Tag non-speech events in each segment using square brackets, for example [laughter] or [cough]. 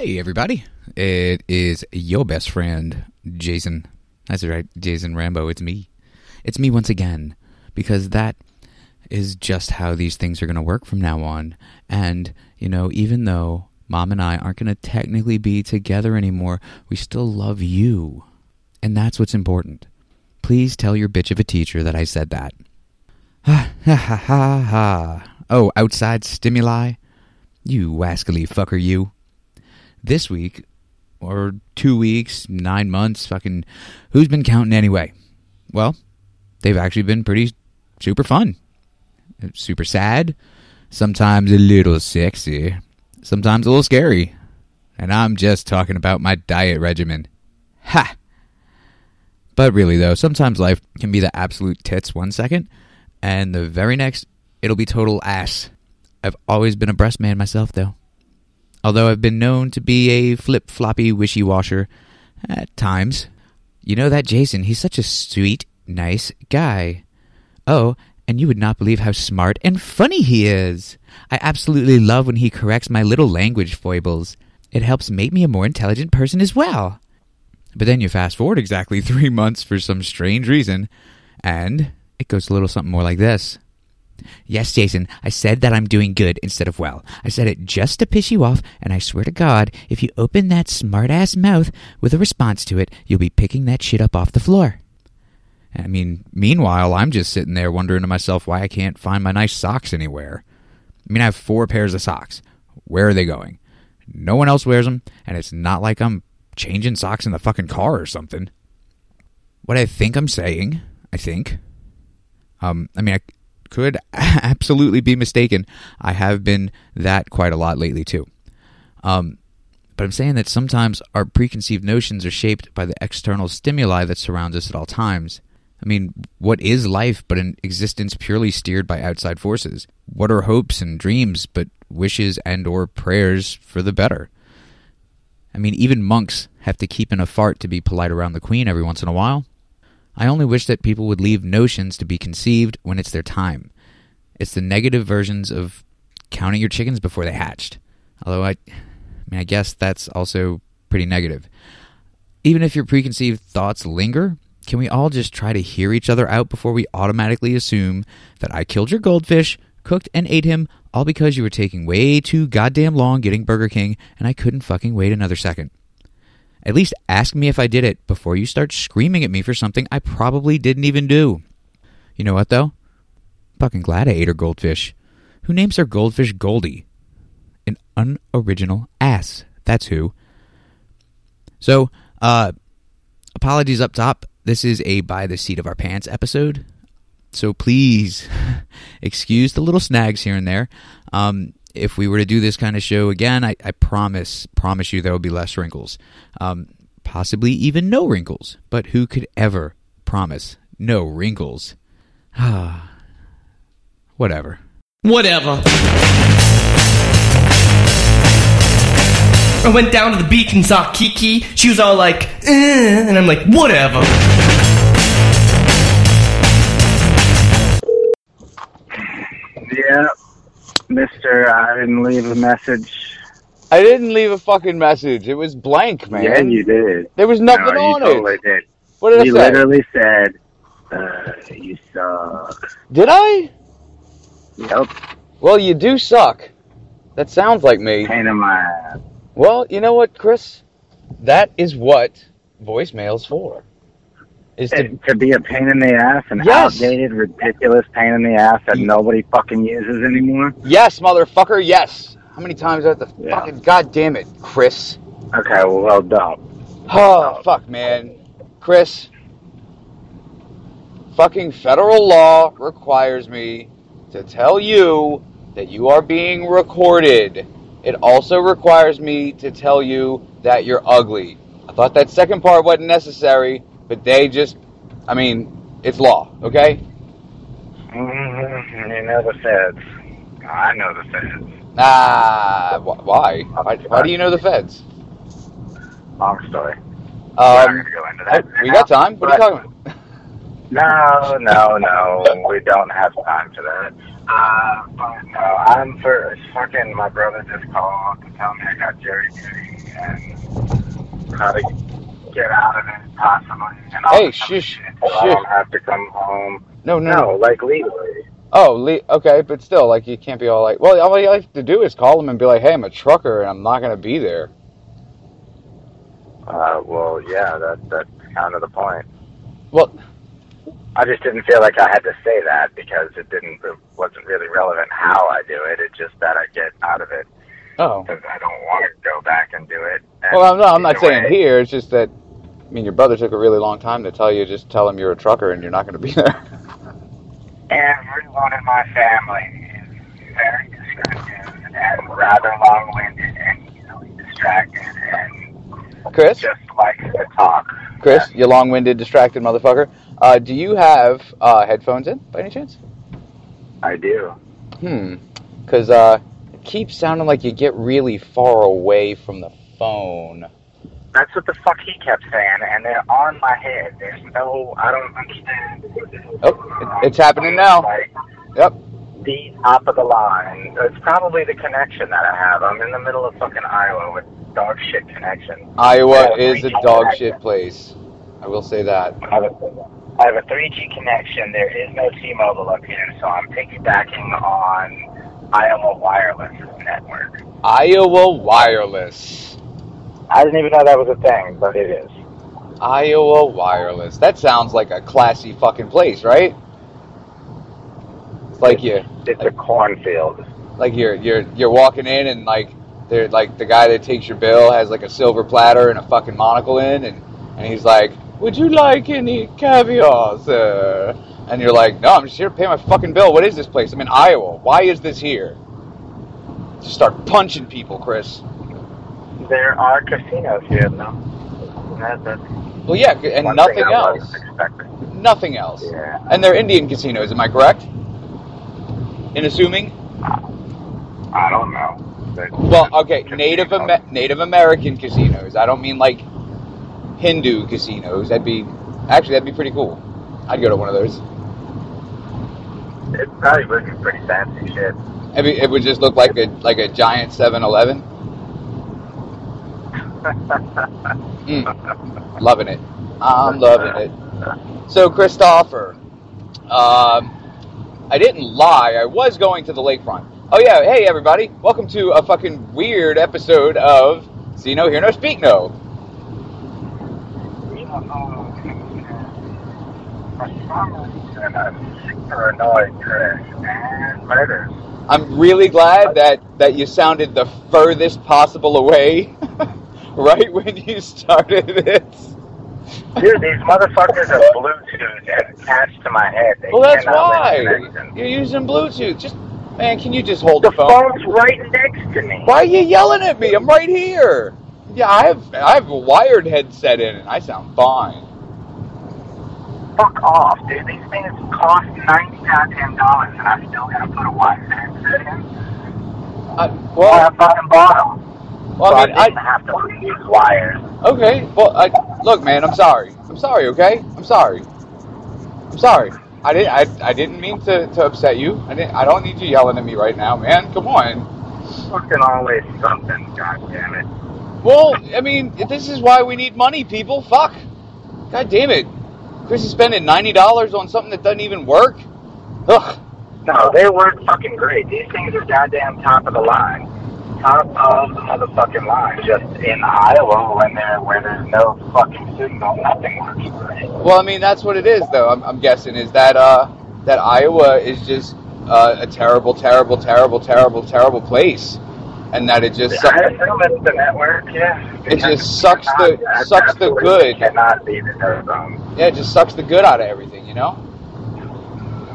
Hey, everybody. It is your best friend, Jason. That's right, Jason Rambo. It's me. It's me once again, because that is just how these things are going to work from now on. And, you know, even though mom and I aren't going to technically be together anymore, we still love you. And that's what's important. Please tell your bitch of a teacher that I said that. Ha [sighs] ha ha ha ha. Oh, outside stimuli? You wascally fucker, you. This week, or two weeks, nine months, fucking, who's been counting anyway? Well, they've actually been pretty super fun. Super sad, sometimes a little sexy, sometimes a little scary. And I'm just talking about my diet regimen. Ha! But really, though, sometimes life can be the absolute tits one second, and the very next, it'll be total ass. I've always been a breast man myself, though. Although I've been known to be a flip floppy wishy washer at times. You know that Jason, he's such a sweet, nice guy. Oh, and you would not believe how smart and funny he is. I absolutely love when he corrects my little language foibles. It helps make me a more intelligent person as well. But then you fast forward exactly [laughs] three months for some strange reason, and it goes a little something more like this. Yes, Jason, I said that I'm doing good instead of well. I said it just to piss you off, and I swear to God, if you open that smart ass mouth with a response to it, you'll be picking that shit up off the floor. I mean, meanwhile, I'm just sitting there wondering to myself why I can't find my nice socks anywhere. I mean, I have four pairs of socks. Where are they going? No one else wears them, and it's not like I'm changing socks in the fucking car or something. What I think I'm saying, I think. Um, I mean, I could [laughs] absolutely be mistaken. I have been that quite a lot lately too. Um, but I'm saying that sometimes our preconceived notions are shaped by the external stimuli that surrounds us at all times. I mean, what is life but an existence purely steered by outside forces? What are hopes and dreams but wishes and or prayers for the better? I mean, even monks have to keep in a fart to be polite around the queen every once in a while. I only wish that people would leave notions to be conceived when it's their time. It's the negative versions of counting your chickens before they hatched. Although I, I mean, I guess that's also pretty negative. Even if your preconceived thoughts linger, can we all just try to hear each other out before we automatically assume that I killed your goldfish, cooked and ate him, all because you were taking way too goddamn long getting Burger King and I couldn't fucking wait another second? At least ask me if I did it before you start screaming at me for something I probably didn't even do. You know what, though? Fucking glad I ate her goldfish. Who names her goldfish Goldie? An unoriginal ass. That's who. So, uh, apologies up top. This is a by the seat of our pants episode. So please [laughs] excuse the little snags here and there. Um, if we were to do this kind of show again, I, I promise, promise you there will be less wrinkles. Um, possibly even no wrinkles. But who could ever promise no wrinkles? Ah, whatever. Whatever. I went down to the beach and saw Kiki. She was all like, eh, and I'm like, whatever. Yeah, Mister, I didn't leave a message. I didn't leave a fucking message. It was blank, man. Yeah, you did. There was nothing no, on totally it. did. What did you I say? You literally said, uh, "You suck." Did I? Yep, Well, you do suck. That sounds like me. pain in my ass. Well, you know what, Chris? That is what voicemail's for. Is to It- to be a pain in the ass, an Yes. outdated, ridiculous pain in the ass that nobody fucking uses anymore. yes, motherfucker, yes. How many times I have to Yeah. fucking goddamn it, Chris? Okay, well, well done. Oh, fuck, man. Chris, fucking federal law requires me to tell you that you are being recorded. It also requires me to tell you that you're ugly. I thought that second part wasn't necessary, but they just, I mean, it's law, okay? Mm-hmm. You know the feds. I know the feds. Ah, wh- why? Why, why do you know the feds? Long story. Um, go into oh, that. we got time. What are you talking about? [laughs] No, no, no. we don't have time for that. Uh, but no, I'm for fucking. My brother just called to tell me I got jury duty, and how to get out of it possibly. And all Hey, shush, shit, so I shush. don't have to come home. No, no, No, like legally. Oh, le- okay, but still, like, you can't be all like, well, all you have to do is call them and be like, hey, I'm a trucker and I'm not going to be there. Uh, well, yeah, that that's kind of the point. Well, I just didn't feel like I had to say that because it didn't, it wasn't really relevant how I do it. It's just that I get out of it oh. because I don't want to go back and do it. And Well, no, I'm not saying way- here. It's just that, I mean, your brother took a really long time to tell you, just tell him you're a trucker and you're not going to be there. Everyone in my family is very descriptive and rather long-winded and easily distracted and Chris? just likes to talk. Chris, you long-winded, distracted motherfucker. Uh, do you have uh, headphones in, by any chance? I do. Hmm. Because uh, it keeps sounding like you get really far away from the phone. That's what the fuck he kept saying, and they're on my head. There's no, I don't understand. what the hell's Oh, going it- on. it's happening now. Like, Yep. the top of the line. It's probably the connection that I have. I'm in the middle of fucking Iowa with dog shit connection. Iowa is a 3G dog connection. shit place. I will say that. I have, a, I have a 3G connection. There is no T-Mobile up here, so I'm piggybacking on Iowa Wireless network. Iowa Wireless. I didn't even know that was a thing, but it is. Iowa Wireless. That sounds like a classy fucking place, right? It's like you, It's a cornfield. like you're you're you're walking in and like they're like the guy that takes your bill has like a silver platter and a fucking monocle in and and he's like, "Would you like any caviar, sir?" And you're like, "No, I'm just here to pay my fucking bill. What is this place? I'm in Iowa. Why is this here?" Just start punching people, Chris. There are casinos here, though. That, that's Well, yeah, and nothing else. Nothing else. Yeah. And they're Indian casinos, am I correct? In assuming? I don't know. Well, okay. Native Amer- Native American casinos. I don't mean like Hindu casinos. That'd be actually that'd be pretty cool. I'd go to one of those. It probably would be pretty fancy shit. It'd be- it would just look like a like a giant 7-Eleven. Mm, loving it. I'm loving it. So, Christopher, um, I didn't lie. I was going to the lakefront. Oh yeah, hey everybody, welcome to a fucking weird episode of See No, Hear No, Speak No. You don't know. For some reason, I'm super annoyed, Chris, and murders. I'm really glad that that you sounded the furthest possible away, [laughs] right when you started this. Dude, these motherfuckers are Bluetooth and attached to my head. They Well, that's why you're using Bluetooth. Just man, can you just hold The the phone? phone's right next to me. Why are you yelling at me? I'm right here. Yeah, I have I have a wired headset in, and I sound fine. Fuck off, dude. These things cost ninety goddamn dollars, and I'm still gonna put a wired headset in. I, well, I fucking bought them. Well, I mean, I didn't I have to use wires. okay. Well, I, look, man, I'm sorry. I'm sorry. Okay, I'm sorry. I'm sorry. I didn't. I, I didn't mean to, to upset you. I didn't. I don't need you yelling at me right now, man. Come on. Fucking always something, god damn it. Well, I mean, this is why we need money, people. Fuck. God damn it. Chris is spending ninety dollars on something that doesn't even work. Ugh. No, they work fucking great. These things are goddamn top of the line. Top of the motherfucking line. Just in Iowa when there where there's no fucking signal, nothing works great. Well, I mean, that's what it is, though. I'm, I'm guessing is that uh that Iowa is just uh, a terrible, terrible, terrible, terrible, terrible place, and that it just I assume it's the network, yeah. It just sucks the- sucks the good. Cannot be the zone. yeah, it just sucks the good out of everything, you know.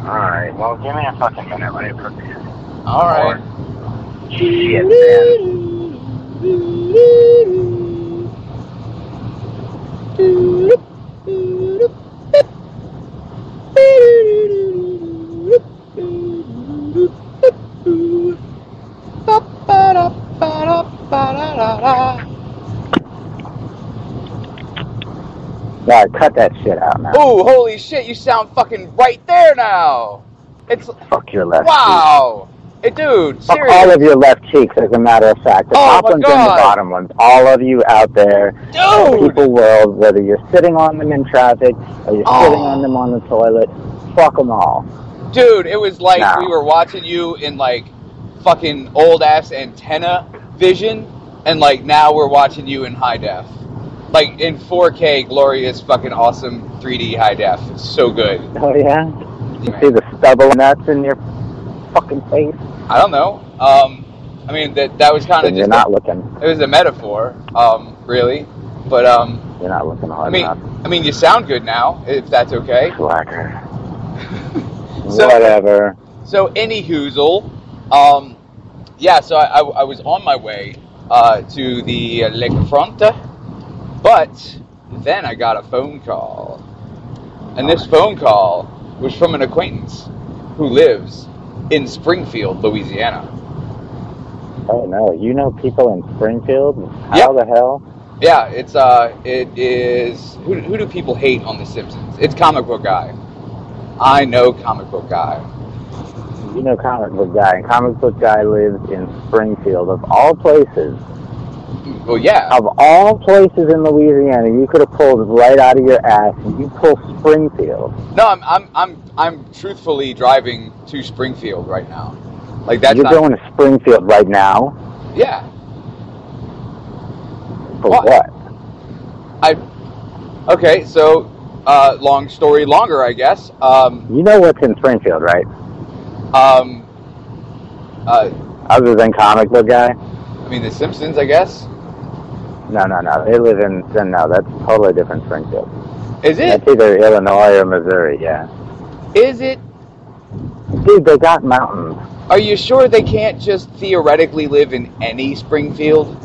Alright, well give me a fucking minute. Let me put these. All right. Shit. Yeah, cut that shit out now. Oh, holy shit! You sound fucking right there now. It's Fuck your left. wow. Hey, dude, seriously. all of your left cheeks, as a matter of fact. The Oh, top ones and the bottom ones. All of you out there, Dude! people world, whether you're sitting on them in traffic or you're Oh. sitting on them on the toilet, fuck them all. Dude, it was like No. we were watching you in like fucking old ass antenna vision, and like now we're watching you in high def. Like in 4K, glorious, fucking awesome 3D high def. It's so good. Oh yeah. You see the stubble nuts in your fucking face? I don't know. Um, I mean that that was kind of you're not a, looking. it was a metaphor, um, really. But um, You're not looking hard I mean, enough. I mean, you sound good now, if that's okay. Slacker. [laughs] So- Whatever. So, any hoozle, um, yeah. So I, I, I was on my way uh, to the uh, Lakefront, but then I got a phone call, and this phone call was from an acquaintance who lives in Springfield, Louisiana. Oh no, you know people in Springfield? How Yep. the hell? Yeah, it's uh, it is. Who, who do people hate on The Simpsons? It's comic book guy. I know comic book guy. You know comic book guy, and comic book guy lives in Springfield. Of all places, Well, yeah. of all places in Louisiana, you could have pulled right out of your ass, and you pull Springfield. No, I'm I'm I'm I'm truthfully driving to Springfield right now. Like that's You're not, going to Springfield right now yeah. for What? what? I okay. So, uh, long story longer, I guess. Um, You know what's in Springfield, right? um, uh, Other than comic book guy? I mean, The Simpsons, I guess. No, no, no. They live in no. That's totally different Springfield. Is it? That's either Illinois or Missouri. Yeah, Is it? dude, they got mountains. Are you sure they can't just theoretically live in any Springfield?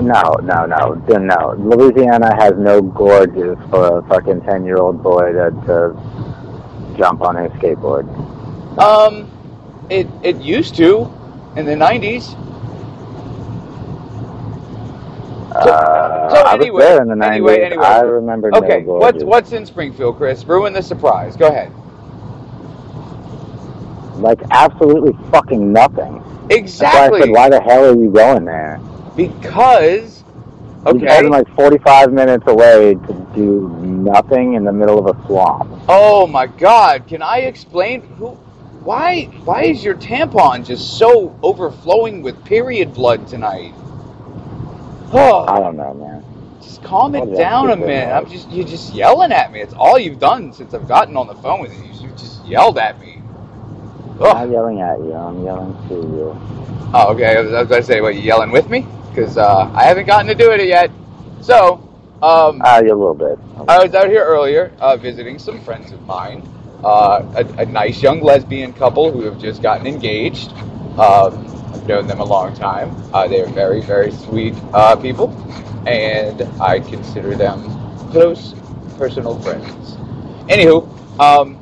No, no, no, no. Louisiana has no gorges for a fucking ten-year-old boy to, to jump on his skateboard. Um, it it used to in the '90s. Uh, so I was anyway- there in the '90s. anyway, anyway. I remember Okay, no what's what's in Springfield, Chris? Ruin the surprise. Go ahead. Like absolutely fucking nothing. That's why I Exactly. said, why the hell are you going there? Because You're okay. driving like 45 minutes away to do nothing in the middle of a swamp. Oh my God! Can I explain who? Why? Why is your tampon just so overflowing with period blood tonight? I don't know, man. just calm it down a minute. I'm just you're just yelling at me. It's all you've done since I've gotten on the phone with you. You just yelled at me. I'm Oh, not yelling at you. I'm yelling to you. oh okay. I was, I was going to say, what you yelling with me? Because uh, I haven't gotten to do it yet. So, um, Ah, a little bit. I was out here earlier uh, visiting some friends of mine, uh, a, a nice young lesbian couple who have just gotten engaged. Um, I've known them a long time. Uh, they are very, very sweet uh, people, and I consider them close personal friends. Anywho, um,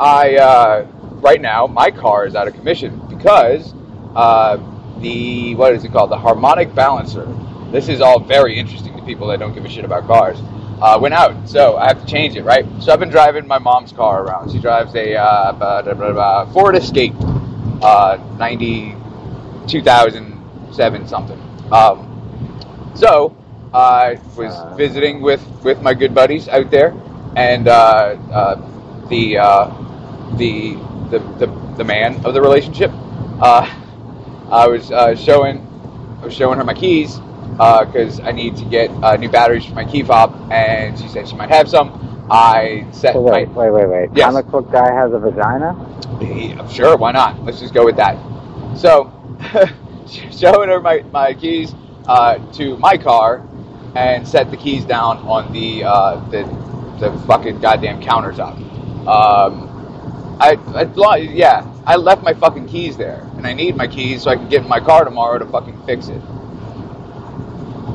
I uh, right now my car is out of commission because uh, the what is it called? The harmonic balancer. This is all very interesting to people that don't give a shit about cars. Uh, went out, so I have to change it, right? So I've been driving my mom's car around. She drives a uh, Ford Escape, uh, 90, 2007 something. Um, so I was Uh. visiting with, with my good buddies out there, and uh, uh, the, uh, the the the the man of the relationship. Uh, I was uh, showing I was showing her my keys because I need to get uh, new batteries for my key fob, and she said she might have some. I set So wait, my wait, wait, wait. Yes. Comic book guy has a vagina? yeah, sure, why not? Let's just go with that. So, [laughs] showing her my, my keys uh, to my car and set the keys down on the uh, the, the fucking goddamn countertop. Um, I, I yeah, I left my fucking keys there, and I need my keys so I can get in my car tomorrow to fucking fix it.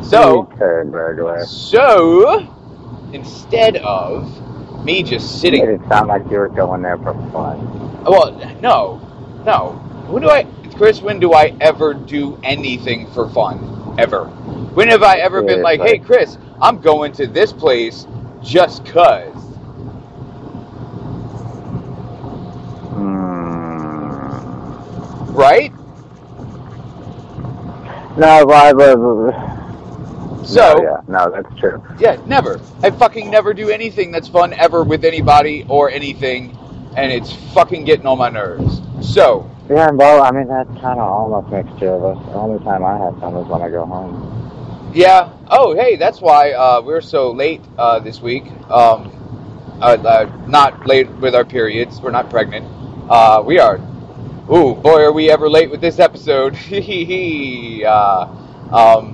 So, burglar. so instead of me just sitting it sound like you were going there for fun. Well, no, no. Who do I, Chris? When do I ever do anything for fun? Ever? When have I ever been Yeah, like, "Hey, Chris, I'm going to this place just cause"? Hmm. right? No, but, but, So no, yeah, no, that's true. Yeah, never. I fucking never do anything that's fun ever with anybody or anything, and it's fucking getting on my nerves. So, Yeah, well, I mean, that's kind of almost makes two of us. The only time I have fun is when I go home. yeah. Oh, hey, that's why uh, we're so late uh, this week. Um, uh, uh, not late with our periods. We're not pregnant. Uh, we are. Ooh, boy, are we ever late with this episode. [laughs] Hee hee hee. Uh, um,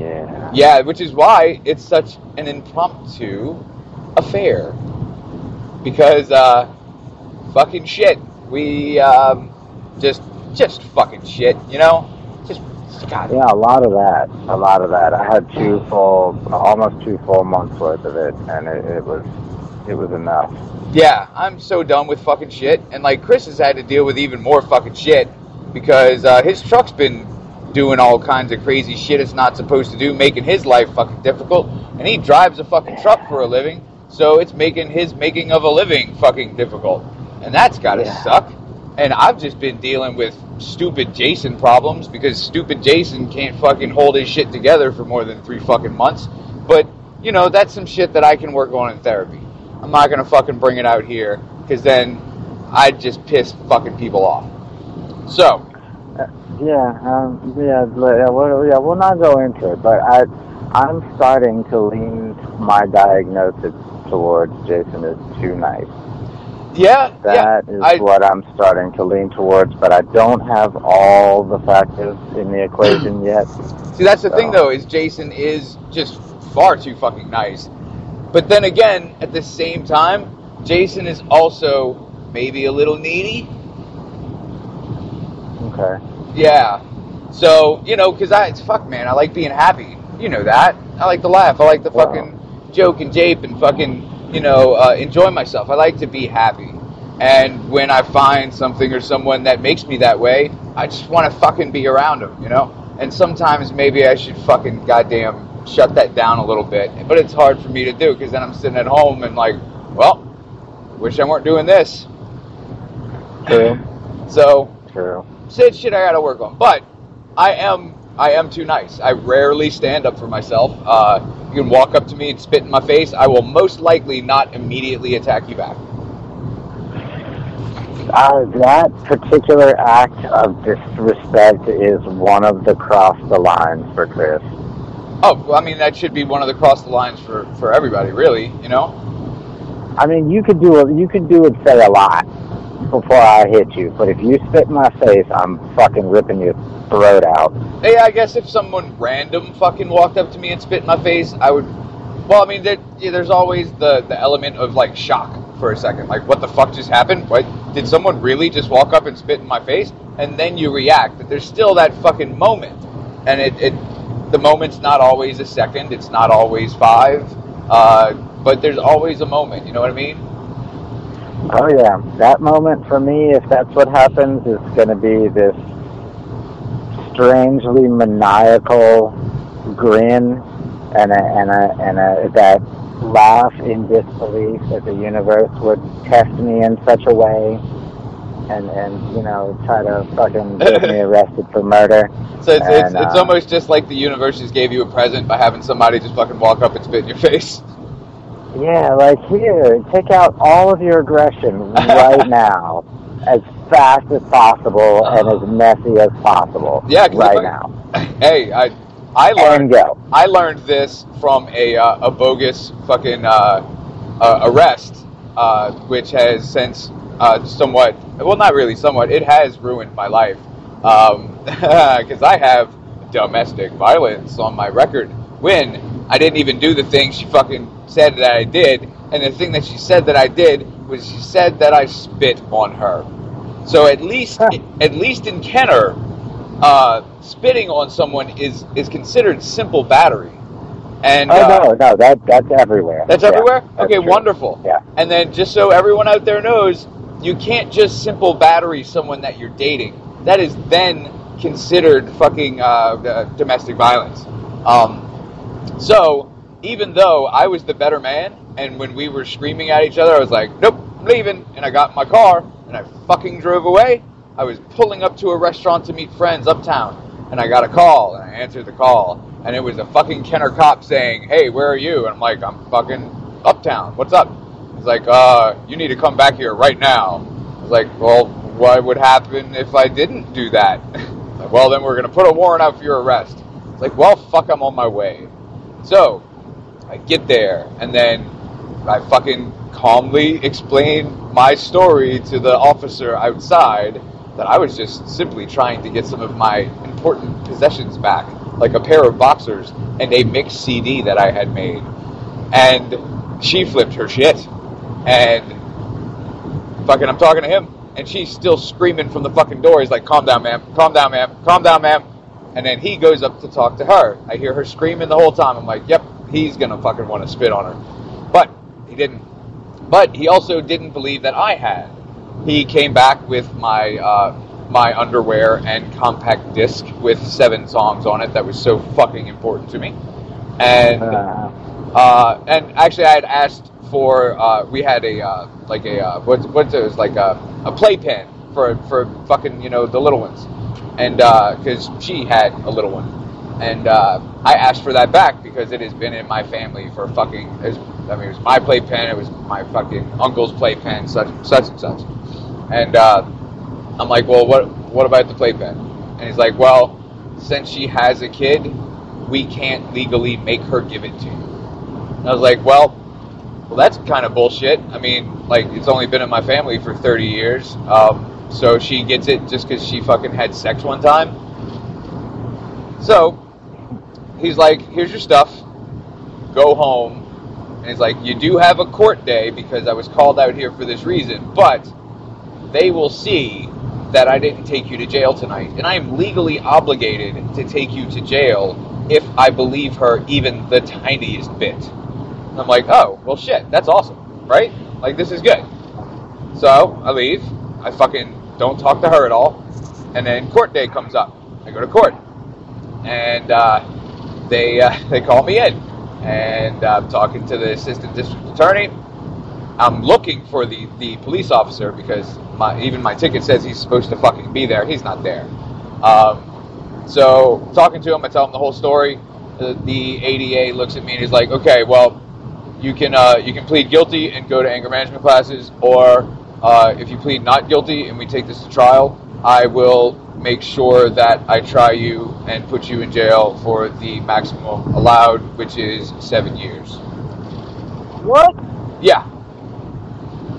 Yeah. Yeah, which is why it's such an impromptu affair. Because, uh, fucking shit. We, um, just, just fucking shit, you know? Just, God. Yeah, a lot of that. A lot of that. I had two full, almost two full months worth of it, and it, it was, it was enough. Yeah, I'm so done with fucking shit. And, like, Chris has had to deal with even more fucking shit because, uh, his truck's been doing all kinds of crazy shit it's not supposed to do, making his life fucking difficult. And he drives a fucking truck for a living, so it's making his making of a living fucking difficult. And that's gotta Yeah. suck. And I've just been dealing with stupid Jason problems because stupid Jason can't fucking hold his shit together for more than three fucking months. But, you know, that's some shit that I can work on in therapy. I'm not gonna fucking bring it out here because then I'd just piss fucking people off. So, Yeah, um, yeah, yeah, we'll, yeah, we'll not go into it, but I, I'm starting to lean my diagnosis towards Jason is too nice. yeah, That is yeah, I, what I'm starting to lean towards, but I don't have all the factors in the equation [clears throat] yet. See, that's the thing, though, is Jason is just far too fucking nice. But then again, at the same time, Jason is also maybe a little needy. Okay. Yeah. So you know, because I it's fuck, man. I like being happy. You know that. I like to laugh. I like to Wow. Joke and jape and fucking you know uh, enjoy myself. I like to be happy. And when I find something or someone that makes me that way, I just want to fucking be around them. You know. And sometimes maybe I should fucking goddamn shut that down a little bit. But it's hard for me to do because then I'm sitting at home and like, well, wish I weren't doing this. True. So True. said shit I gotta work on. But I am I am too nice. I rarely stand up for myself. Uh, you can walk up to me and spit in my face. I will most likely not immediately attack you back. Uh, that particular act of disrespect is one of the cross the lines for Chris. Oh, well, I mean that should be one of the cross the lines for for everybody, really. You know. I mean, you could do it. You could do it. Say a lot before I hit you, but if you spit in my face, I'm fucking ripping your throat out. Hey, I guess if someone random fucking walked up to me and spit in my face, I would. Well, I mean, there, yeah, there's always the the element of like shock for a second. Like, what the fuck just happened? What did someone really just walk up and spit in my face? And then you react. But there's still that fucking moment, and it, it the moment's not always a second. It's not always five. Uh, but there's always a moment. You know what I mean? Oh yeah, that moment for me, if that's what happens, is going to be this strangely maniacal grin and a, and a, and a, that laugh in disbelief that the universe would test me in such a way and and you know try to fucking get me [laughs] arrested for murder. So it's, it's, it's uh, almost just like the universe just gave you a present by having somebody just fucking walk up and spit in your face. Yeah, like here, take out all of your aggression right [laughs] now, as fast as possible and as messy as possible. Yeah, right now. [laughs] Hey, I I learned go. I learned this from a uh, a bogus fucking uh, uh, arrest, uh, which has since uh, somewhat well not really somewhat it has ruined my life [laughs] because I have domestic violence on my record when I didn't even do the thing she fucking said that I did, and the thing that she said that I did was she said that I spit on her. So at least at least in Kenner, uh, spitting on someone is is considered simple battery. And Oh uh, no, no, that that's everywhere. that's everywhere. okay, wonderful. Yeah. And then just so everyone out there knows, you can't just simple battery someone that you're dating. That is then considered fucking uh, uh, domestic violence. Um, so even though I was the better man, and when we were screaming at each other, I was like, "Nope, I'm leaving," and I got in my car and I fucking drove away. I was pulling up to a restaurant to meet friends uptown, and I got a call, and I answered the call, and it was a fucking Kenner cop saying, "Hey, where are you?" And I'm like, "I'm fucking uptown. What's up?" He's like, "Uh, you need to come back here right now." I was like, "Well, what would happen if I didn't do that?" [laughs] like, well, then we're gonna put a warrant out for your arrest. It's like, well, fuck, I'm on my way. So I get there, and then I fucking calmly explain my story to the officer outside that I was just simply trying to get some of my important possessions back, like a pair of boxers and a mixed CD that I had made. And she flipped her shit. And fucking, I'm talking to him, and she's still screaming from the fucking door. He's like, calm down, ma'am, calm down, ma'am, calm down, ma'am. And then he goes up to talk to her. I hear her screaming the whole time. I'm like, yep, he's gonna fucking want to spit on her. But he didn't. But he also didn't believe that I had. He came back with my uh, my underwear and compact disc with seven songs on it that was so fucking important to me. And Uh, uh, and actually, I had asked for uh, we had a uh, like a uh, what's what's it was like a, a playpen for for fucking you know the little ones, and because she had a little one, and uh, I asked for that back because it has been in my family for fucking. I mean, it was my playpen. It was my fucking uncle's playpen, such such and such, and uh, I'm like, well, what what about the playpen? And he's like, well, since she has a kid, we can't legally make her give it to you. And I was like, well, well, that's kind of bullshit. I mean, like, it's only been in my family for 30 years. Um, so she gets it just because she fucking had sex one time. So he's like, here's your stuff. Go home. And he's like, you do have a court day because I was called out here for this reason, but they will see that I didn't take you to jail tonight. And I am legally obligated to take you to jail if I believe her even the tiniest bit. I'm like, oh, well, shit, that's awesome, right? Like, this is good. So I leave. I fucking don't talk to her at all. And then court day comes up. I go to court. And uh, they, uh, [laughs] they call me in. And I'm talking to the assistant district attorney. I'm looking for the, the police officer because my, even my ticket says he's supposed to fucking be there. He's not there. Um, so talking to him, I tell him the whole story. The, the ADA looks at me and he's like, "Okay, well, you can uh, you can plead guilty and go to anger management classes, or uh, if you plead not guilty and we take this to trial, I will make sure that I try you and put you in jail for the maximum allowed, which is seven years." what? Yeah.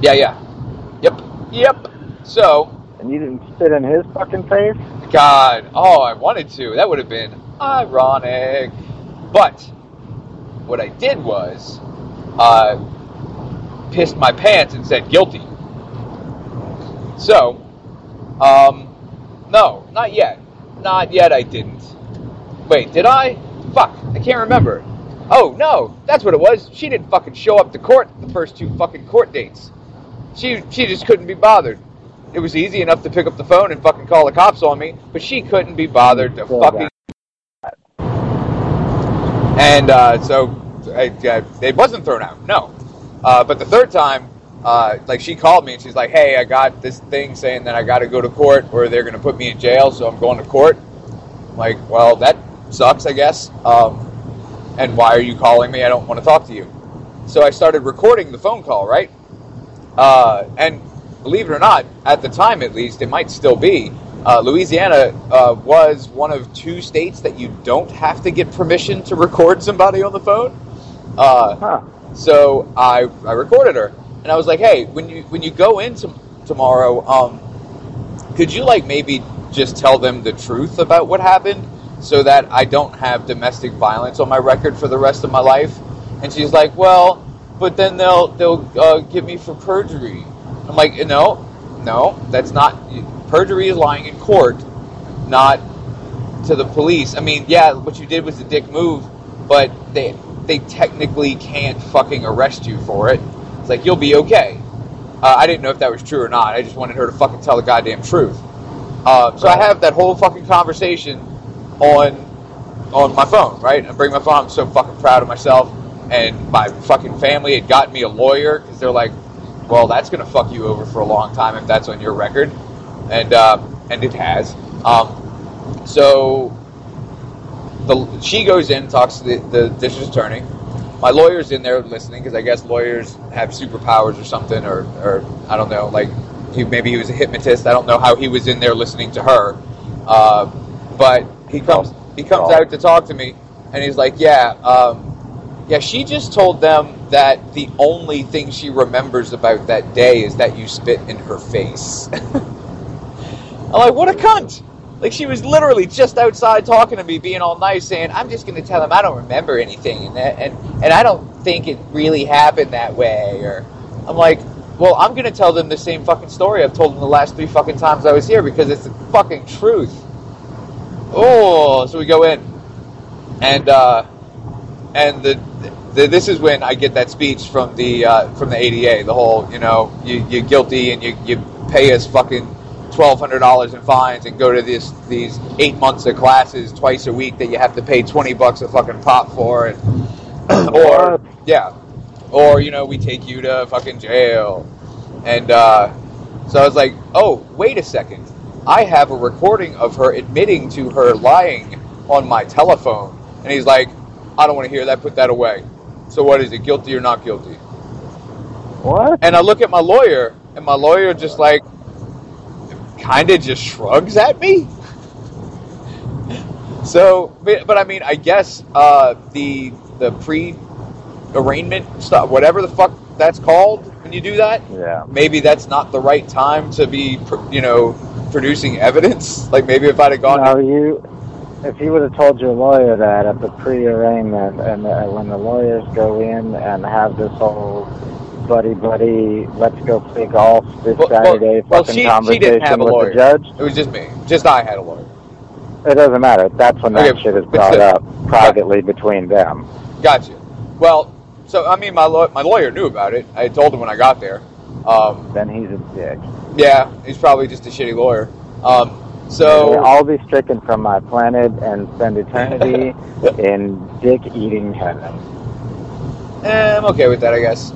Yeah, yeah. Yep. Yep. So, And you didn't spit in his fucking face? God, oh, I wanted to. That would have been ironic. But what I did was, uh, pissed my pants and said guilty. So, um, no, not yet. Not yet. I didn't. Wait, did I? Fuck, I can't remember. Oh no, that's what it was. She didn't fucking show up to court the first two fucking court dates. She she just couldn't be bothered. It was easy enough to pick up the phone and fucking call the cops on me, but she couldn't be bothered to fucking. And uh, so I, I, it wasn't thrown out, no. Uh, but the third time, uh, like she called me and she's like, "Hey, I got this thing saying that I got to go to court or they're going to put me in jail, so I'm going to court." I'm like, well, that sucks, I guess. Um, and why are you calling me? I don't want to talk to you. So I started recording the phone call, right? Uh, and believe it or not, at the time at least, it might still be. Uh, Louisiana uh, was one of two states that you don't have to get permission to record somebody on the phone. Uh, Huh. so I, I recorded her, and I was like, "Hey, when you when you go in tom- tomorrow, um, could you like maybe just tell them the truth about what happened, so that I don't have domestic violence on my record for the rest of my life?" And she's like, "Well, but then they'll they'll uh, get me for perjury." I'm like, "No, no, that's not perjury is lying in court, not to the police. I mean, yeah, what you did was a dick move, but they they technically can't fucking arrest you for it. Like you'll be okay. Uh, I didn't know if that was true or not. I just wanted her to fucking tell the goddamn truth. Uh, so I have that whole fucking conversation on on my phone, right? I bring my phone. I'm so fucking proud of myself, and my fucking family had gotten me a lawyer because they're like, "Well, that's gonna fuck you over for a long time if that's on your record." and um, and it has. Um, so the she goes in, talks to the, the district attorney. My lawyer's in there listening because I guess lawyers have superpowers or something, or, or I don't know. Like he maybe he was a hypnotist. I don't know how he was in there listening to her. Uh, but he comes he comes out to talk to me, and he's like, "Yeah, um, yeah." She just told them that the only thing she remembers about that day is that you spit in her face. [laughs] I'm like, "What a cunt!" Like she was literally just outside talking to me, being all nice, saying, "I'm just going to tell him I don't remember anything, and that, and and I don't think it really happened that way." Or I'm like, "Well, I'm going to tell them the same fucking story I've told them the last three fucking times I was here because it's the fucking truth." Oh, so we go in, and uh, and the, this is when I get that speech from the uh, from the ADA. The whole, you know, you, you're guilty and you you pay us fucking twelve hundred dollars in fines and go to this these eight months of classes twice a week that you have to pay twenty bucks a fucking pop for, and [clears throat] or yeah, or you know we take you to fucking jail, and uh, so I was like, oh wait a second, I have a recording of her admitting to her lying on my telephone, and he's like, I don't want to hear that, put that away. So what is it, guilty or not guilty? What? And I look at my lawyer, and my lawyer just like kind of just shrugs at me. So, but, but I mean, I guess uh, the the pre arraignment stuff, whatever the fuck that's called, when you do that, Yeah. maybe that's not the right time to be, pr- you know, producing evidence. Like maybe if I'd have gone, No, you. If you would have told your lawyer that at the pre-arraignment, and uh, when the lawyers go in and have this whole buddy buddy, let's go play golf this Well- well- Saturday well, fucking she- she conversation didn't have a lawyer. judge, it was just me, just I had a lawyer. it doesn't matter. That's when that Okay, shit is brought up privately between them. Gotcha. Well, so I mean, my law- my lawyer knew about it. I told him when I got there. Um, Then he's a dick. yeah, he's probably just a shitty lawyer. Um, so all be stricken from my planet and spend eternity [laughs] in dick-eating heaven. eh, I'm okay with that, I guess.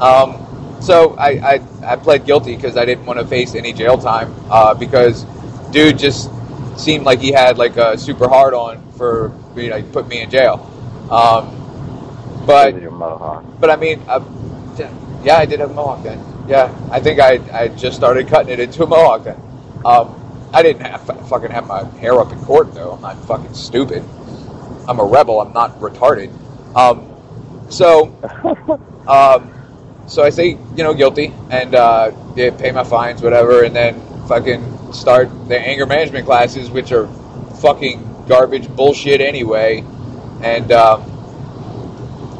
Um, so I, I, I pled guilty because I didn't want to face any jail time uh, because dude just seemed like he had like a super hard on for you know put me in jail. Um, but. But I mean, uh, yeah, I did have a mohawk then. Yeah, I think I, I just started cutting it into a mohawk then. Um, I didn't have, fucking have my hair up in court though. I'm not fucking stupid. I'm a rebel. I'm not retarded. Um, so, [laughs] um, so I say you know guilty and uh, yeah, pay my fines, whatever, and then fucking start the anger management classes, which are fucking garbage bullshit anyway. And um,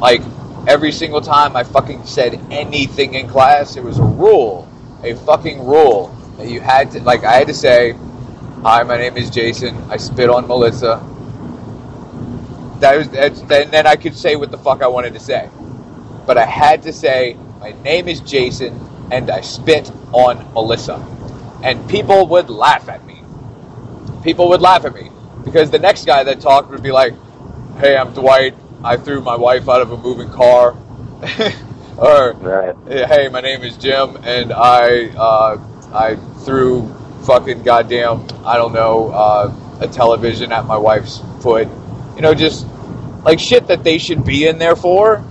like every single time I fucking said anything in class, it was a rule, a fucking rule that you had to like. I had to say, "Hi, my name is Jason. I spit on Melissa." That was then then I could say what the fuck I wanted to say, but I had to say, "My name is Jason, and I spit on Melissa," and people would laugh at me. People would laugh at me because the next guy that talked would be like, "Hey, I'm Dwight. I threw my wife out of a moving car," [laughs] or Right. "Hey, my name is Jim, and I uh, I threw fucking goddamn I don't know uh, a television at my wife's foot." You know, just like shit that they should be in there for.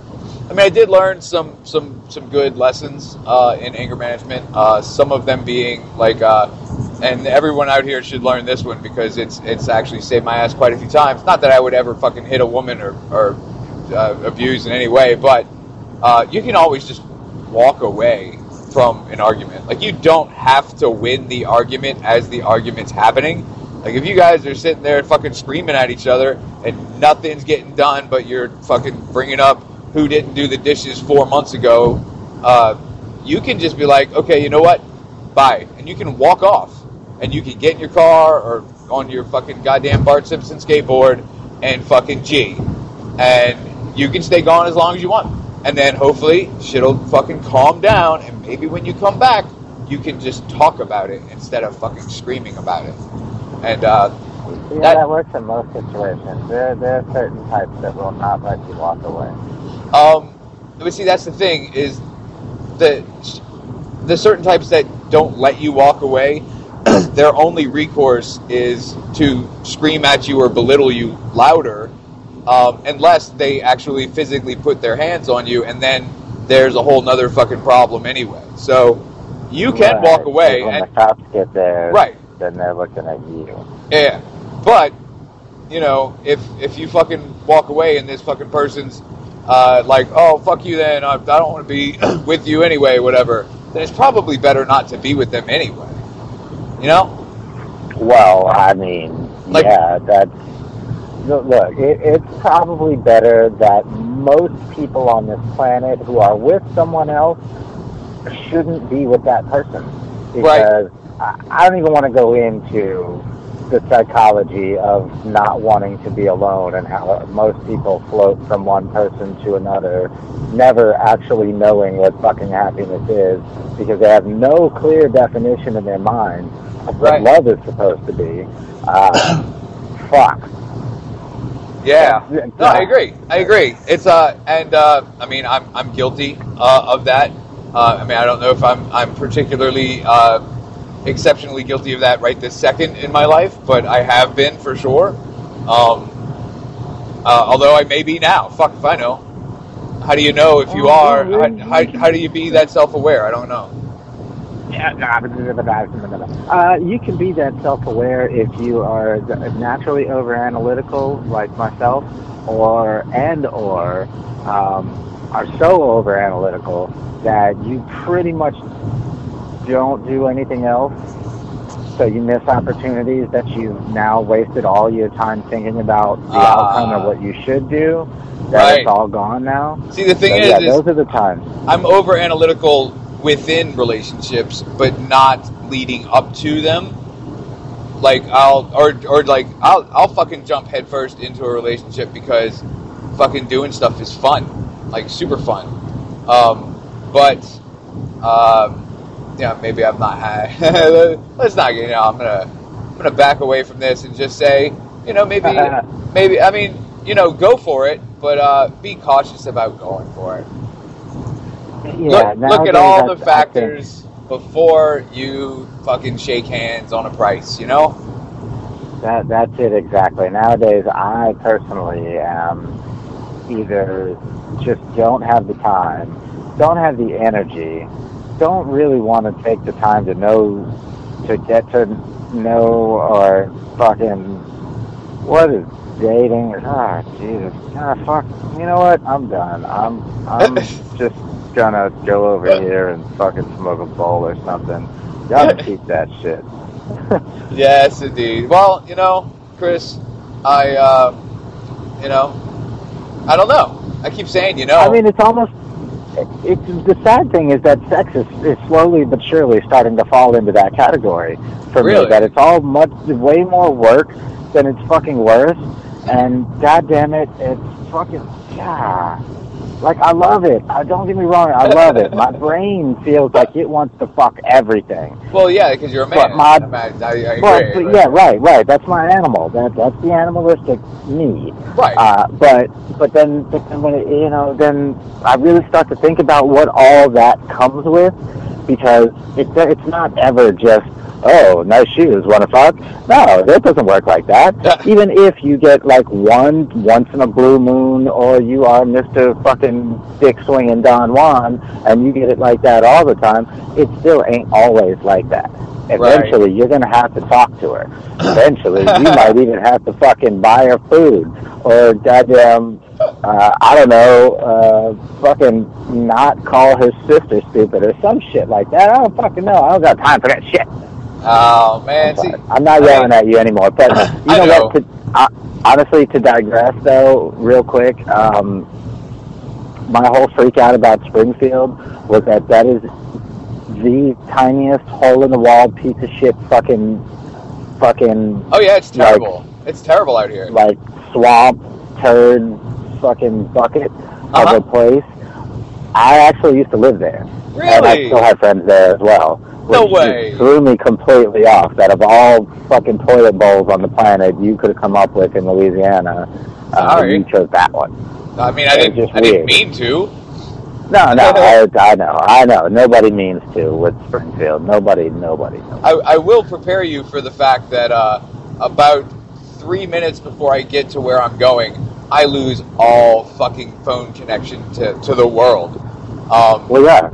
I mean, I did learn some some some good lessons uh, in anger management. Uh, some of them being like, uh, and everyone out here should learn this one because it's it's actually saved my ass quite a few times. Not that I would ever fucking hit a woman or or uh, abuse in any way, but uh, you can always just walk away from an argument. Like you don't have to win the argument as the argument's happening. Like if you guys are sitting there fucking screaming at each other and nothing's getting done, but you're fucking bringing up who didn't do the dishes four months ago, uh, you can just be like, okay, you know what, bye, and you can walk off, and you can get in your car or on your fucking goddamn Bart Simpson skateboard and fucking G, and you can stay gone as long as you want, and then hopefully shit'll fucking calm down, and maybe when you come back, you can just talk about it instead of fucking screaming about it. And uh, Yeah, That- that, works in most situations. There, there are certain types that will not let you walk away. Um, but see, that's the thing is that the certain types that don't let you walk away [clears throat] their only recourse is to scream at you or belittle you louder, um, unless they actually physically put their hands on you, and then there's a whole nother fucking problem anyway. So you can Right. walk away, When and the cops get there, right, then they're looking at you. yeah, but you know, if if you fucking walk away and this fucking person's uh, like, oh fuck you, then I, I don't want to be [clears throat] with you anyway, whatever, then it's probably better not to be with them anyway. You know? Well, I mean, Like- yeah, that's look. It, it's probably better that most people on this planet who are with someone else shouldn't be with that person because I, I don't even want to go into the psychology of not wanting to be alone and how most people float from one person to another, never actually knowing what fucking happiness is because they have no clear definition in their mind of what Right. love is supposed to be. Uh, [coughs] fuck. Yeah. No, I agree. I agree. It's uh, and uh, I mean, I'm I'm guilty uh, of that. Uh, I mean, I don't know if I'm I'm particularly uh, exceptionally guilty of that right this second in my life, but I have been for sure. Um, uh, although I may be now. Fuck if I know. How do you know if you Oh, are? How, how, how do you be that self-aware? I don't know. Uh, you can be that self-aware if you are naturally over-analytical, like myself, or and or um, are so over-analytical that you pretty much don't do anything else. So you miss opportunities that you've now wasted all your time thinking about the Ah. outcome of what you should do. That Right. it's all gone now. See, the thing So, is, yeah, is those are the times. I'm over analytical within relationships, but not leading up to them. Like I'll or or like I'll I'll fucking jump headfirst into a relationship because fucking doing stuff is fun, like super fun. Um, but um, yeah, maybe I'm not high. [laughs] Let's not get. You know, I'm gonna I'm gonna back away from this and just say, you know, maybe [laughs] maybe I mean, you know, go for it, but uh, be cautious about going for it Yeah, look, look at all the factors before you fucking shake hands on a price, you know? That that's it exactly. Nowadays, I personally am either just don't have the time, don't have the energy, don't really want to take the time to know, to get to know or fucking what is dating? Ah, Jesus, ah, fuck. You know what? I'm done. I'm I'm [laughs] just gonna go over here and fucking smoke a bowl or something. Y'all keep that shit. [laughs] Yes, indeed. Well, you know, Chris, I, uh, you know, I don't know. I keep saying, you know. I mean, it's almost. It's the sad thing is that sex is, is slowly but surely starting to fall into that category for Really? me. That it's all much way more work than it's fucking worth, and god damn it, it's fucking yeah. Like I love it. I don't get me wrong, I love it. My [laughs] brain feels like it wants to fuck everything. well, yeah, because you're a But man. my- I'm a- I, I agree. But, but but- yeah, right, right. That's my animal. That that's the animalistic me. Right. Uh, but but then but then when it, you know then I really start to think about what all that comes with because it's it's not ever just oh nice shoes want to fuck no that doesn't work like that even if you get like one once in a blue moon or you are Mister fucking dick swinging Don Juan and you get it like that all the time it still ain't always like that eventually you're gonna have to talk to her eventually you [laughs] might even have to fucking buy her food or goddamn uh, I don't know, uh, fucking not call his sister stupid or some shit like that. I don't fucking know. I don't got time for that shit. Oh, man. I'm, See. I'm not yelling at you anymore. But [laughs] you I know, know. what? To, uh, honestly, to digress though, real quick, um, my whole freak out about Springfield was that that is the tiniest hole in the wall piece of shit fucking fucking oh, yeah, it's like- terrible. it's terrible out here. like swamp turd fucking bucket Uh-huh. of a place. I actually used to live there. And I still have friends there as well. No way. Threw me completely off. That of all fucking toilet bowls on the planet you could have come up with in Louisiana, uh, you chose that one. I mean, I didn't, just I didn't mean to. No, no, [laughs] I, I know, I know. Nobody means to with Springfield. Nobody, nobody. nobody. I, I will prepare you for the fact that uh, about three minutes before I get to where I'm going, I lose all fucking phone connection to, to the world. Um, Well, yeah.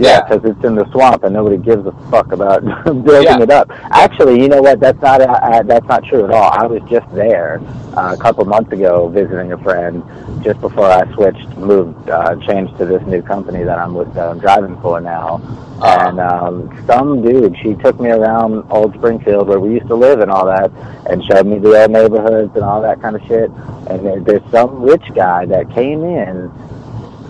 Yeah, because it's in the swamp and nobody gives a fuck about [laughs] building Yeah. it up. Actually, you know what? That's not uh, that's not true at all. I was just there uh, a couple months ago visiting a friend just before I switched, moved, uh, changed to this new company that I'm with, that I'm driving for now. Uh-huh. And um, some dude, she took me around Old Springfield where we used to live and all that, and showed me the old neighborhoods and all that kind of shit. And there, there's some rich guy that came in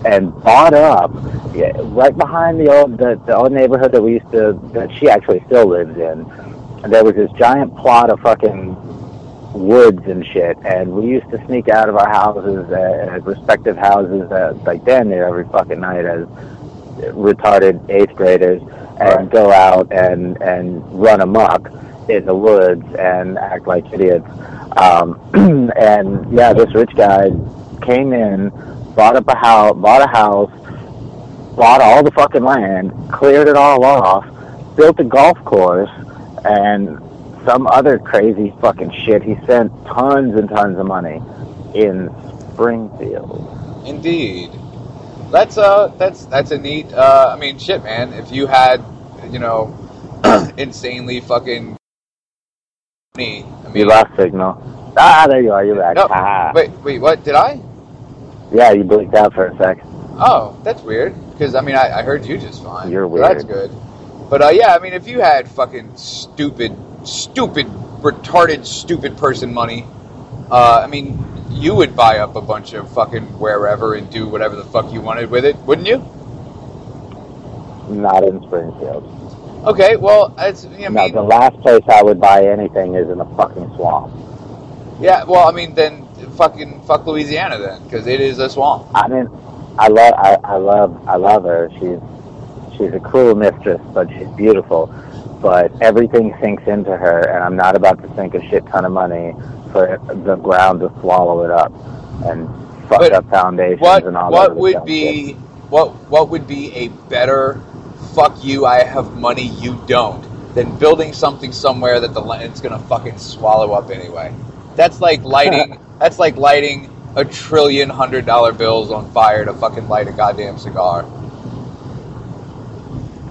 and bought up yeah, right behind the old the, the old neighborhood that we used to that she actually still lives in. And there was this giant plot of fucking woods and shit, and we used to sneak out of our houses uh, at respective houses uh, like damn near every fucking night as retarded eighth graders and Right. go out and and run amok in the woods and act like idiots. Um, [clears throat] and yeah, this rich guy came in, bought up a house, bought a house, bought all the fucking land, cleared it all off, built a golf course, and some other crazy fucking shit. He spent tons and tons of money in Springfield. Indeed. That's uh that's that's a neat uh I mean shit man, if you had you know [clears throat] insanely fucking money I mean You lost signal. Ah, there you are. You're back. No, ah. wait wait what did I? Yeah, you blinked out for a sec. Oh, that's weird. Because I mean I, I heard you just fine. You're so That's good. But uh yeah, I mean if you had fucking stupid stupid retarded stupid person money, uh I mean you would buy up a bunch of fucking wherever and do whatever the fuck you wanted with it, wouldn't you? Not in Springfield. Okay, well, it's, I no, mean, the last place I would buy anything is in a fucking swamp. yeah, well, I mean, then fucking fuck Louisiana then, because it is a swamp. I mean, I love, I, I love, I love her. She's, she's a cruel mistress, but she's beautiful. But everything sinks into her, and I'm not about to sink a shit ton of money for the ground to swallow it up and fuck But up foundations What and all that what would be shit. what what would be a better fuck you? I have money, you don't. Than building something somewhere that the land's gonna fucking swallow up anyway. That's like lighting. [laughs] that's like lighting a trillion hundred dollar bills on fire to fucking light a goddamn cigar.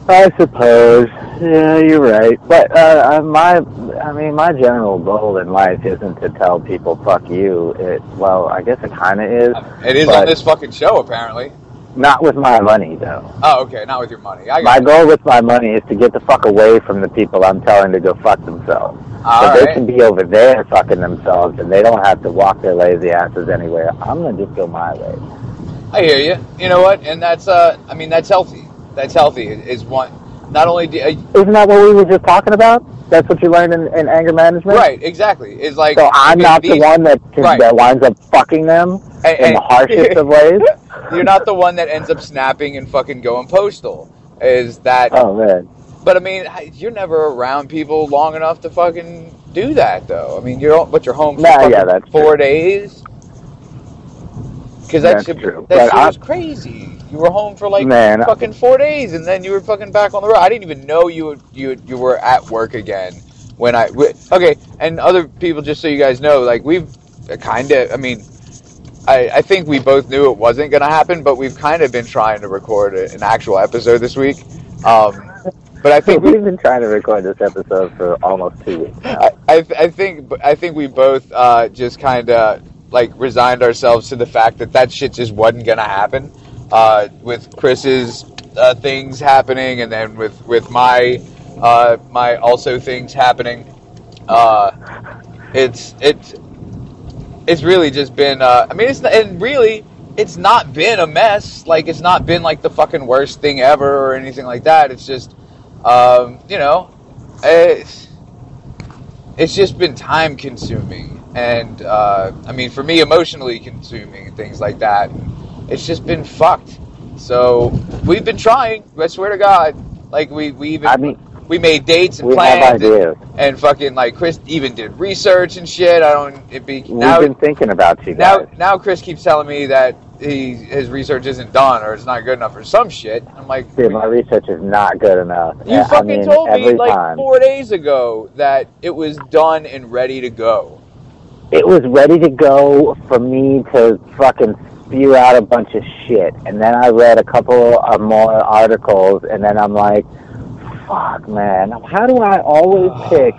I suppose. Yeah, you're right. But uh, uh, my, I mean, my general goal in life isn't to tell people "fuck you." It, well, I guess it kind of is. It is on this fucking show apparently. Not with my money, though. Oh, okay, not with your money. I My got goal with my money is to get the fuck away from the people I'm telling to go fuck themselves. All if they can be over there fucking themselves and they don't have to walk their lazy asses anywhere, I'm gonna just go my way. I hear you. You know what? And that's uh, I mean, that's healthy. That's healthy. Is one. Not only do, uh, Isn't that what we were just talking about? That's what you learned in, in anger management. right, exactly. Is like So I'm not the one that Right. that winds up fucking them And- in and- the harshest of ways. [laughs] You're not the one that ends up snapping and fucking going postal. Is that? Oh man. But I mean, you're never around people long enough to fucking do that, though. I mean, you're but you're home for Nah, yeah, that's four true. days. Because that That's shit, true. that shit was crazy. You were home for like Man. fucking four days, and then you were fucking back on the road. I didn't even know you would- you you were at work again when I okay. And other people, just so you guys know, like we've kind of. I mean, I I think we both knew it wasn't going to happen, but we've kind of been trying to record an actual episode this week. Um, but I think [laughs] we We've been trying to record this episode for almost two weeks. I, I, I think I think we both uh, just kind of like resigned ourselves to the fact that that shit just wasn't gonna happen. Uh, with Chris's uh, things happening, and then with with my uh, my also things happening, uh, it's it's it's really just been. Uh, I mean, it's and really. It's not been a mess. Like it's not been like the fucking worst thing ever or anything like that. It's just, um, you know, it's, it's just been time consuming. And uh, i mean for me emotionally consuming and things like that it's just been fucked. So we've been trying i swear to god. Like we we even I mean, we made dates and we plans and, and fucking like chris even did research and shit. I don't it be Now, We've been thinking about you guys. now now chris keeps telling me that he his research isn't done or it's not good enough or some shit. I'm like, Dude, my research is not good enough. you I fucking mean, told me like time. four days ago that it was done and ready to go. it was ready to go for me to fucking spew out a bunch of shit. And then I read a couple of more articles, and then I'm like, fuck, man, how do I always [sighs] pick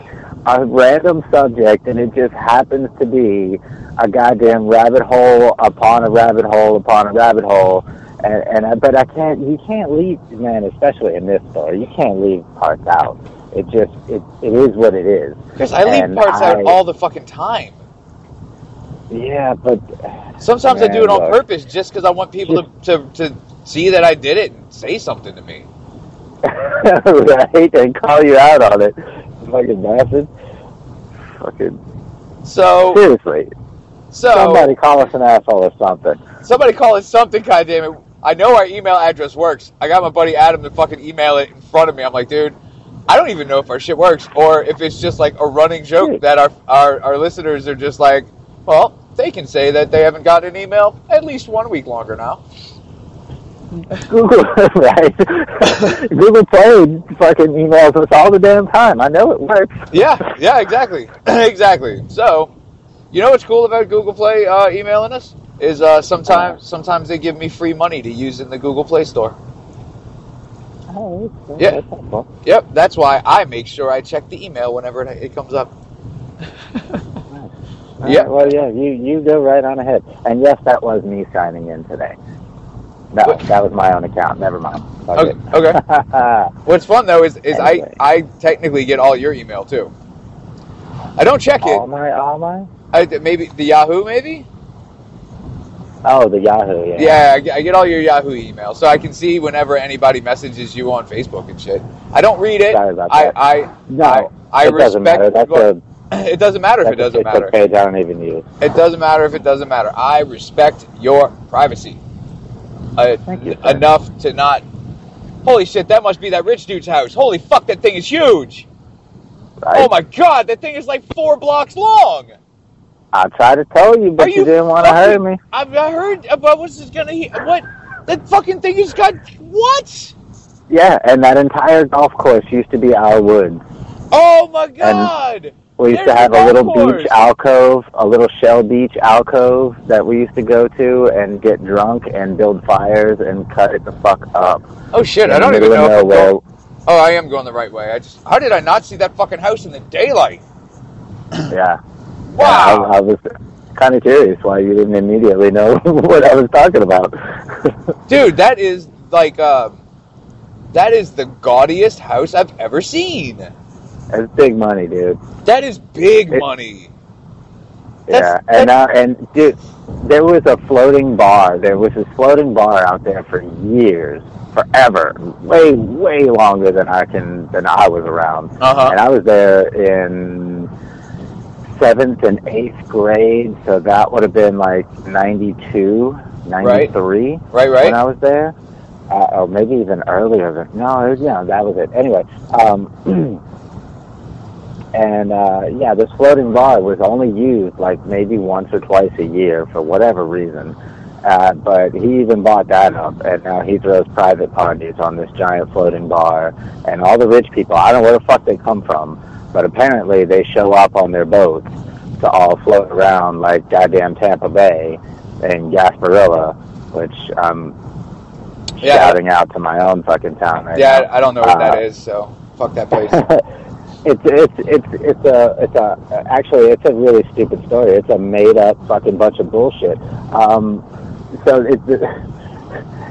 a random subject and it just happens to be a goddamn rabbit hole upon a rabbit hole upon a rabbit hole? And, and I, but I can't. You can't leave, man. Especially in this story, you can't leave parts out. It just it it is what it is. Because I leave And parts I- out all the fucking time. Yeah, but Sometimes I do it on look. purpose just because I want people to, to, to see that I did it and say something to me. [laughs] right, and call you out on it, fucking bastard. Fucking So, seriously, so somebody call us an asshole or something. somebody call us something, goddammit. I know our email address works. I got my buddy Adam to fucking email it in front of me. I'm like, dude, I don't even know if our shit works or if it's just like a running joke that our, our, our listeners are just like, well, they can say that they haven't gotten an email at least one week longer now. Google, [laughs] right? [laughs] Google Play fucking emails us all the damn time. I know it works. Yeah, yeah, exactly, [clears throat] exactly. So, you know what's cool about Google Play uh, emailing us is uh, sometimes sometimes they give me free money to use in the Google Play Store. Oh, that's- Yeah. that's. Yep, that's why I make sure I check the email whenever it, it comes up. [laughs] All Yeah. right, well, yeah, you you go right on ahead. And yes, that was me signing in today. No, What? that was my own account. Never mind. Fuck Okay, okay. [laughs] What's fun though is is Anyway. I I technically get all your email too. I don't check all it. my, all my. I, maybe the Yahoo, maybe. Oh, the Yahoo. Yeah. Yeah, I get, I get all your Yahoo emails, so I can see whenever anybody messages you on Facebook and shit. I don't read it. Sorry about I that. I No, I, I it doesn't matter. That's a [clears throat] it doesn't matter if it doesn't matter. page I don't even use. It doesn't matter if it doesn't matter. I respect your privacy uh, Thank you, enough to not. Holy shit! That must be that rich dude's house. Holy fuck! That thing is huge. Right? Oh my god! That thing is like four blocks long. I tried to tell you, but you, you didn't want to hurt me. I've I heard uh, about what's this gonna. he- What? That fucking thing has got what? Yeah, and that entire golf course used to be our woods. Oh my god! We used There's to have a little course. beach alcove, a little shell beach alcove that we used to go to and get drunk and build fires and cut it the fuck up. Oh shit! I don't even know. If nowhere. going, oh, I am going the right way. I just. How did I not see that fucking house in the daylight? Yeah. Wow. I, I was kind of curious why you didn't immediately know [laughs] what I was talking about. [laughs] Dude, that is like uh, that is the gaudiest house I've ever seen. It's big money, dude. That is big It- money. Yeah, That's- and now and dude, there was a floating bar. There was this floating bar out there for years, forever, way way longer than I can than I was around. Uh-huh. And I was there in seventh and eighth grade, so that would have been like 92, 93 Right, when right. I was there. Uh, or maybe even earlier. Than, no, it was, yeah, that was it. Anyway, um, [clears throat] and uh, yeah, this floating bar was only used like maybe once or twice a year for whatever reason. Uh, but he even bought that up, and now he throws private parties on this giant floating bar. And all the rich people, I don't know where the fuck they come from, but apparently they show up on their boats to all float around like goddamn Tampa Bay and Gasparilla, which I'm Yeah. shouting out to my own fucking town right Yeah, now. I don't know what that Uh, is, so fuck that place. [laughs] it's it's it's it's a it's a actually it's a really stupid story. It's a made up fucking bunch of bullshit. Um, so it's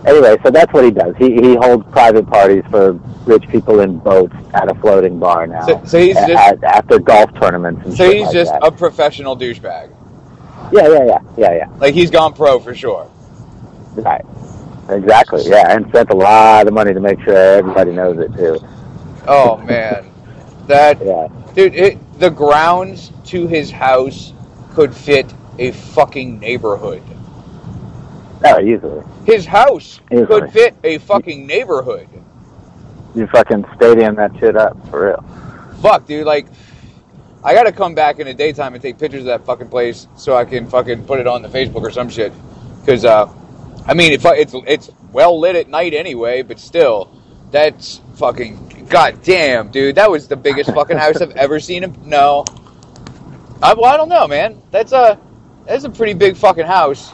anyway. So that's what he does. He he holds private parties for rich people in boats at a floating bar now. So- so he's a- just- after golf tournaments and So he's like just that. a professional douchebag. yeah yeah yeah yeah yeah Like he's gone pro for sure. right exactly yeah and spent a lot of money to make sure everybody knows it too. Oh man, that [laughs] Yeah. dude. It, the grounds to his house could fit a fucking neighborhood. Oh, easily. His house Easily. could fit a fucking neighborhood. You fucking stadium that shit up for real. Fuck, dude. Like, I gotta come back in the daytime and take pictures of that fucking place so I can fucking put it on the Facebook or some shit. Cause uh, I mean, it, it's it's well lit at night anyway, but still, that's fucking goddamn, dude. That was the biggest fucking house I've ever seen. In, no, I, well, I don't know, man. That's a that's a pretty big fucking house,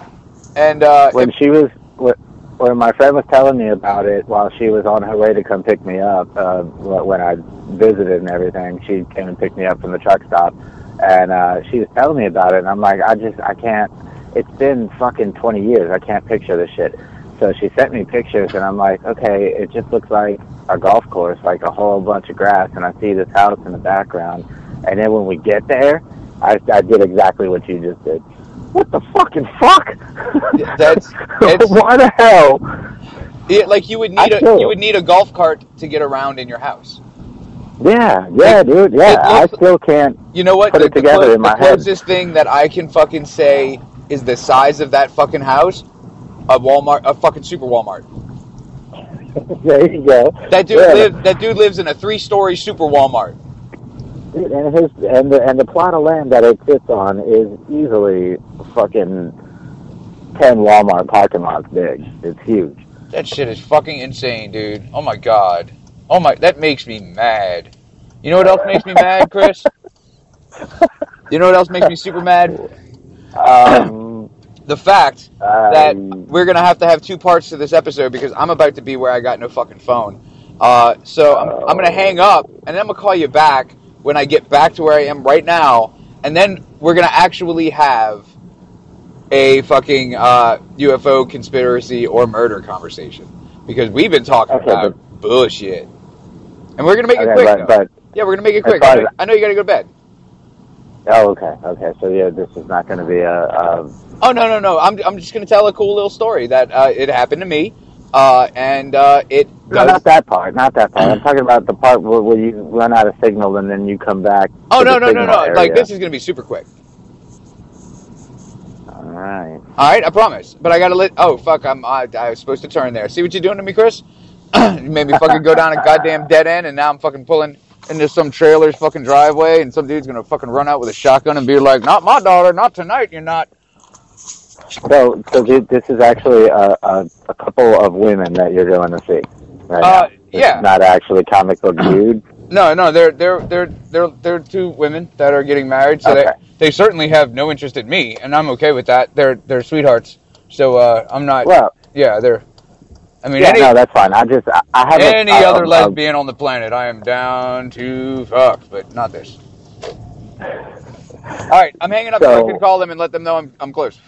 and uh, when she was wh- when my friend was telling me about it while she was on her way to come pick me up uh wh- when I visited and everything she came and picked me up from the truck stop. And uh she was telling me about it and I'm like I just I can't it's been fucking 20 years. I can't picture this shit. So she sent me pictures and I'm like okay it just looks like a golf course like a whole bunch of grass and I see this house in the background. And then when we get there I, I did exactly what you just did what the fucking fuck? That's- [laughs] why the hell? yeah, like you would need a feel you would need a golf cart to get around in your house. Yeah, yeah, dude. Yeah, it I still can't. You know what? Put the, it together the, in my the head. closest thing that I can fucking say is the size of that fucking house, a Walmart, a fucking super Walmart. [laughs] there you go. That dude Yeah. live, That dude lives in a three-story super Walmart. And his and the and the plot of land that it sits on is easily fucking ten Walmart parking lots big. It's huge. That shit is fucking insane, dude. Oh my god. Oh my, that makes me mad. You know what else makes me mad, Chris? [laughs] You know what else makes me super mad? Um, [clears throat] The fact that um, we're gonna have to have two parts to this episode because I'm about to be where I got no fucking phone. Uh, so I'm, I'm gonna hang up and then I'm gonna call you back when I get back to where I am right now, and then we're gonna actually have a fucking uh, UFO conspiracy or murder conversation because we've been talking Okay, about bullshit, and we're gonna make it quick. but, but yeah, we're gonna make it quick. I know, I know you gotta go to bed. oh, okay, okay. So yeah, this is not going to be a, a Oh no no no! I'm I'm just gonna tell a cool little story that uh, it happened to me, uh, and uh, it no, does. not that part, not that part. I'm [clears throat] talking about the part where, where you run out of signal and then you come back. oh to no no no no! Like this is gonna be super quick. All right. All right, I promise. But I gotta let. Oh fuck! I'm I, I was supposed to turn there. See what you're doing to me, Chris? [clears throat] you made me fucking go down a goddamn dead end, and now I'm fucking pulling into some trailer's fucking driveway, and some dude's gonna fucking run out with a shotgun and be like, "Not my daughter, not tonight. You're not." So, so this is actually a, a, a couple of women that you're going to see. Right Uh, yeah. not actually comic book [clears throat] dude. No, no, they're they're they're they're they're two women that are getting married, so Okay. they they certainly have no interest in me, and I'm okay with that. They're they're sweethearts, so uh, I'm not. Well, yeah, they're. I mean, yeah, any no, that's fine. I just I, I have any a, a, other a- lesbian on the planet, I am down to fuck, but not this. [laughs] All right, I'm hanging up so, So- I can call them and let them know I'm I'm close.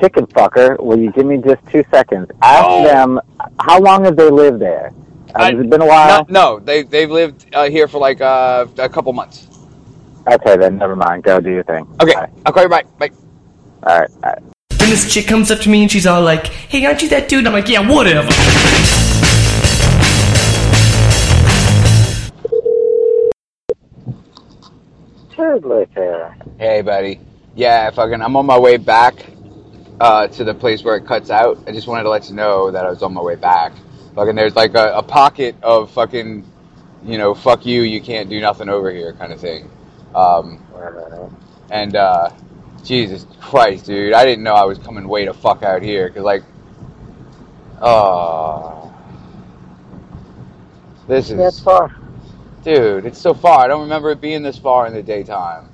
Chicken fucker. Will you give me just two seconds? Ask Oh. them how long have they lived there. Uh, I- has it been a while? No, no, they they've lived uh, here for like uh, a couple months. Okay, then never mind. Go do your thing. Okay, All right, I'll call you back. Bye. all right. All right. Then this chick comes up to me and she's all like, "Hey, aren't you that dude?" And I'm like, "Yeah, whatever." Turd Hey, buddy. Yeah, fucking, I'm on my way back uh, to the place where it cuts out. I just wanted to let you know that I was on my way back. Fucking, there's like a, a pocket of fucking, you know, fuck you, you can't do nothing over here kind of thing. Um, and, uh, Jesus Christ, dude, I didn't know I was coming way to fuck out here, because, like, oh. This is. That's far. Dude, it's so far. I don't remember it being this far in the daytime.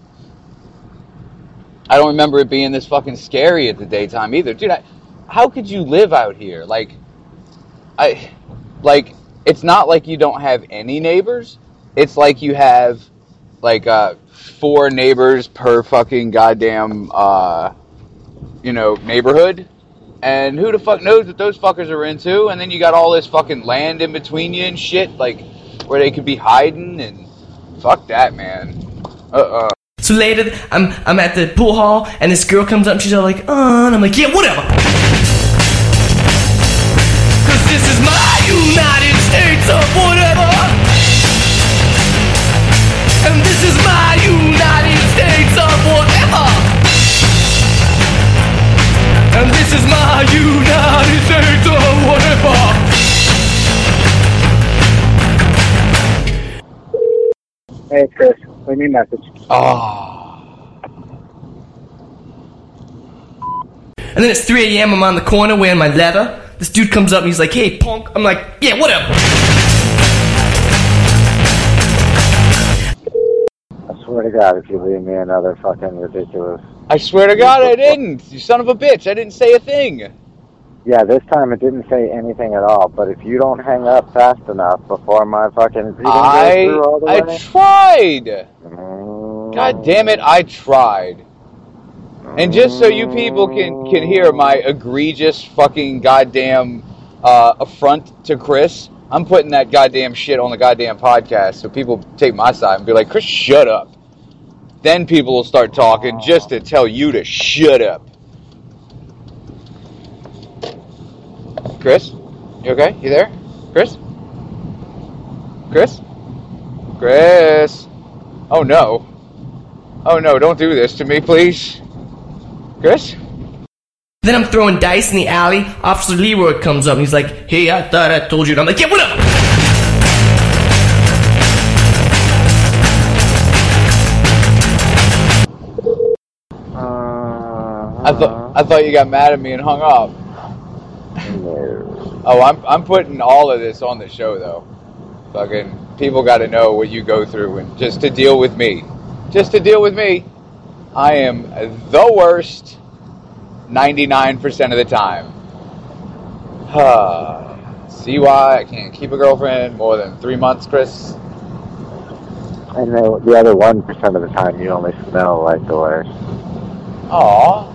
I don't remember it being this fucking scary at the daytime either. Dude, I, how could you live out here? Like, I, like, it's not like you don't have any neighbors. It's like you have, like, uh, four neighbors per fucking goddamn, uh, you know, neighborhood. And who the fuck knows what those fuckers are into? And then you got all this fucking land in between you and shit, like, where they could be hiding and fuck that, man. Uh uh So later, I'm I'm at the pool hall and this girl comes up and she's all like, "Uh," and I'm like, "Yeah, whatever." Cause this is my United States of whatever. And this is my United States of whatever. And this is my United States of Hey, Chris. Leave me a message. Oh. And then it's 3 a.m. I'm on the corner wearing my leather. This dude comes up and he's like, "Hey, punk." I'm like, "Yeah, whatever." I swear to God, if you leave me another fucking ridiculous. I swear to God, I didn't. You son of a bitch! I didn't say a thing. Yeah, this time it didn't say anything at all. But if you don't hang up fast enough before my fucking I through all the I way, tried. Mm. God damn it! I tried. And just so you people can can hear my egregious fucking goddamn uh, affront to Chris, I'm putting that goddamn shit on the goddamn podcast so people take my side and be like, Chris, shut up. Then people will start talking just to tell you to shut up. Chris, you okay? You there? Chris? Chris? Chris? Oh no. Oh no, don't do this to me, please. Chris? Then I'm throwing dice in the alley. Officer Leroy comes up and he's like, "Hey, I thought I told you." And I'm like, "Yeah, whatever." Uh, I thought I thought you got mad at me and hung up. Oh, I'm I'm putting all of this on the show though. Fucking people got to know what you go through and just to deal with me. Just to deal with me. I am the worst 99% of the time. [sighs] See why I can't keep a girlfriend more than 3 months, Chris? And then the other one percent of the time, you only smell like the worst. Aw,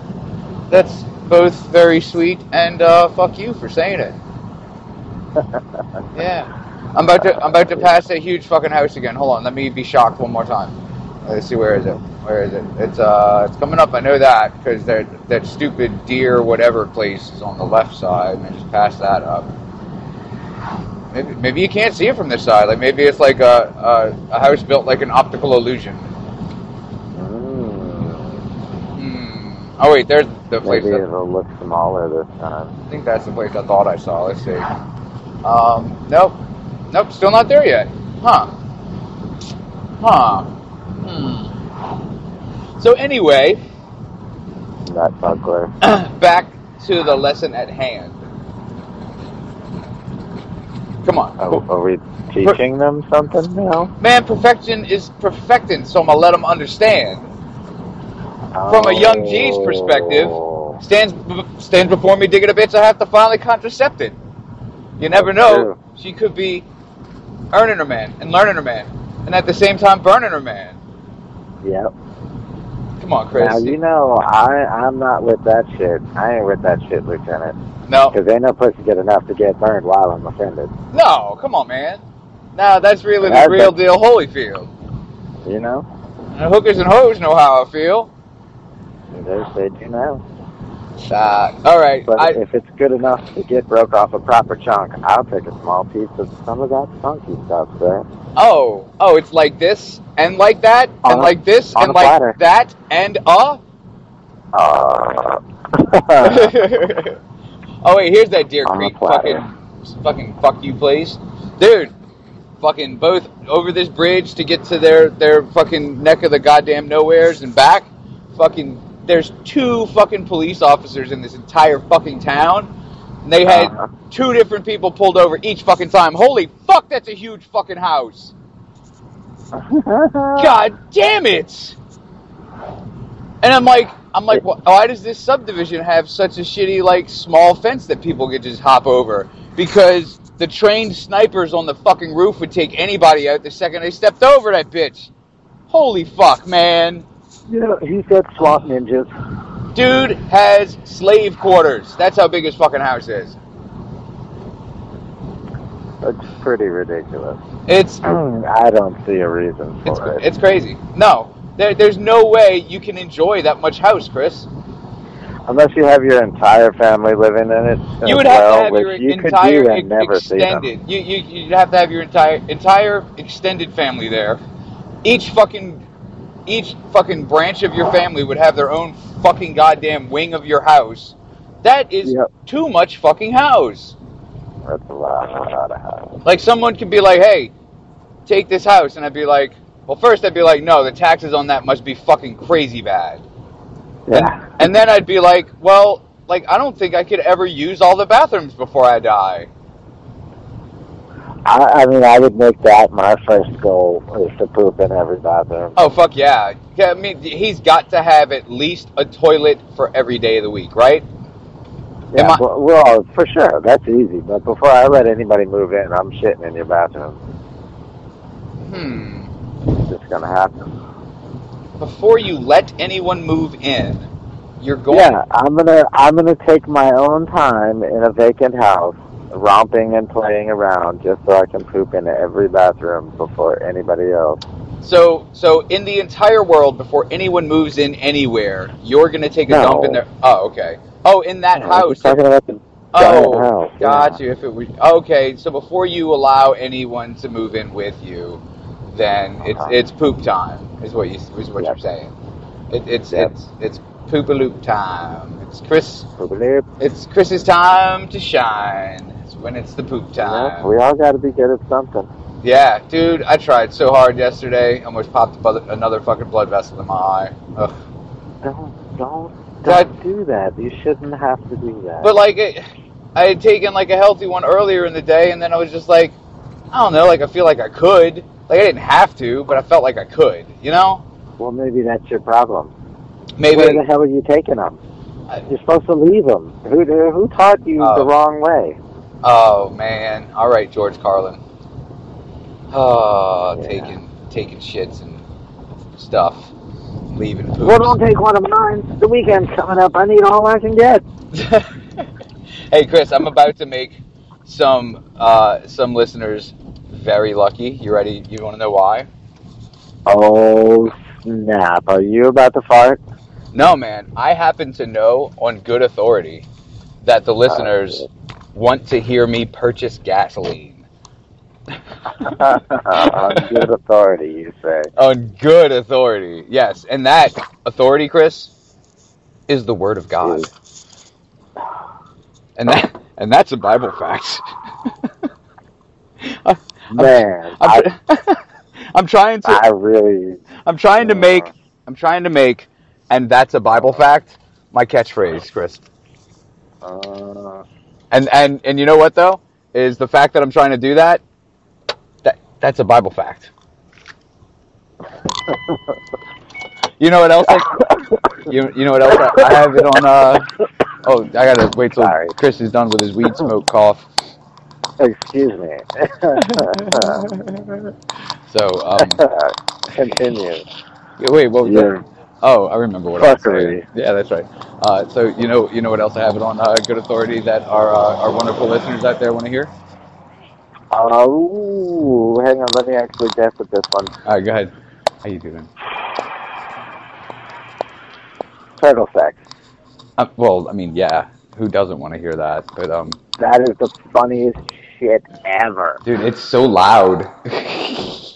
that's both very sweet and uh, fuck you for saying it. [laughs] Yeah, I'm about to I'm about to pass that huge fucking house again. Hold on, let me be shocked one more time. Let's see where is it? Where is it? It's uh, it's coming up. I know that because that that stupid deer whatever place is on the left side, and I just pass that up. Maybe maybe you can't see it from this side. Like maybe it's like a a, a house built like an optical illusion. Mm. Hmm. Oh wait, there's the place. Maybe that- it'll look smaller this time. I think that's the place I thought I saw. Let's see. Um, nope. Nope, still not there yet. Huh. Huh. Hmm. So anyway, That buckler. [clears throat] back to the lesson at hand. Come on. Are, are we teaching them something now? Man, perfection is perfecting, so I'm gonna let them understand. From a young G's perspective. Stands stands before me digging a bitch I have to finally contracept it. You never know. She could be earning her man and learning her man, and at the same time burning her man. Yep. Come on, Chris. Now you know I I'm not with that shit. I ain't with that shit, Lieutenant. no, Because ain't no pussy good enough to get burned while I'm offended. no, come on, man. Now that's really the That's real it. deal, Holyfield. You know? And hookers and hoes know how I feel. They say do now. Uh, all right, But I, if it's good enough to get broke off a proper chunk, I'll take a small piece of some of that funky stuff, there. oh, oh, it's like this and like that On and a- like this and like platter. that and uh. Uh, [laughs] oh wait, here's that Deer On Creek fucking fucking fuck you place, dude. Fucking both over this bridge to get to their their fucking neck of the goddamn nowheres and back. Fucking, there's two fucking police officers in this entire fucking town. And they had Uh-huh. two different people pulled over each fucking time. Holy fuck, that's a huge fucking house. [laughs] God damn it! And I'm like, I'm like, wh- why does this subdivision have such a shitty, like, small fence that people could just hop over? Because the trained snipers on the fucking roof would take anybody out the second they stepped over that bitch. Holy fuck, man. Yeah, he's got SWAT ninjas. Dude has slave quarters. That's how big his fucking house is. It's pretty ridiculous. It's [clears throat] I don't see a reason it's for it. it's crazy. No, there, there's no way you can enjoy that much house, Chris. Unless you have your entire family living in it. You would have well, to have your you could entire ex- and never see them. extended. You, you you'd have to have your entire entire extended family there. Each fucking each fucking branch of your family would have their own fucking goddamn wing of your house. That is Yep. too much fucking house. That's a lot, a lot of house. Like someone could be like, "Hey, take this house," and I'd be like, "Well, first I'd be like, no, the taxes on that must be fucking crazy bad." Yeah. And then I'd be like, well, like I don't think I could ever use all the bathrooms before I die. I, I mean, I would make that my first goal is to poop in every bathroom. Oh fuck yeah! Yeah, I mean he's got to have at least a toilet for every day of the week, right? Yeah, I- well, well, for sure, that's easy. But before I let anybody move in, I'm shitting in your bathroom. Hmm. It's just gonna happen. Before you let anyone move in, you're going. Yeah, I'm gonna I'm gonna take my own time in a vacant house, romping and playing around, just so I can poop in every bathroom before anybody else. So, so in the entire world, before anyone moves in anywhere, you're gonna take a No. dump in there. Oh, okay. Oh, in that I'm house. talking about the Oh, house. got yeah. you. If it was okay, so before you allow anyone to move in with you, then it's Uh-huh. it's poop time. Is what you is what Yep. you're saying. It, it's Yep. it's it's poopaloop time. It's Chris. Poop-a-loop. It's Chris's time to shine. When it's the poop Yeah, time. we all got to be good at something. Yeah, dude, I tried so hard yesterday. Almost popped another fucking blood vessel in my eye. Ugh. Don't don't don't do that. You shouldn't have to do that. But like, it, I had taken like a healthy one earlier in the day, and then I was just like, I don't know, like I feel like I could. Like I didn't have to, but I felt like I could. You know? well, maybe that's your problem. Maybe. Where the hell are you taking them? I- You're supposed to leave them. Who who taught you Oh. the wrong way? Oh man! All right, George Carlin. Oh, Yeah. taking taking shits and stuff, leaving poop. Well, don't take one of mine. The weekend's coming up. I need all I can get. [laughs] hey Chris, I'm about to make some uh, some listeners very lucky. You ready? You want to know why? Oh snap! Are you about to fart? No, man. I happen to know on good authority that the listeners want to hear me purchase gasoline. On good authority, you say. On good authority, yes. And that authority, Chris, is the word of God. And that and that's a Bible fact. [laughs] I- Man, I, I'm, I'm trying to I really. I'm trying to make I'm trying to make and that's a Bible fact my catchphrase, Chris. Uh, And and and you know what though is the fact that I'm trying to do that. That that's a Bible fact. You know what else? I, you you know what else? I, I have it on. Uh, oh, I gotta wait till Sorry. Chris is done with his weed smoke cough. excuse me. So um, [laughs] Continue. wait, what that? Oh, I remember what I was fuckery. saying. Yeah, that's right. Uh, so you know you know what else I have it on uh, good authority that our uh, our wonderful listeners out there want to hear. Oh, hang on. Let me actually guess at this one. All right, go ahead. How you doing? Turtle sex. Uh, well, I mean, yeah, who doesn't want to hear that? But um, That is the funniest shit ever. dude, it's so loud. [laughs]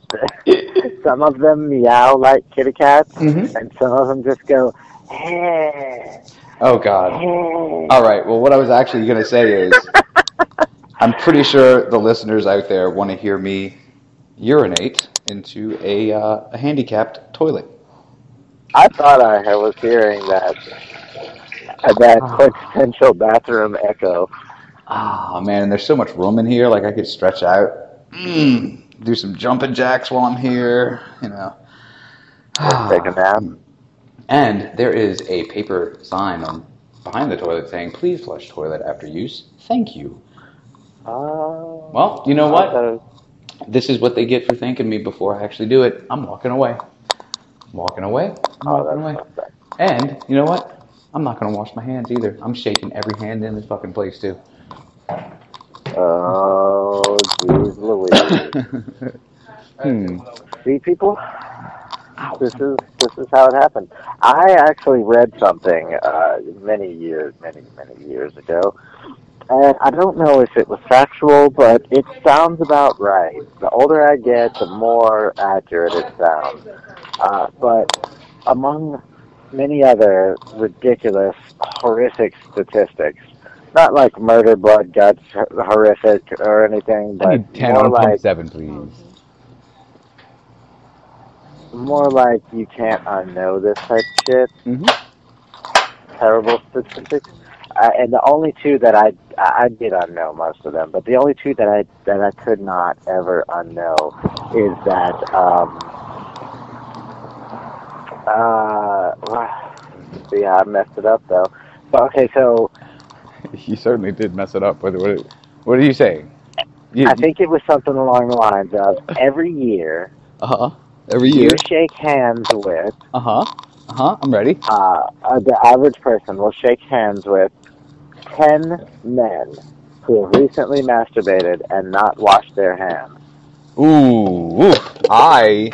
[laughs] some of them meow like kitty cats, Mhm. and some of them just go, eh, oh God. eh. All right. Well, what I was actually going to say is, [laughs] I'm pretty sure the listeners out there want to hear me urinate into a uh, a handicapped toilet. I thought I was hearing that that quintessential bathroom echo. Ah, man, there's so much room in here. Like I could stretch out, mm, do some jumping jacks while I'm here. You know. Take a nap. And there is a paper sign on behind the toilet saying, "Please flush toilet after use. Thank you." Oh. Well, you know what? Uh, This is what they get for thanking me before I actually do it. I'm walking away. I'm walking away. I'm Oh, walking away. And you know what? I'm not gonna wash my hands either. I'm shaking every hand in this fucking place too. Oh, jeez Louise. [laughs] hmm. See, people, this is this is how it happened. I actually read something uh, many years, many many years ago, and I don't know if it was factual, but it sounds about right. The older I get, the more accurate it sounds. Uh, but among many other ridiculous, horrific statistics, not like murder, blood, guts, horrific, or anything, I but need ten on like seven, please. more like you can't unknow this type of shit. hmm terrible statistics. Uh, and the only two that I I did unknow most of them, but the only two that I that I could not ever unknow is that um uh [sighs] yeah I messed it up though. But okay, so [laughs] You certainly did mess it up. What, what, what are you saying? You, I think it was something along the lines of [laughs] every year Uh huh. Every year. you shake hands with Uh huh. Uh huh. I'm ready. uh, uh, the average person will shake hands with 10 men who have recently masturbated and not washed their hands. Ooh, ooh. I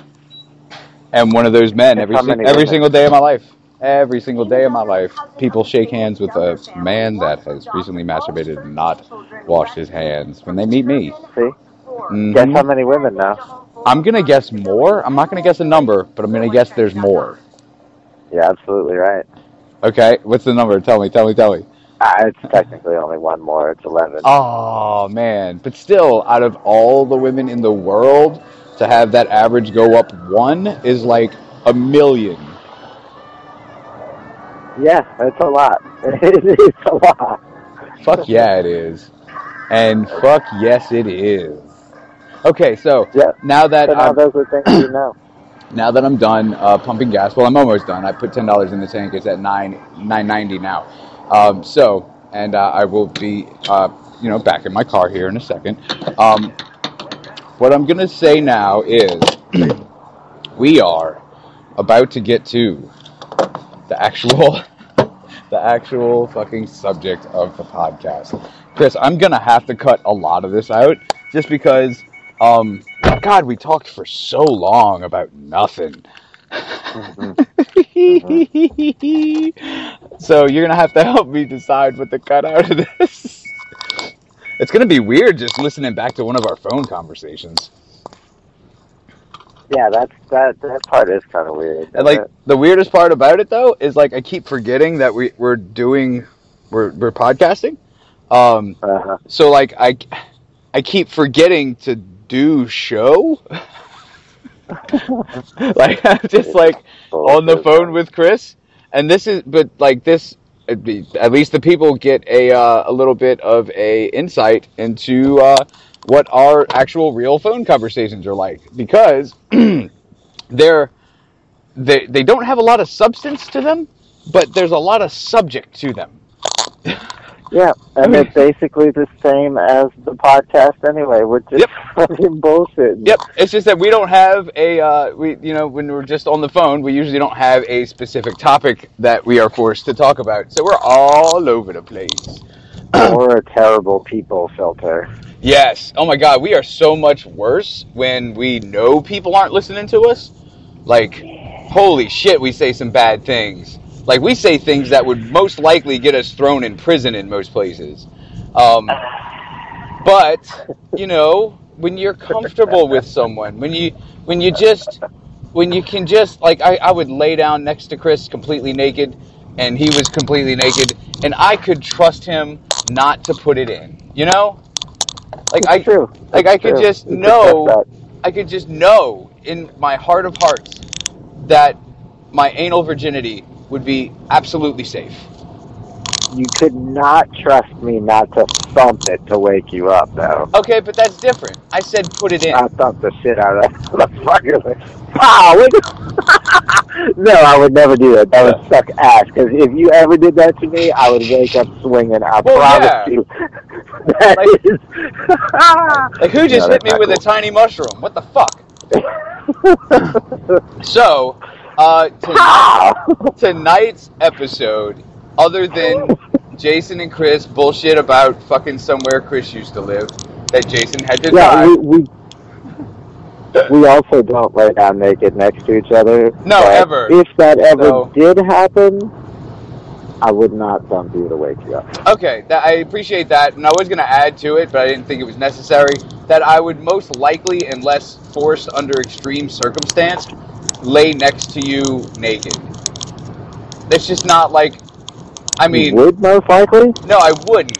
am one of those men every si- every women? single day of my life. Every single day of my life, people shake hands with a man that has recently masturbated and not washed his hands when they meet me. See? Mhm. Guess how many women now? I'm gonna guess more. I'm not gonna guess a number, but I'm gonna guess there's more. Yeah, absolutely right. Okay, what's the number? Tell me, tell me, tell me. Uh, it's technically only one more. It's 11. Oh man, but still, out of all the women in the world, to have that average go up one is like a million. Yeah, it's a lot. [laughs] it's a lot. Fuck yeah, it is, and fuck yes, it is. Okay, so Yeah. now that So now I'm, those are things you [clears throat] know. now that I'm done uh, pumping gas, well, I'm almost done. I put ten dollars in the tank. It's at nine nine ninety now. Um, so, and uh, I will be, uh, you know, back in my car here in a second. Um, what I'm gonna say now is, [clears throat] we are about to get to the actual, [laughs] the actual fucking subject of the podcast. Chris, I'm gonna have to cut a lot of this out just because, um, God, we talked for so long about nothing. [laughs] [laughs] so you're gonna have to help me decide what to cut out of this. It's gonna be weird just listening back to one of our phone conversations. Yeah, that's that. That part is kind of weird. And like the weirdest part about it though is like I keep forgetting that we we're doing we're we're podcasting. Um uh so like I I keep forgetting to do show. [laughs] like I'm just like on the phone with Chris, and this is, but like this, at at least the people get a uh, a little bit of a insight into uh, what our actual real phone conversations are like because [clears throat] they're they they don't have a lot of substance to them, but there's a lot of subject to them. [laughs] Yeah, and it's basically the same as the podcast anyway. We're just Yep. [laughs] fucking bullshit. Yep, it's just that we don't have a uh, we you know when we're just on the phone, we usually don't have a specific topic that we are forced to talk about, so we're all over the place. We're a terrible people filter. Yes. Oh my God, we are so much worse when we know people aren't listening to us. Like, holy shit, we say some bad things. Like, we say things that would most likely get us thrown in prison in most places. Um, but you know, when you're comfortable with someone, when you when you just when you can just like I, I would lay down next to Chris completely naked and he was completely naked and I could trust him not to put it in. You know? Like I true. like It's I could true. just can know I could just know in my heart of hearts that my anal virginity would be absolutely safe. You could not trust me not to thump it to wake you up, though. Okay, but that's different. I said put it in. I thumped the shit out of that [laughs] motherfucker. Like, wow, [laughs] no, I would never do that. That would suck ass. Because if you ever did that to me, I would wake up swinging. I Well, promise yeah. you. [laughs] That Like- is- Like who just No, hit me with a tiny mushroom? What the fuck? So, uh, tonight, tonight's episode, other than Jason and Chris bullshit about fucking somewhere Chris used to live, that Jason had to Yeah, die. we, we we also don't lay down naked next to each other. No, ever. If that ever So- did happen, I would not thump you to wake you up. Okay, that, I appreciate that, and I was going to add to it, but I didn't think it was necessary. That I would most likely, unless forced under extreme circumstance, lay next to you naked. That's just not like. I you mean, would most likely. no, I wouldn't.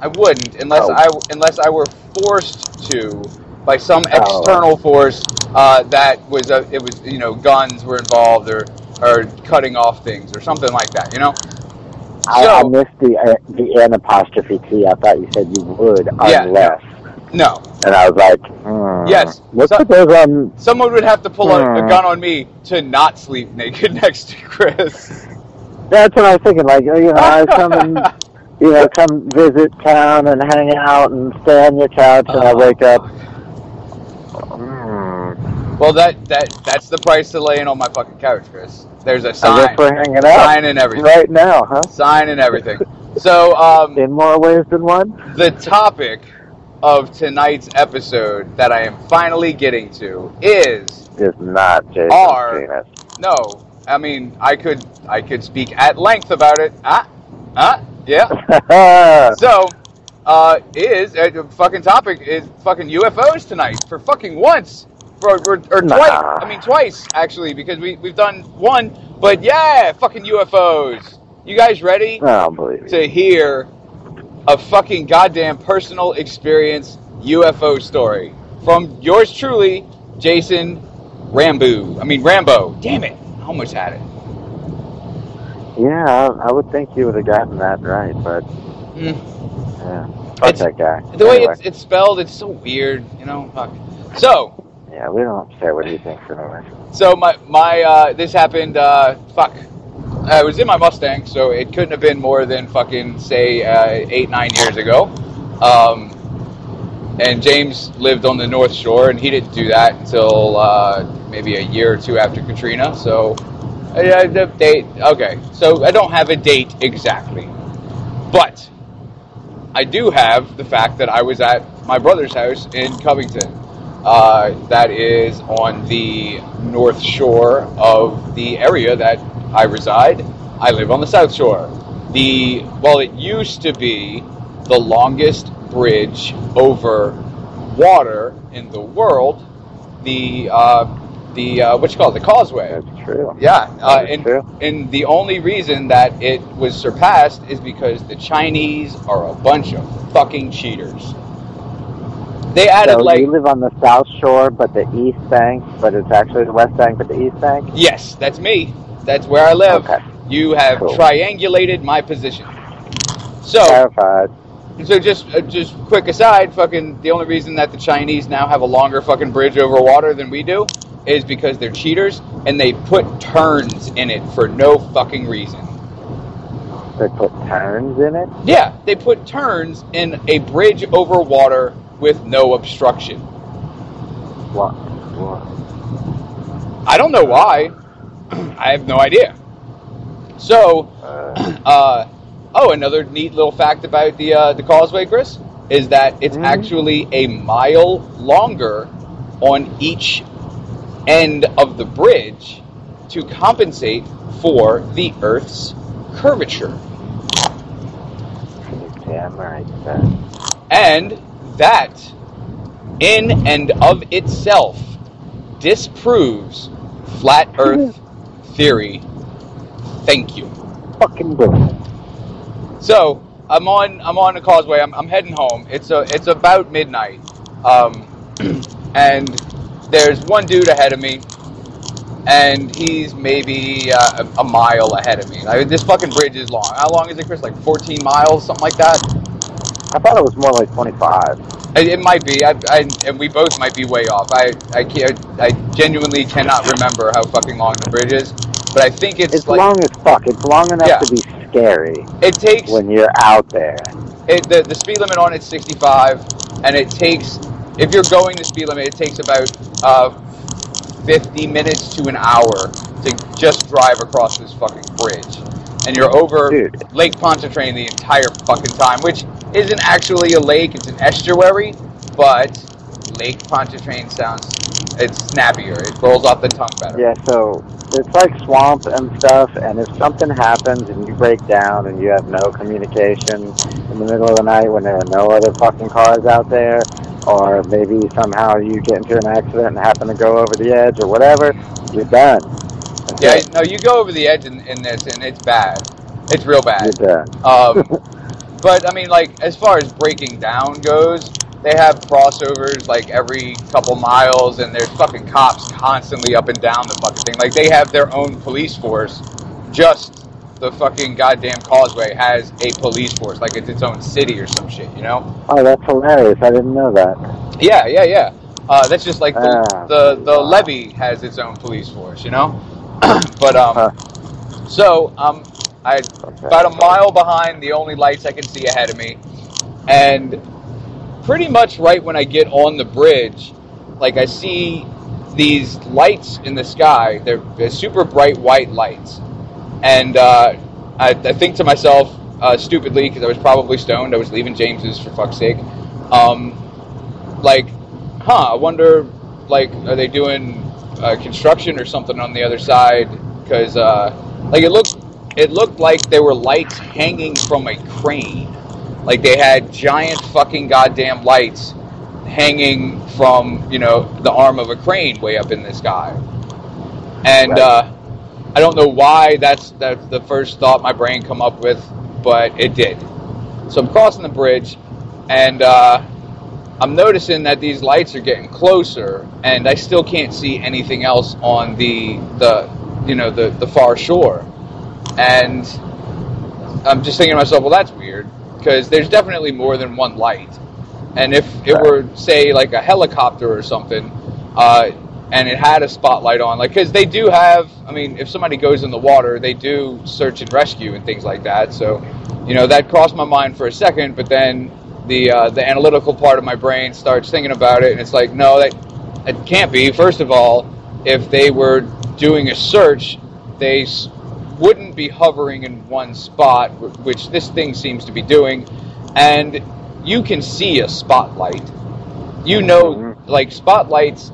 I wouldn't unless Oh. I unless I were forced to by some Oh. external force uh, that was a, it was you know guns were involved or or cutting off things or something like that. You know. I, So- I missed the uh, the N apostrophe T. I thought you said you would Yeah. unless, No, and I was like, hmm. Yes. Let's So- those on. someone would have to pull a, a Hmm. gun on me to not sleep naked [laughs] next to Chris. That's what I was thinking. Like, you know, I [laughs] come and you know come visit town and hang out and stay on your couch, and I Oh. wake up. Hmm. Well, that that that's the price to laying on my fucking couch, Chris. There's a sign, guess we're hanging out sign and everything, right now, huh? sign and everything. So, um, In more ways than one. the topic of tonight's episode that I am finally getting to is Is not Jason Are- penis. no. I mean, I could I could speak at length about it. Ah, ah, yeah. [laughs] So, uh, is uh, fucking topic is fucking UFOs tonight for fucking once, for, or, or Nah. twice. I mean, twice actually because we we've done one, but yeah, fucking UFOs. You guys ready I don't believe you. to hear a fucking goddamn personal experience UFO story from yours truly, Jason Rambo. I mean Rambo. Damn it! I almost had it. Yeah, I, I would think you would have gotten that right, but Mm. yeah, fuck It's- that guy. The way Anyway, it's, it's spelled, it's so weird. You know. Fuck. So. yeah, we don't care what he thinks anyway. So my my uh, this happened. Uh, fuck, I was in my Mustang, so it couldn't have been more than fucking say uh, eight nine years ago. Um, and James lived on the North Shore, and he didn't do that until uh, maybe a year or two after Katrina. So, uh, the date. Okay, so I don't have a date exactly, but I do have the fact that I was at my brother's house in Covington. Uh, that is on the north shore of the area that I reside. I live on the south shore. The well, it used to be the longest bridge over water in the world. The uh, the uh, what you call it, the causeway. That's true. Yeah, uh, and, true. and the only reason that it was surpassed is because the Chinese are a bunch of fucking cheaters. They added So like you live on the south shore, but the east bank, but it's actually the west bank, but the east bank. yes, that's me. That's where I live. Okay. You have Cool. triangulated my position. So, So just uh, just quick aside, fucking the only reason that the Chinese now have a longer fucking bridge over water than we do is because they're cheaters and they put turns in it for no fucking reason. They put turns in it. Yeah, they put turns in a bridge over water with no obstruction. What? what? I don't know why. [clears throat] I have no idea. So, Uh, [clears throat] uh, oh, another neat little fact about the uh, the causeway, Chris, is that it's Mhm. actually a mile longer on each end of the bridge to compensate for the Earth's curvature. damn right. sir. And that, in and of itself, disproves flat Earth [laughs] theory. Thank you. Fucking brilliant. So I'm on I'm on the causeway. I'm, I'm heading home. It's a it's about midnight, um, [clears throat] and there's one dude ahead of me, and he's maybe uh, a, a mile ahead of me. I mean, this fucking bridge is long. How long is it, Chris? Like 14 miles, something like that. I thought it was more like 25. It, it might be, I, I, and we both might be way off. I, I can't, I genuinely cannot remember how fucking long the bridge is, but I think it's, It's like long as fuck. It's long enough Yeah. to be scary it takes when you're out there. it, the the speed limit on it's 65, and it takes if you're going the speed limit, it takes about uh, 50 minutes to an hour to just drive across this fucking bridge, and you're over Dude. Lake Pontchartrain the entire fucking time, which isn't actually a lake; it's an estuary, but Lake Pontchartrain sounds it's snappier. It rolls off the tongue better. Yeah, so it's like swamp and stuff, and if something happens and you break down and you have no communication in the middle of the night when there are no other fucking cars out there, or maybe somehow you get into an accident and happen to go over the edge or whatever, you're done. That's Yeah, it. no, you go over the edge in, in this, and it's bad. It's real bad. You're done. Um, [laughs] but I mean, like as far as breaking down goes, they have crossovers like every couple miles, and there's fucking cops constantly up and down the fucking thing. Like they have their own police force just the fucking goddamn causeway has a police force, like it's its own city or some shit, you know? Oh, that's hilarious. I didn't know that. Yeah, yeah, yeah. Uh, that's just like the, Ah. the the levee has its own police force, you know. [clears throat] but um, Huh. so um, I about a mile behind the only lights I can see ahead of me, and pretty much right when I get on the bridge, like I see these lights in the sky. They're, they're super bright white lights, and uh, I, I think to myself, uh, stupidly, because I was probably stoned. I was leaving James's for fuck's sake. Um, like, huh? I wonder, like, are they doing uh, construction or something on the other side? Because, uh, like, it looked, it looked like there were lights hanging from a crane. Like they had giant fucking goddamn lights hanging from, you know, the arm of a crane way up in the sky. And Right. uh, I don't know why that's that's the first thought my brain come up with, but it did. So I'm crossing the bridge, and uh, I'm noticing that these lights are getting closer, and I still can't see anything else on the the you know the the far shore. And I'm just thinking to myself, well, that's weird because there's definitely more than one light. And if it Right. were, say, like a helicopter or something, uh, and it had a spotlight on, like, because they do have, I mean, if somebody goes in the water, they do search and rescue and things like that. So, you know, that crossed my mind for a second, but then the uh, the analytical part of my brain starts thinking about it, and it's like, no, that it can't be. First of all, if they were doing a search, they wouldn't be hovering in one spot, which this thing seems to be doing, and you can see a spotlight. You know, mm-hmm. like spotlights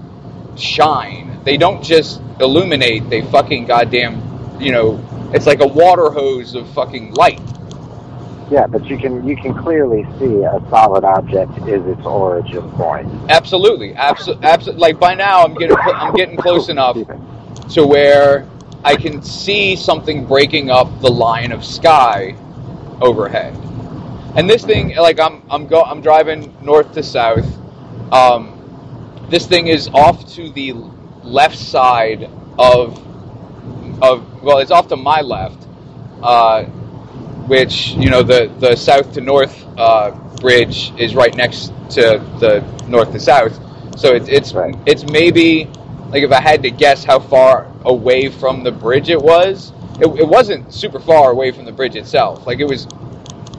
shine. They don't just illuminate. They fucking goddamn, you know, it's like a water hose of fucking light. Yeah, but you can you can clearly see a solid object is its origin point. Absolutely, absolutely, absolutely. Like by now, I'm getting I'm getting close [laughs] enough to where I can see something breaking up the line of sky overhead. And this thing, like I'm I'm go I'm driving north to south. Um, this thing is off to the left side of of well, it's off to my left, uh, which you know the the south to north uh, bridge is right next to the north to south. So it's it's Right. it's maybe like if I had to guess how far away from the bridge it was, it, it wasn't super far away from the bridge itself. Like it was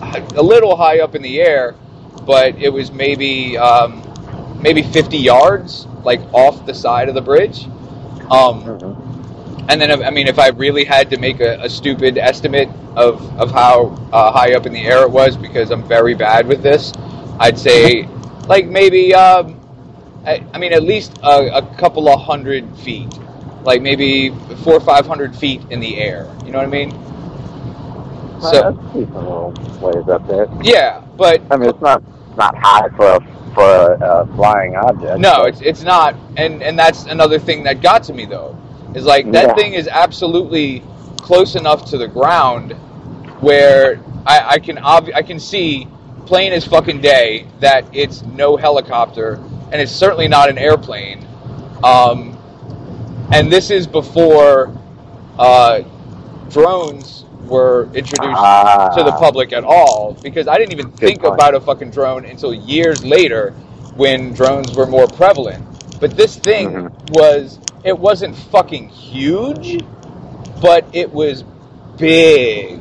a little high up in the air, but it was maybe um, maybe 50 yards, like off the side of the bridge. Um, Mhm. and then, I mean, if I really had to make a, a stupid estimate of, of how uh, high up in the air it was, because I'm very bad with this, I'd say, like, maybe, um, I, I mean, at least a, a couple of hundred feet. Like, maybe four or five hundred feet in the air. You know what I mean? Well, So, that's a little ways up there. yeah, but I mean, it's not not high for a for a, a flying object. No, but- it's it's not, and and that's another thing that got to me though, is like that Yeah. thing is absolutely close enough to the ground where I, I can ob- I can see plain as fucking day that it's no helicopter and it's certainly not an airplane, um, and this is before uh, drones were introduced Ah. to the public at all because I didn't even think point. about a fucking drone until years later when drones were more prevalent. But this thing Mhm. was it wasn't fucking huge, but it was big.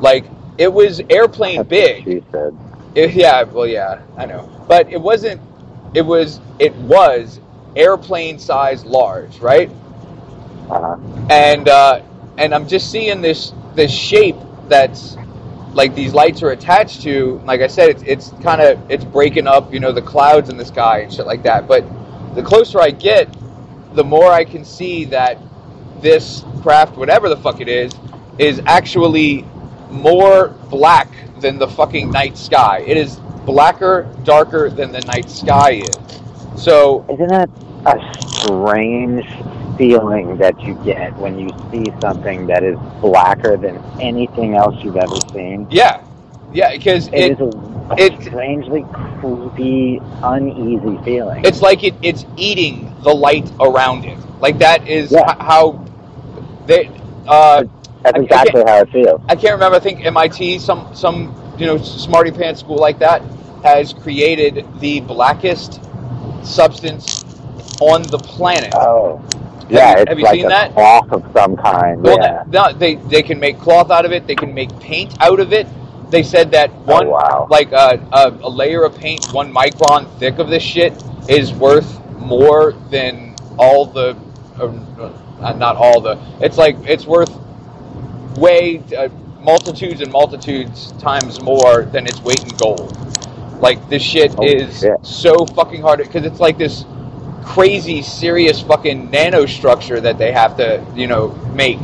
Like it was airplane That's big. what She said. It- yeah, well, yeah, I know, but it wasn't. It was. It was airplane size large, right? Uh-huh. and uh, and I'm just seeing this this shape that's like these lights are attached to. Like I said, it's it's kind of it's breaking up, you know, the clouds in the sky and shit like that. But the closer I get, the more I can see that this craft, whatever the fuck it is, is actually more black than the fucking night sky. It is blacker, darker than the night sky is. So Isn't it a strange feeling that you get when you see something that is blacker than anything else you've ever seen? yeah, yeah, because it it, is a, a it- strangely creepy, uneasy feeling. it's like it, it's eating the light around it. Like that is Yeah. h- how they. Uh, That's exactly how it feels. I can't remember. I think MIT, some some you know smarty pants school like that, has created the blackest substance on the planet. Oh. Yeah, you- it's have you like seen a that? cloth of some kind. Well, yeah. no, they they can make cloth out of it. They can make paint out of it. They said that one Oh, wow. like uh, a, a layer of paint, one micron thick of this shit, is worth more than all the, uh, uh, not all the. It's like it's worth way uh, multitudes and multitudes times more than its weight in gold. Like this shit is shit. so fucking hard because it's like this crazy serious fucking nanostructure that they have to you know make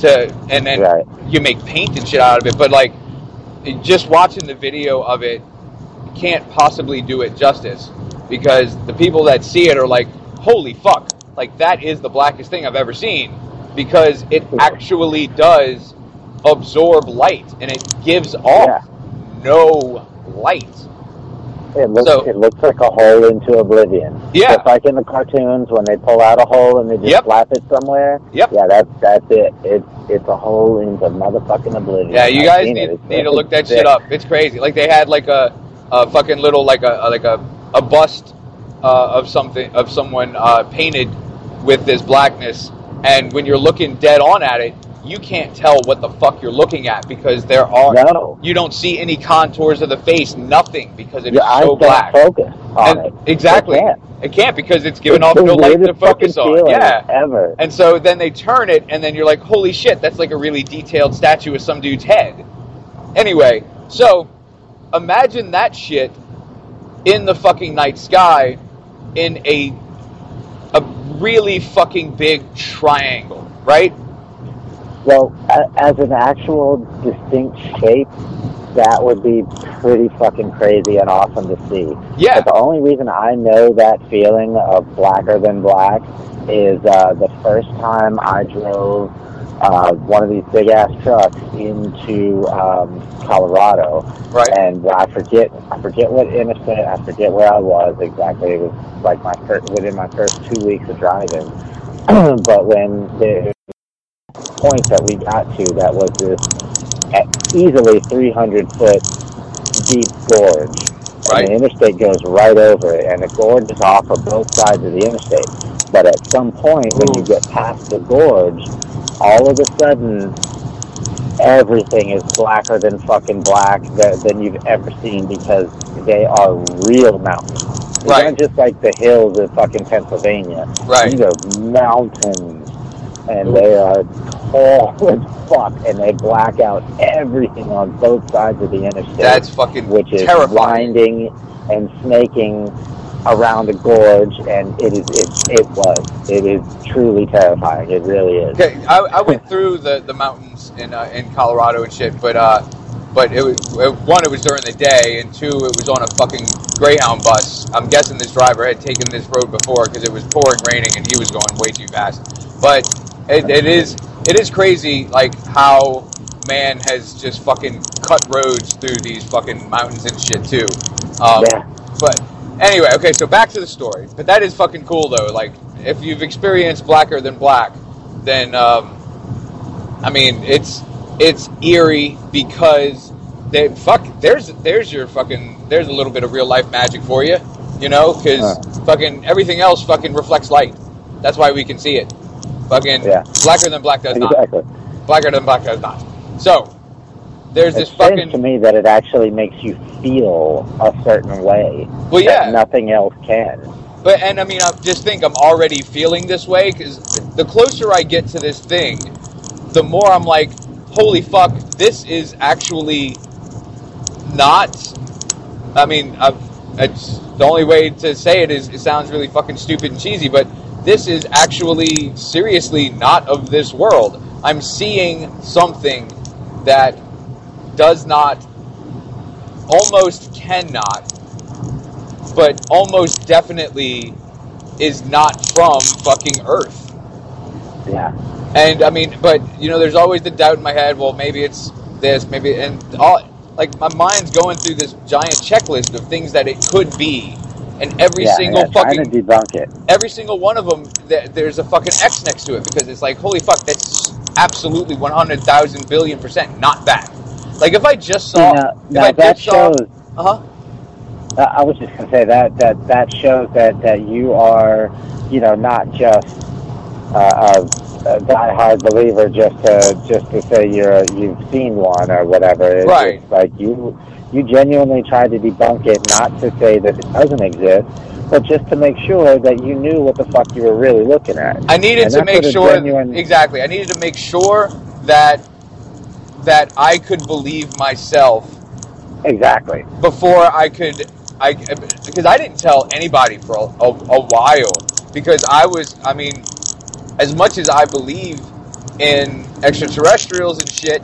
to and then Right. you make paint and shit out of it but like just watching the video of it can't possibly do it justice because the people that see it are like holy fuck like that is the blackest thing i've ever seen because it actually does absorb light and it gives off no light It looks So- it looks like a hole into oblivion. Yeah. Just like in the cartoons when they pull out a hole and they just Yep. slap it somewhere. Yep. Yeah, that's that's it. It's it's a hole into motherfucking oblivion. Yeah, you guys need, it. Need to look that it's shit up. It's crazy. Like they had like a, a fucking little like a like a, a bust uh, of something of someone uh, painted with this blackness, and when you're looking dead on at it, you can't tell what the fuck you're looking at because there are No. you don't see any contours of the face, nothing because it eyes so black. focus on And- it. exactly. They can't. It can't because it's given It's off no light to focus on. Yeah. Ever. And so then they turn it, and then you're like, holy shit, that's like a really detailed statue of some dude's head. Anyway, so imagine that shit in the fucking night sky in a a really fucking big triangle, right? Well, as an actual distinct shape, that would be pretty fucking crazy and awesome to see. Yeah. But the only reason I know that feeling of blacker than black is uh, the first time I drove uh, one of these big ass trucks into um, Colorado, Right. and I forget I forget what interstate I forget where I was exactly. It was like my first, within my first two weeks of driving. [clears throat] but when the point that we got to, that was this uh, easily 300 foot deep gorge. Right. And the interstate goes right over it, and the gorge is off of both sides of the interstate. But at some point, when you get past the gorge, all of a sudden, everything is blacker than fucking black that, than you've ever seen because they are real mountains. They're Right. not just like the hills of fucking Pennsylvania. Right. These are mountains, and they are tall [laughs] as fuck, and they black out everything on both sides of the interstate That's fucking which is terrifying. winding and snaking around the gorge, and it is it, it was it is truly terrifying. It really is. Okay, I, I went through the, the mountains in uh, in Colorado and shit, but uh, but it was one, it was during the day, and two, it was on a fucking Greyhound bus. I'm guessing this driver had taken this road before because it was pouring raining and he was going way too fast. But it, it is it is crazy, like how man has just fucking cut roads through these fucking mountains and shit too. Um, Yeah. But anyway, okay, so back to the story. But that is fucking cool though. Like if you've experienced blacker than black, then um, I mean it's it's eerie because they fuck there's there's your fucking there's a little bit of real life magic for you, you know, because Uh. fucking everything else fucking reflects light. That's why we can see it. Fucking Yeah. blacker than black does not. Exactly. Blacker than black does not. So there's It's this fucking to me that it actually makes you feel a certain way well yeah. that nothing else can. But and I mean, I just think I'm already feeling this way because the closer I get to this thing, the more I'm like, holy fuck, this is actually not. I mean, I've, it's the only way to say it is it sounds really fucking stupid and cheesy, but this is actually seriously not of this world. I'm seeing something that does not, almost cannot but almost definitely is not from fucking Earth. Yeah. And I mean, but you know, there's always the doubt in my head. Well, maybe it's this, maybe, and all like my mind's going through this giant checklist of things that it could be, and every yeah, single yeah, fucking debunk it. every single one of them, th- there's a fucking X next to it because it's like, holy fuck, that's absolutely 100,000 billion percent not that. Like if I just saw, if I that just saw, uh huh. Uh, I was just gonna say that that that shows that that you are, you know, not just uh, a, a diehard believer just to just to say you're you've seen one or whatever. It's, Right. like you you genuinely tried to debunk it, not to say that it doesn't exist, but just to make sure that you knew what the fuck you were really looking at. I needed And to make sure genuine- exactly. I needed to make sure that that I could believe myself Exactly. before I could I because I didn't tell anybody for a, a, a while because I was I mean as much as I believe in extraterrestrials and shit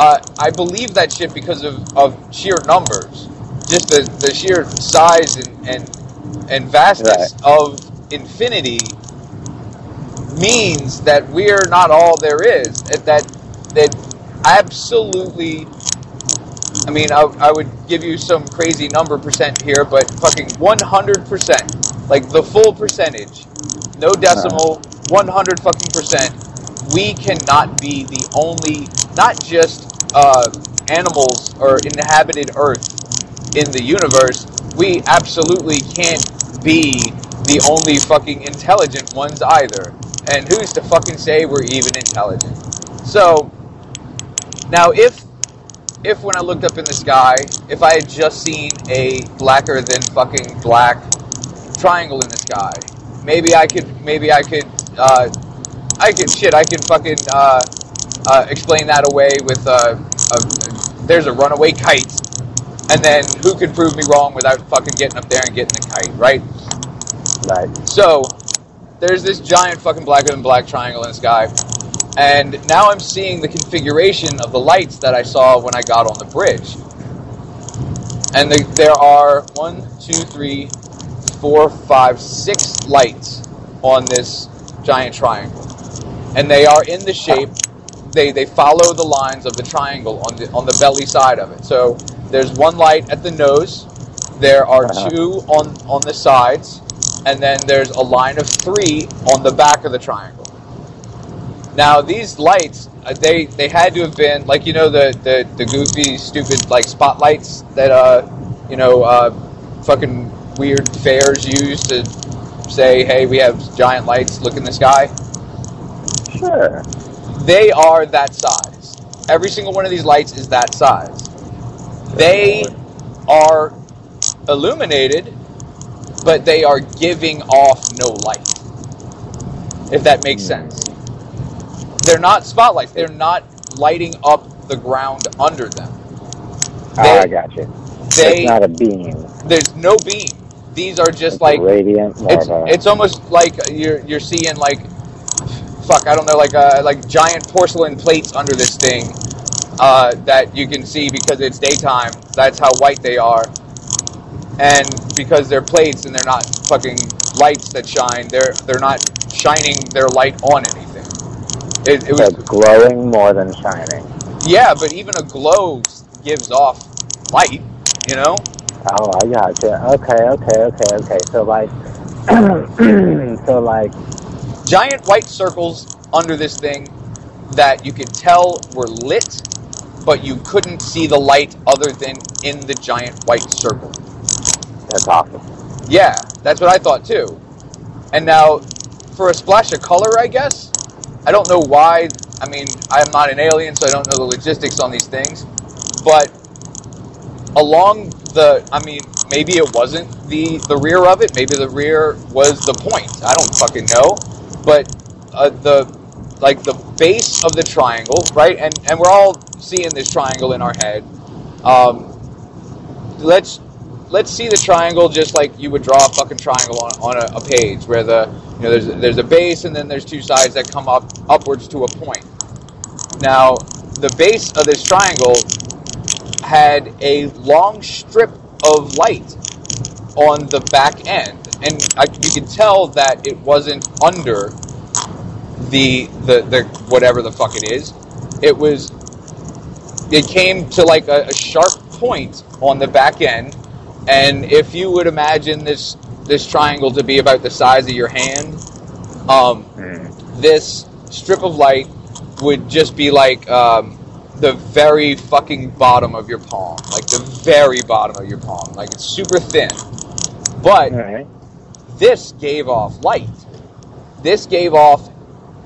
uh, I believe that shit because of, of sheer numbers. Just the, the sheer size and and, and vastness of infinity means that we're not all there is that that, that absolutely I mean, I, I would give you some crazy number percent here, but fucking 100%, like the full percentage, no decimal, 100 fucking percent, we cannot be the only, not just uh, animals or inhabited Earth in the universe, we absolutely can't be the only fucking intelligent ones either. And who's to fucking say we're even intelligent? So, now if if when I looked up in the sky, if I had just seen a blacker than fucking black triangle in the sky, maybe I could, maybe I could, uh, I could, shit, I could fucking, uh, uh, explain that away with, uh, a, there's a runaway kite. And then who can prove me wrong without fucking getting up there and getting the kite, right? Right. So, there's this giant fucking blacker than black triangle in the sky. And now I'm seeing the configuration of the lights that I saw when I got on the bridge. And the, there are one, two, three, four, five, six lights on this giant triangle. And they are in the shape, they, they follow the lines of the triangle on the, on the belly side of it. So there's one light at the nose, there are Uh-huh. two on, on the sides, and then there's a line of three on the back of the triangle. Now these lights, uh, they they had to have been like you know the the, the goofy stupid like spotlights that uh you know uh fucking weird fairs use to say hey we have giant lights look in the sky. Sure. They are that size. Every single one of these lights is that size. They are illuminated, but they are giving off no light. If that makes sense. They're not spotlights. They're not lighting up the ground under them. Ah, They- I got you. They it's not a beam. there's no beam. These are just It's like radiant. It's it's almost like you're you're seeing like fuck I don't know like uh, like giant porcelain plates under this thing uh, that you can see because it's daytime. That's how white they are, and because they're plates and they're not fucking lights that shine, they're they're not shining their light on anything. It, it was glowing more than shining. yeah, but even a glow gives off light, you know. Oh, I got you. Okay, okay, okay, okay. So like, [clears throat] so like, giant white circles under this thing that you could tell were lit, but you couldn't see the light other than in the giant white circle. that's awesome. Yeah, that's what I thought too. And now, for a splash of color, I guess. I don't know why. I mean, I'm not an alien, so I don't know the logistics on these things. But along the, I mean, maybe it wasn't the the rear of it. Maybe the rear was the point. I don't fucking know. But uh, the like the base of the triangle, right? And and we're all seeing this triangle in our head. Um, let's let's see the triangle just like you would draw a fucking triangle on, on a, a page where the you know there's there's a base and then there's two sides that come up upwards to a point. Now the base of this triangle had a long strip of light on the back end, and I, you could tell that it wasn't under the the the whatever the fuck it is. It was it came to like a, a sharp point on the back end, and if you would imagine this this triangle to be about the size of your hand, um, this strip of light would just be like um, the very fucking bottom of your palm, like the very bottom of your palm, like it's super thin. But right. This gave off light. This gave off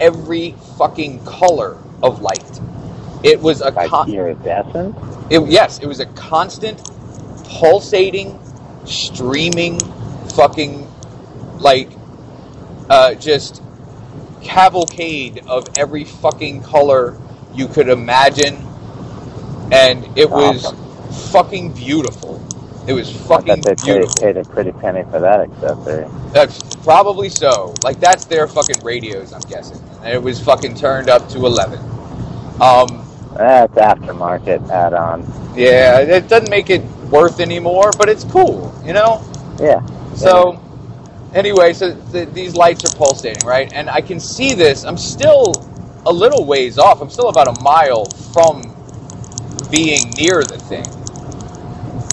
every fucking color of light. It was a Like con- iridescent. it, yes, it was a constant, pulsating, streaming, fucking, like, uh, just cavalcade of every fucking color you could imagine, and it was fucking beautiful. It was I fucking bet they paid, beautiful. paid a pretty penny for that accessory. That's probably so. Like that's their fucking radios, I'm guessing. And it was fucking turned up to eleven. Um, That's aftermarket add-on. yeah, it doesn't make it worth anymore, but it's cool, you know. Yeah. So, anyway, so th- these lights are pulsating, right? And I can see this. I'm still a little ways off. I'm still about a mile from being near the thing.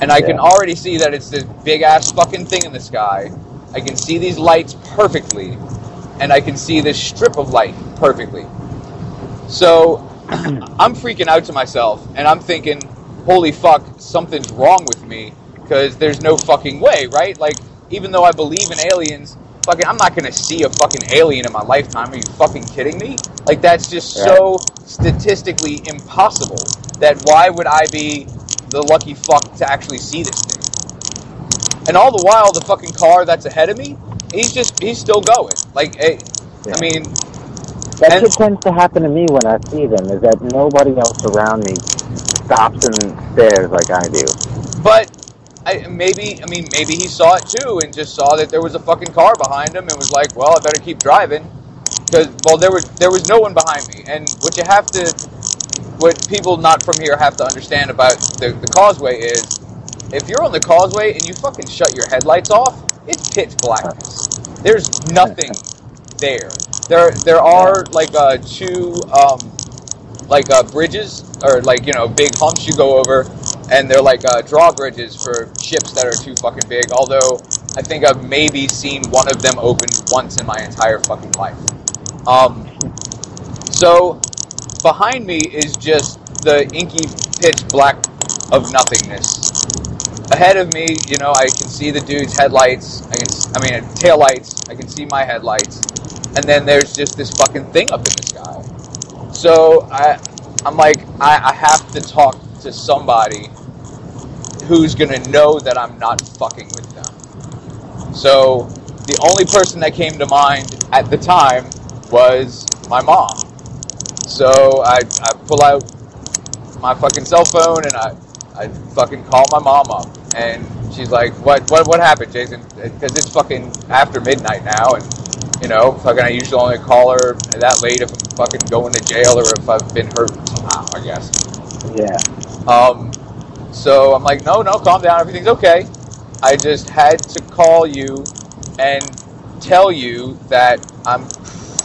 And I can already see that it's this big ass fucking thing in the sky. I can see these lights perfectly. And I can see this strip of light perfectly. So, [clears throat] I'm freaking out to myself. And I'm thinking, holy fuck, something's wrong with me because there's no fucking way, right? Like, even though I believe in aliens, fucking, I'm not gonna see a fucking alien in my lifetime. Are you fucking kidding me? Like, that's just so statistically impossible. That why would I be the lucky fuck to actually see this thing? And all the while, the fucking car that's ahead of me, he's just, he's still going. Like, eh, Yeah. I mean, that's shit tends to happen to me when I see them. Is that nobody else around me stops and stares like I do. But I, maybe, I mean, maybe he saw it too and just saw that there was a fucking car behind him and was like, "Well, I better keep driving," because well, there was there was no one behind me. And what you have to, what people not from here have to understand about the, the causeway is, if you're on the causeway and you fucking shut your headlights off, it's pitch blackness. There's nothing there. There there are like uh, two um, like uh, bridges or like you know big humps you go over, and they're like uh, drawbridges for ships that are too fucking big. Although I think I've maybe seen one of them opened once in my entire fucking life. Um, so behind me is just the inky pitch black of nothingness. Ahead of me, you know, I can see the dude's headlights. I can, I mean, uh, tail lights. I can see my headlights, and then there's just this fucking thing up in the sky. So I, I'm like, I, I have to talk to somebody who's gonna know that I'm not fucking with them. So the only person that came to mind at the time was my mom. So I, I pull out my fucking cell phone and I, I fucking call my mom up. And she's like, what, what, what happened, Jason? Because it's fucking after midnight now and you know, fucking I usually only call her that late if I'm fucking going to jail or if I've been hurt somehow, I guess. Yeah. Um, so I'm like, no, no, calm down, everything's okay. I just had to call you and tell you that I'm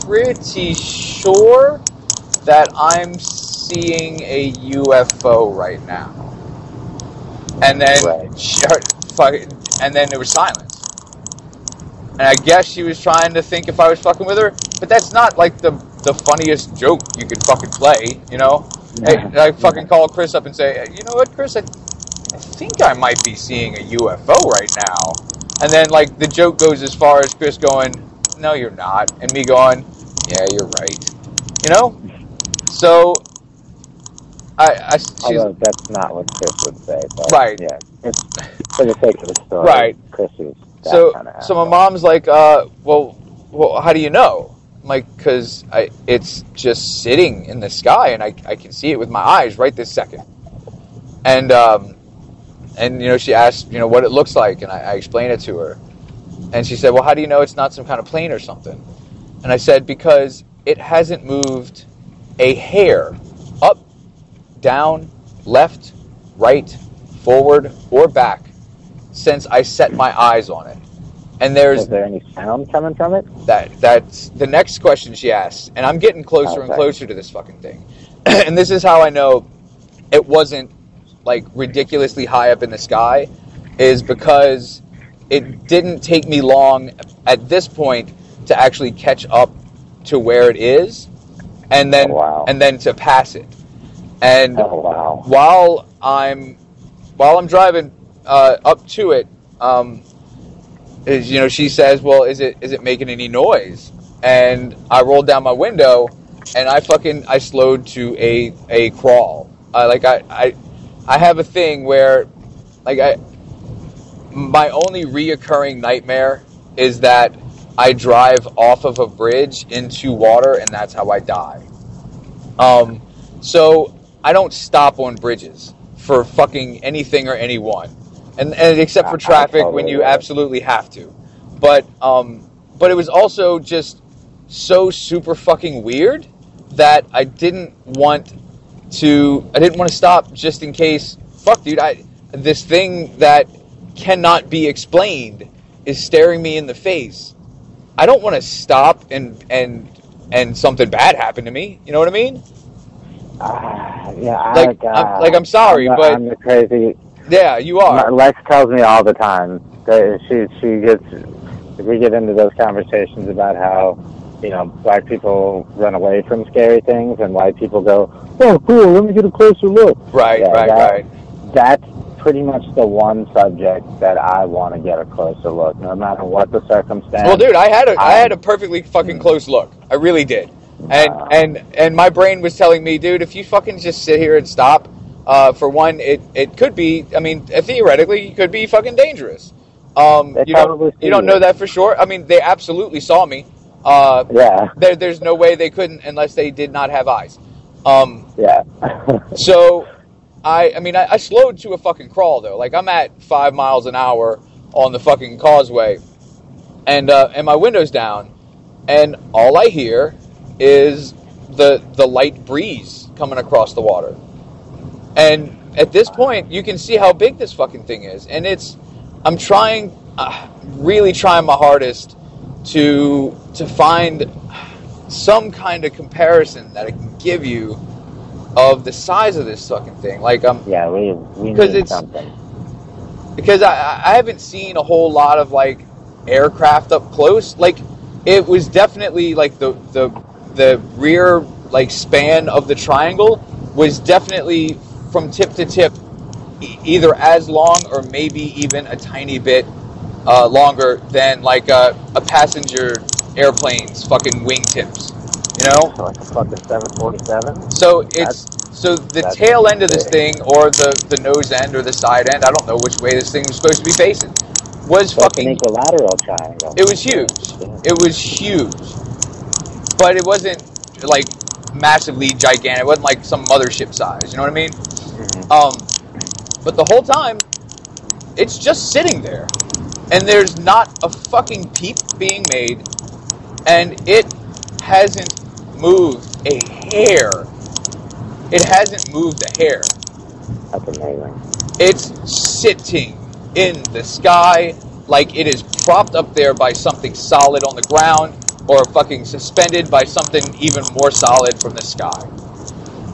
pretty sure that I'm seeing a UFO right now. And then, Right. she, fucking, and then there was silence. And I guess she was trying to think if I was fucking with her, but that's not like the the funniest joke you could fucking play, you know? Hey, Yeah. I fucking call Chris up and say, you know what, Chris, I, I think I might be seeing a UFO right now. And then, like, the joke goes as far as Chris going, no, you're not. And me going, yeah, you're right. You know? So, I, I Although that's not what Chris would say. But Right. Yeah. It's, for the sake of the story, Right. Chris is that so, so my mom's like, uh, well, well, how do you know? I'm like, because I, it's just sitting in the sky, and I, I can see it with my eyes right this second. And, um, and you know, she asked, you know, what it looks like, and I, I explained it to her. And she said, well, how do you know it's not some kind of plane or something? And I said, because it hasn't moved a hair up, down, left, right, forward, or back since I set my eyes on it. And there's Is there any sound coming from it? that that's the next question she asks and i'm getting closer and closer to this fucking thing [clears throat] and this is how i know it wasn't like ridiculously high up in the sky is because it didn't take me long at this point to actually catch up to where it is and then Oh, wow. and then to pass it. And Oh wow. while I'm while I'm driving uh, up to it, um, is you know she says, "Well, is it is it making any noise?" And I rolled down my window, and I fucking I slowed to a a crawl. Uh, like I, I I have a thing where like I my only reoccurring nightmare is that I drive off of a bridge into water, and that's how I die. Um, so I don't stop on bridges for fucking anything or anyone, and, and except for traffic totally when you it. absolutely have to. But um, but it was also just so super fucking weird that I didn't want to. I didn't want to stop just in case. Fuck, dude! I this thing that cannot be explained is staring me in the face. I don't want to stop and and and something bad happen to me. You know what I mean? Ah, yeah, I, Like, uh, I'm- like, I'm sorry, I'm but- I'm the crazy. Yeah, you are. Lex tells me all the time that she she gets we get into those conversations about how you know black people run away from scary things and white people go, oh cool, let me get a closer look. Right, Yeah, right, that- right. That's pretty much the one subject that I want to get a closer look, no matter what the circumstance. Well, dude, I had a I I- had a perfectly fucking close look. I really did. And Wow. and and my brain was telling me, dude, if you fucking just sit here and stop, uh, for one, it it could be. I mean, theoretically, it could be fucking dangerous. Um, you don't you don't know that for sure. I mean, they absolutely saw me. Uh, Yeah, there, there's no way they couldn't unless they did not have eyes. Um, yeah. so, I, I mean, I, I slowed to a fucking crawl though. Like I'm at five miles an hour on the fucking causeway, and uh, and my window's down, and all I hear is the the light breeze coming across the water. And at this point, you can see how big this fucking thing is, and it's. I'm trying, uh, really trying my hardest to to find some kind of comparison that I can give you of the size of this fucking thing. Like um, yeah, we we need it's- something. because I, I haven't seen a whole lot of like aircraft up close. Like it was definitely like the the the rear like span of the triangle was definitely from tip to tip e- either as long or maybe even a tiny bit uh, longer than like a, a passenger airplane's fucking wingtips. You know, Like a fucking seven forty seven. so it's so the tail end of this thing, or the the nose end, or the side end. I don't know which way this thing was supposed to be facing. Was an fucking. equilateral triangle. It was huge. It was huge, but it wasn't like massively gigantic. It wasn't like some mothership size. You know what I mean? Mhm. Um, but the whole time, it's just sitting there, and there's not a fucking peep being made, and it hasn't moved a hair. It hasn't moved a hair. That's amazing. It's sitting in the sky like it is propped up there by something solid on the ground or fucking suspended by something even more solid from the sky.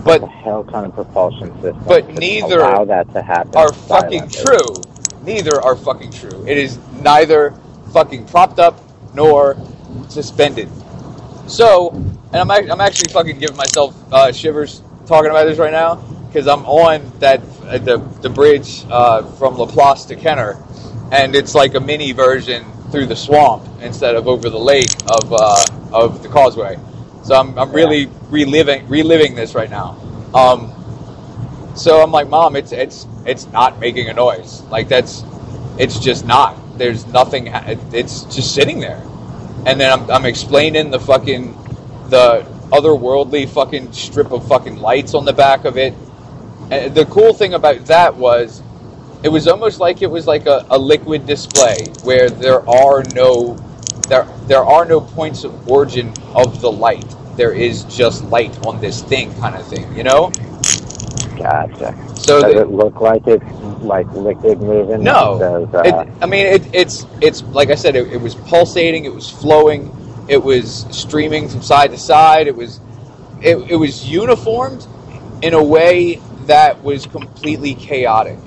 But the hell kind of propulsion system. But neither allow that to happen. are fucking silently? true. Neither are fucking true. It is neither fucking propped up nor suspended. So, and I'm, I'm actually fucking giving myself uh, shivers talking about this right now because I'm on that uh, the the bridge uh, from Laplace to Kenner, and it's like a mini version through the swamp instead of over the lake of uh, of the causeway. So I'm, I'm really reliving reliving this right now. Um, so I'm like, Mom, it's it's it's not making a noise. Like that's it's just not. There's nothing. It's just sitting there. And then I'm, I'm explaining the fucking the otherworldly fucking strip of fucking lights on the back of it. And the cool thing about that was it was almost like it was like a, a liquid display where there are no there there are no points of origin of the light. There is just light on this thing kind of thing, you know? Gotcha. So Does the- it look like it's like liquid moving? No, Does, uh, it, I mean it, it's it's like I said, it, it was pulsating, it was flowing, it was streaming from side to side. It was it, it was uniformed in a way that was completely chaotic.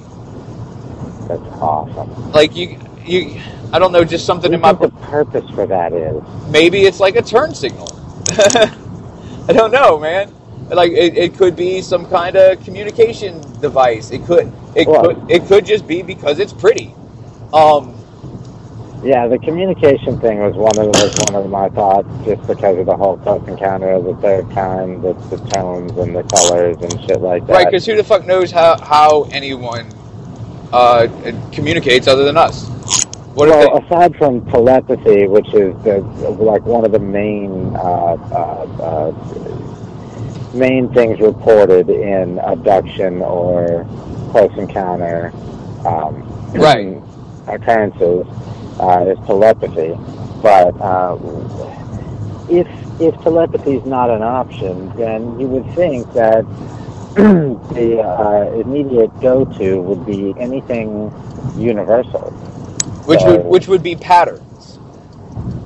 that's awesome. Like you you I don't know, just something What in my the purpose for that is? maybe it's like a turn signal. [laughs] I don't know, man. Like it, it could be some kind of communication device. It could it Well- could it could just be because it's pretty. Um, Yeah, the communication thing was one of was one of my thoughts, just because of the whole close encounter of the third kind, the, the tones and the colors and shit like that. right? Because who the fuck knows how how anyone uh, communicates other than us? What well, they, aside from telepathy, which is the, like one of the main uh, uh, uh, main things reported in abduction or close encounter um, Right. occurrences, uh, is telepathy. But uh, if if telepathy is not an option, then you would think that [clears throat] the uh, immediate go-to would be anything universal. which would which would be patterns,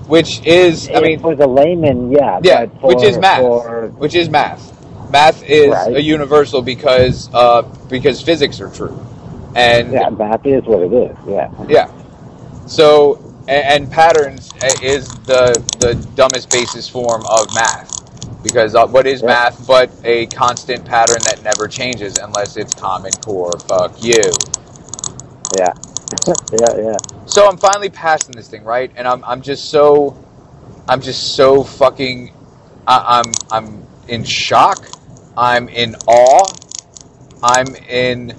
which is I mean for the layman, yeah. Yeah, for, which is math. For, which is math. Math is Right. a universal because uh, because physics are true, and yeah, math is what it is. Yeah. yeah. So and, and patterns is the the dumbest basis form of math because uh, what is Yeah. math but a constant pattern that never changes unless it's common core. Fuck you. Yeah. [laughs] yeah. Yeah. So I'm finally passing this thing, right? And I'm I'm just so I'm just so fucking I, I'm I'm in shock. I'm in awe. I'm in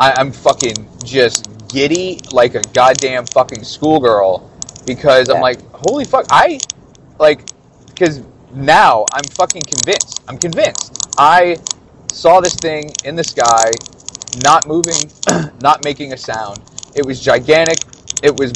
I, I'm fucking just giddy like a goddamn fucking schoolgirl because I'm like, holy fuck, I like because now I'm fucking convinced. I'm convinced. I saw this thing in the sky, not moving, [clears throat] not making a sound. It was gigantic. It was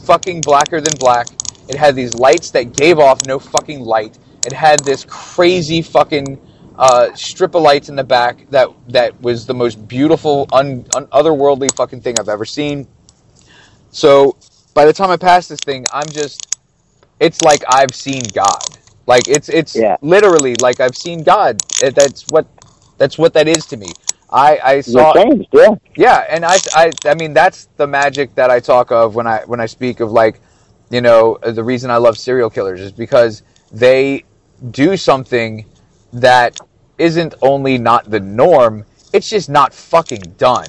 fucking blacker than black. It had these lights that gave off no fucking light. It had this crazy fucking uh, strip of lights in the back that that was the most beautiful, un, un, otherworldly fucking thing I've ever seen. So by the time I pass this thing, I'm just it's like I've seen God. Like it's it's Yeah. literally like I've seen God. It- That's what that's what that is to me. I I saw changed. Yeah. yeah, and I, I, I mean, that's the magic that I talk of when I when I speak of like, you know, the reason I love serial killers is because they do something that isn't only not the norm; it's just not fucking done.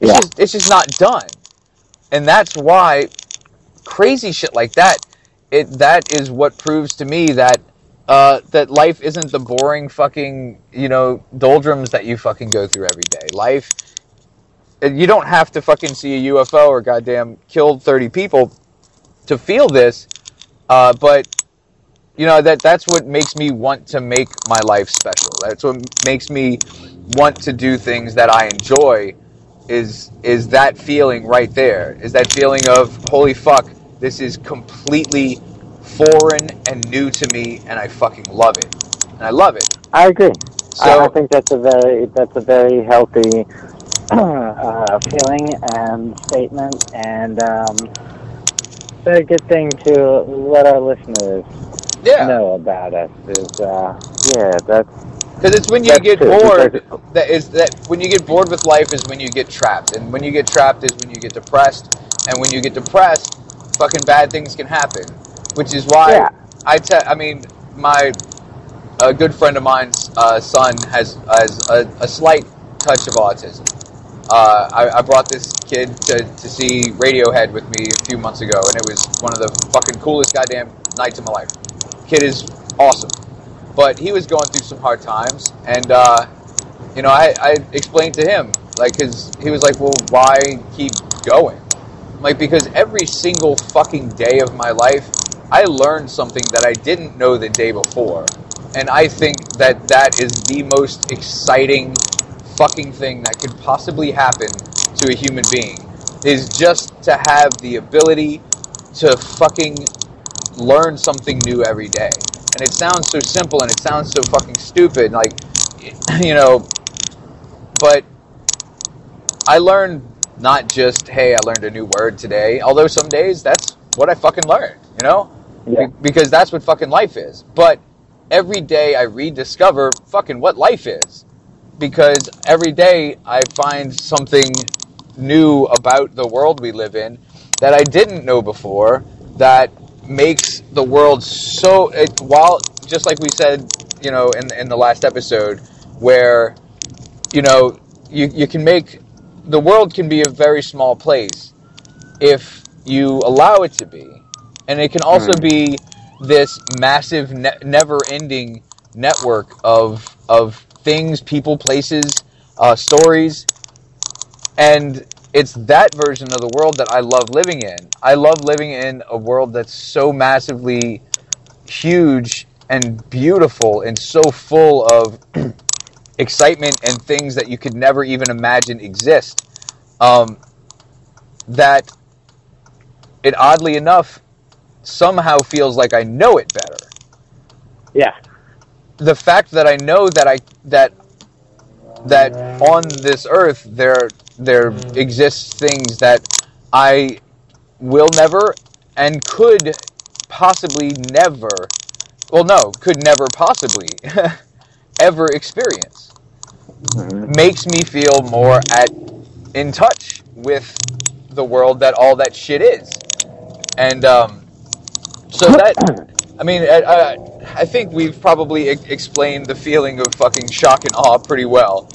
It's Yeah. just it's just not done, and that's why crazy shit like that. It that is what proves to me that uh, that life isn't the boring fucking you know doldrums that you fucking go through every day. Life, you don't have to fucking see a UFO or goddamn killed thirty people to feel this, uh, but you know that that's what makes me want to make my life special. That's what makes me want to do things that I enjoy. Is is that feeling right there? Is that feeling of holy fuck? This is completely foreign and new to me, and I fucking love it. And I love it. I agree. I, So I think that's a very that's a very healthy [clears throat] uh, feeling and statement, and um, very good thing to let our listeners yeah, know about us. Is uh, yeah, that's because it's when you get true, bored that is that when you get bored with life is when you get trapped, and when you get trapped is when you get depressed, and when you get depressed, fucking bad things can happen. Which is why Yeah. I te- I mean my a good friend of mine's uh, son has has a, a slight touch of autism. Uh, I, I brought this kid to, to see Radiohead with me a few months ago, and it was one of the fucking coolest goddamn nights of my life. Kid is awesome, but he was going through some hard times, and uh, you know, I, I explained to him like, cause he was like, "Well, why keep going?" I'm like, because every single fucking day of my life, I learned something that I didn't know the day before, and I think that that is the most exciting fucking thing that could possibly happen to a human being is just to have the ability to fucking learn something new every day. And it sounds so simple and it sounds so fucking stupid, like [clears throat] you know, but I learned not just hey, I learned a new word today, although some days that's what I fucking learned, you know? Yeah. Be- because that's what fucking life is. But every day I rediscover fucking what life is. Because every day I find something new about the world we live in that I didn't know before that makes the world so it, while just like we said you know, in in the last episode, where, you know, you you can make the world can be a very small place if you allow it to be, and it can also Hmm. be this massive, ne- never-ending network of of things, people, places, uh, stories, and it's that version of the world that I love living in. I love living in a world that's so massively huge and beautiful and so full of [clears throat] excitement and things that you could never even imagine exist. Um, that it oddly enough somehow feels like I know it better. Yeah. The fact that I know that I that that on this earth there there exists things that I will never and could possibly never well no could never possibly [laughs] ever experience Mhm. makes me feel more at in touch with the world that all that shit is and um so that I mean, I, I, think we've probably explained the feeling of fucking shock and awe pretty well.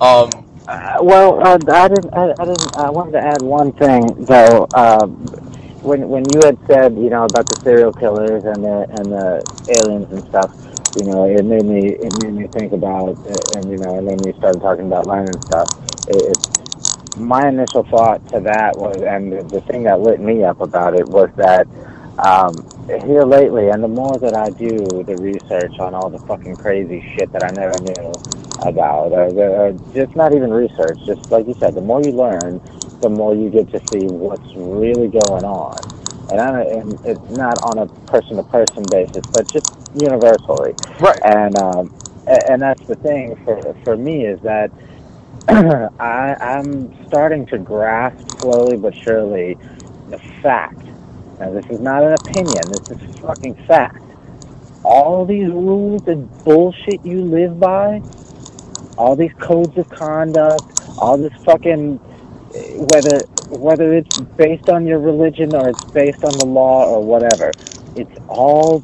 Um, Uh, well, uh, I didn't. I, I didn't. I wanted to add one thing though. Um, when when you had said, you know, about the serial killers and the and the aliens and stuff, you know, it made me it made me think about, uh, and you know, and then you started talking about Len and stuff. It, it, my initial thought to that was, and the, the thing that lit me up about it was that um, here lately, and the more that I do the research on all the fucking crazy shit that I never knew about, uh, the, uh, just not even research, just like you said, the more you learn, the more you get to see what's really going on. And, I, and it's not on a person to person basis, but just universally. right. And um, and that's the thing for for me is that [clears throat] I, I'm starting to grasp slowly but surely the fact. Now this is not an opinion. This is fucking fact. All these rules and bullshit you live by, all these codes of conduct, all this fucking whether whether it's based on your religion or it's based on the law or whatever, it's all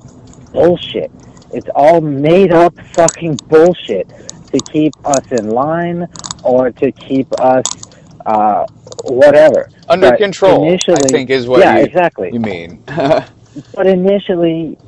bullshit. It's all made up fucking bullshit to keep us in line or to keep us uh, whatever. Under But control, I think is what yeah, you, exactly. you mean. [laughs] But initially,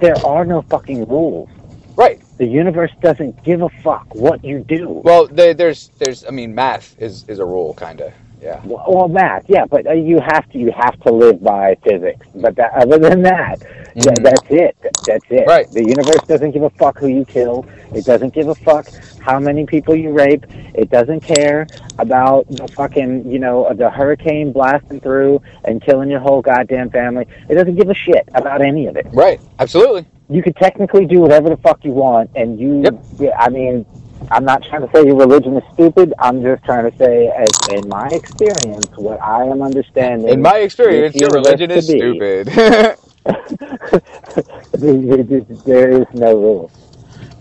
there are no fucking rules. right. The universe doesn't give a fuck what you do. Well, there, there's, there's, I mean, math is, is a rule, kind of. Yeah. Well, well, math, yeah, but uh, you have to you have to live by physics. But that, other than that, tha- Mhm. that's it. That's it. Right. The universe doesn't give a fuck who you kill. It doesn't give a fuck how many people you rape. It doesn't care about the fucking you know the hurricane blasting through and killing your whole goddamn family. It doesn't give a shit about any of it. Right. Absolutely. You could technically do whatever the fuck you want, and you. Yep. Yeah, I mean, I'm not trying to say your religion is stupid. I'm just trying to say, as in my experience, what I am understanding. In my experience, your religion is stupid. [laughs] [laughs] there is no rule.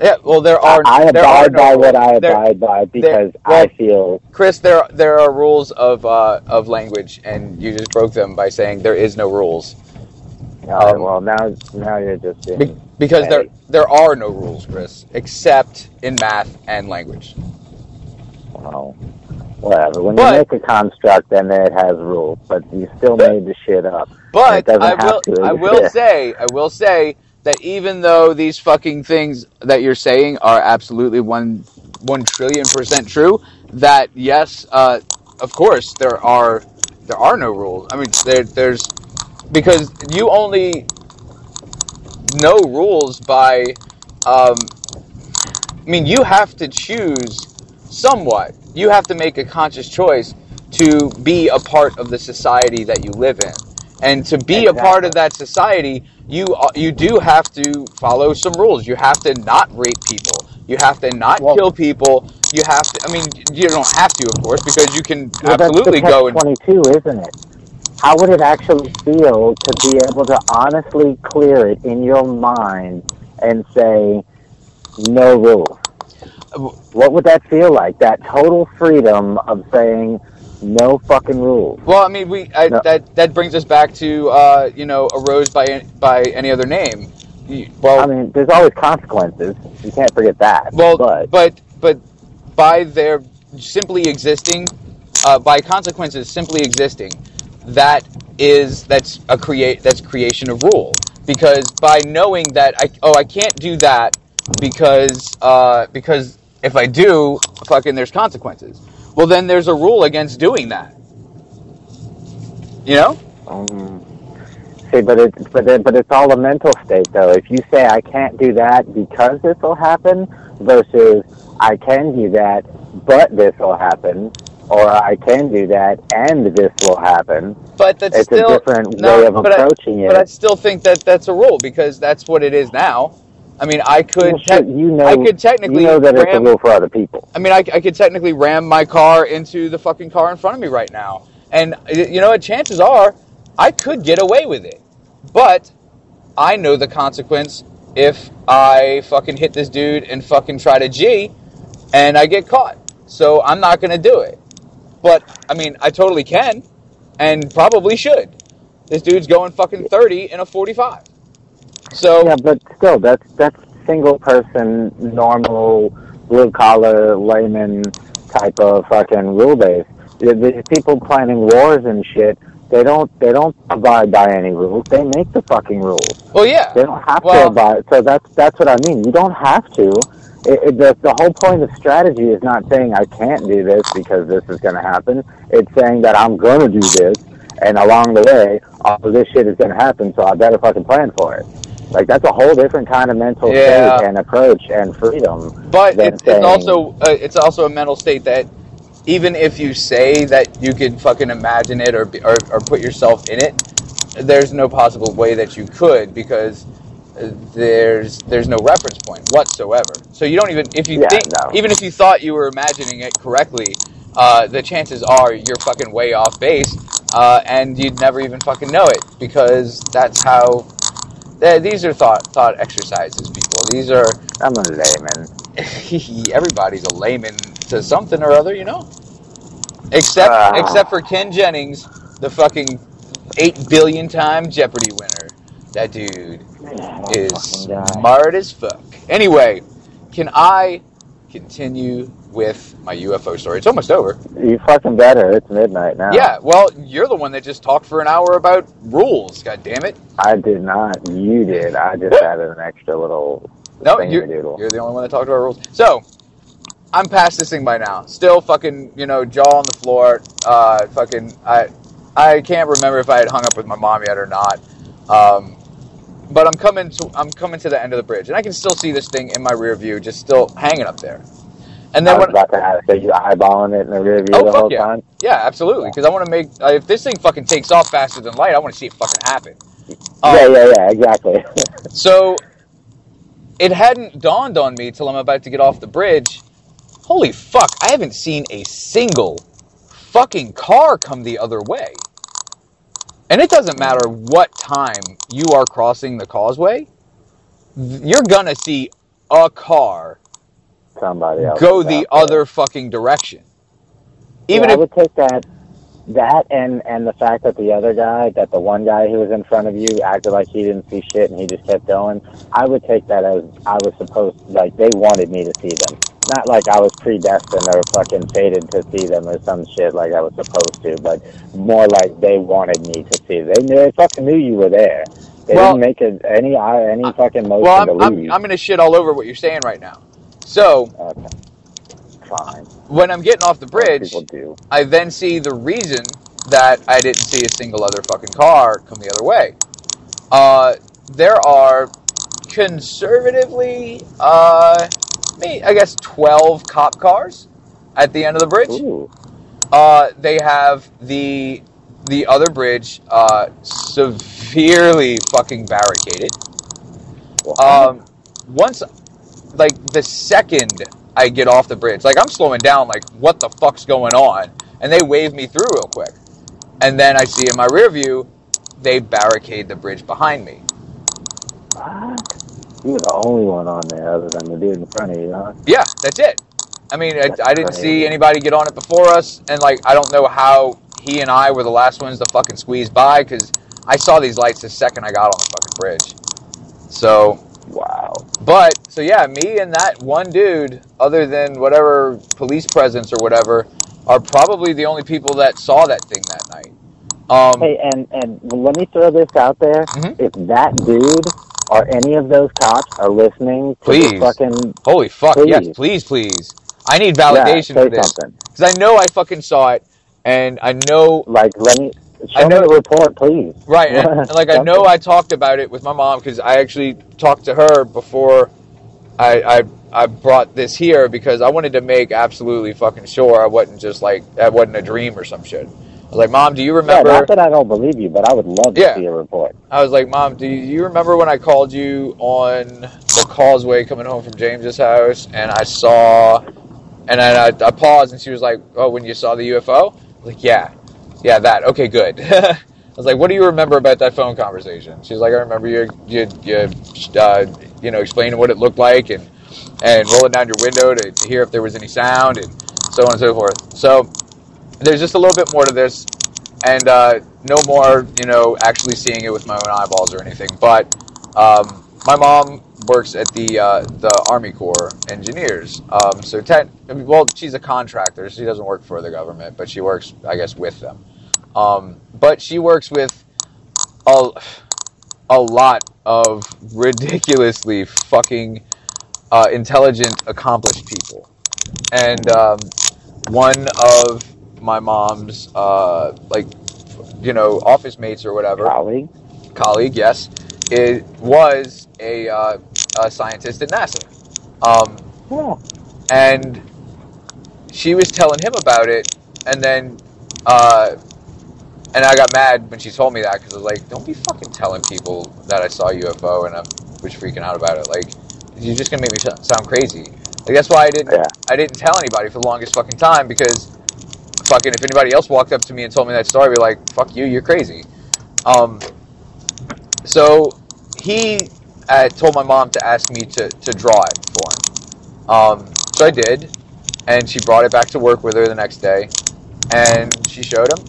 yeah. Well, there are. I there are abide no by what rules. I There- abide by because well- I feel. Chris, there there are rules of uh, of language, and you just broke them by saying there is no rules. Um, well, now now you're just. Be- because there there are no rules, Chris, except in math and language. well, whatever. When But- you make a construct, then it has rules, but you still But- made the shit up. But I will to I will say I will say that even though these fucking things that you're saying are absolutely one one trillion percent true, that yes, uh, of course there are there are no rules. I mean there there's because you only know rules by um, I mean you have to choose somewhat. You have to make a conscious choice to be a part of the society that you live in. And to be a part of that society, you uh, you do have to follow some rules. You have to not rape people. You have to not Well- kill people. You have to. I mean, you don't have to, of course, because you can Well, absolutely go and twenty-two, isn't it? How would it actually feel to be able to honestly clear it in your mind and say no rules? What would that feel like? That total freedom of saying no fucking rules. Well, I mean, we I, No. that that brings us back to uh, you know a rose by by any other name. well, I mean, there's always consequences. You can't forget that. Well, but but but by their simply existing, uh, by consequences simply existing, that is that's a create that's creation of rule. Because by knowing that I oh I can't do that because uh, because if I do, fucking there's consequences. Well, then there's a rule against doing that. You know? Um, see, but it's but it, but it's all a mental state, though. If you say I can't do that because this will happen, versus I can do that but this will happen, or I can do that and this will happen. But that's It's still a different no, way of but I- approaching But I still think that that's a rule because that's what it is now. I mean, I could Well, sure, you know, I could technically you know that it's a ram- rule for other people. I mean, I, I could technically ram my car into the fucking car in front of me right now, and you know? Chances are, I could get away with it, but I know the consequence if I fucking hit this dude and fucking try to G, and I get caught. So I'm not gonna do it. But I mean, I totally can, and probably should. This dude's going fucking 30 in a 45. So Yeah, but still, that's that's single person, normal, blue collar, layman type of fucking rule base. The, people planning wars and shit, they don't they don't abide by any rules. They make the fucking rules. well, yeah. They don't have to abide. So that's that's what I mean. You don't have to. It, it, the, the whole point of strategy is not saying I can't do this because this is going to happen. It's saying that I'm going to do this, and along the way, all of this shit is going to happen. So I better fucking plan for it. Like that's a whole different kind of mental Yeah. state and approach and freedom. But it's, it's also uh, it's also a mental state that even if you say that you could fucking imagine it or, or or put yourself in it, there's no possible way that you could because there's there's no reference point whatsoever. So you don't even if you Yeah, think no. even if you thought you were imagining it correctly, uh, the chances are you're fucking way off base, uh, and you'd never even fucking know it because that's how. th- These are thought thought exercises, people. These are I'm a layman. [laughs] everybody's a layman to something or other, you know. Except Ah. except for Ken Jennings, the fucking eight billion time Jeopardy winner. That dude Yeah, is smart as fuck. Anyway, can I continue with my UFO story? It's almost over. You fucking better. It's midnight now. Yeah, well, you're the one that just talked for an hour about rules. God damn it! I did not. You did. I just [laughs] added an extra little No, you're, you're the only one that talked about rules. So, I'm past this thing by now. Still fucking, you know, jaw on the floor. Uh, fucking, I, I can't remember if I had hung up with my mom yet or not. Um, but I'm coming to, I'm coming to the end of the bridge, and I can still see this thing in my rear view, just still hanging up there. And then I was when, about to ask, are you eyeballing it in the rear view Oh, the whole yeah. time? yeah, absolutely, because I want to make, uh, if this thing fucking takes off faster than light, I want to see it fucking happen. Um, yeah, yeah, yeah, exactly. [laughs] So it hadn't dawned on me till I'm about to get off the bridge. Holy fuck, I haven't seen a single fucking car come the other way. And it doesn't matter what time you are crossing the causeway, you're gonna see a car Somebody else. go the there. other fucking direction. Even Yeah, I would take that, that, and and the fact that the other guy, that the one guy who was in front of you, acted like he didn't see shit and he just kept going. I would take that as I was supposed, like they wanted me to see them, not like I was predestined or fucking fated to see them or some shit like I was supposed to, but more like they wanted me to see. They knew, they fucking knew you were there. They Well- didn't make a, any any fucking motion well, to I'm, I'm, leave. I'm gonna shit all over what you're saying right now. So okay, fine. when I'm getting off the bridge. I then see the reason that I didn't see a single other fucking car come the other way. Uh, there are conservatively, uh, I guess, 12 cop cars at the end of the bridge. Uh, they have the the other bridge uh, severely fucking barricaded. Um, once, like the second I get off the bridge, like I'm slowing down, like what the fuck's going on? And they wave me through real quick, and then I see in my rear view, they barricade the bridge behind me. What? You were the only one on there other than the dude in front of you, huh? Yeah, that's it. I mean, I, I didn't see anybody get on it before us, and like I don't know how he and I were the last ones to fucking squeeze by because I saw these lights the second I got on the fucking bridge. So wow. but so yeah, me and that one dude, other than whatever police presence or whatever, are probably the only people that saw that thing that night. Um, Hey, and and let me throw this out there: Mhm. if that dude or any of those cops are listening to Please. the fucking holy fuck, please. yes, please, please. I need yeah, validation say for this because I know I fucking saw it, and I know Like, let me show I know- me the report, please. Right, and, and, like I [laughs] know I talked about it with my mom because I actually talked to her before I, I I brought this here because I wanted to make absolutely fucking sure I wasn't just like that wasn't a dream or some shit. I was like, Mom, do you Yeah, remember? not that I don't believe you, but I would love to Yeah. see a report. I was like, Mom, do you remember when I called you on the causeway coming home from James's house and I saw, and then I, I paused and she was like, Oh, when you saw the UFO? Like, Yeah, yeah, that. Okay, good. [laughs] I was like, What do you remember about that phone conversation? She's like, I remember you, you, you, uh, you know, explaining what it looked like and and rolling down your window to, to hear if there was any sound and so on and so forth. So there's just a little bit more to this and uh, no more, you know, actually seeing it with my own eyeballs or anything. But um, my mom works at the uh, the Army Corps Engineers. Um, so, ten, well, she's a contractor. She doesn't work for the government, but she works, I guess, with them. Um, but she works with a, a lot of ridiculously fucking uh, intelligent, accomplished people. And um, one of my mom's uh, like you know office mates or whatever Colleague? colleague yes it was a, uh, a scientist at nasa um, Yeah. and she was telling him about it and then uh, and i got mad when she told me that because i was like don't be fucking telling people that i saw ufo and i was freaking out about it like you're just gonna make me so- sound crazy like that's why i didn't Yeah. i didn't tell anybody for the longest fucking time because fucking if anybody else walked up to me and told me that story, I'd be like, "Fuck you, you're crazy." Um, so he uh, told my mom to ask me to, to draw it for him. Um, so I did, and she brought it back to work with her the next day, and she showed him,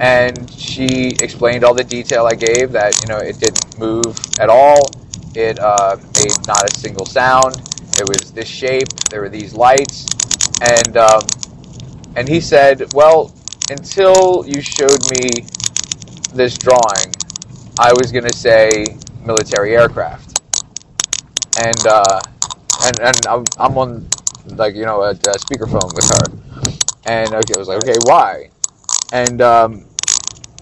and she explained all the detail I gave that you know it didn't move at all, it uh, made not a single sound, it was this shape, there were these lights, and um, and he said, "Well, until you showed me this drawing, I was going to say military aircraft." And uh, and and I'm, on like you know a, a speakerphone with her, and okay, I was like, "Okay, why?" And um,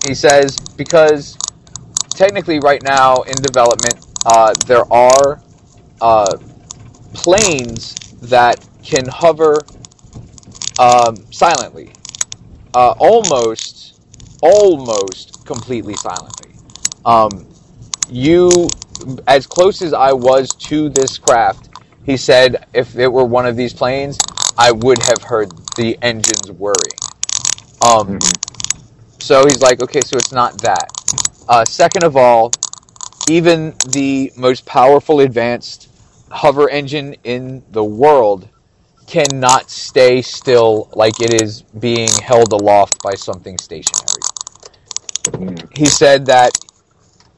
he says, "Because technically, right now in development, uh, there are uh, planes that can hover." Um, silently, uh, almost, almost completely silently. Um, you, as close as I was to this craft, he said if it were one of these planes, I would have heard the engines whirring. Um, so he's like, okay, so it's not that. Uh, second of all, even the most powerful advanced hover engine in the world cannot stay still like it is being held aloft by something stationary. He said that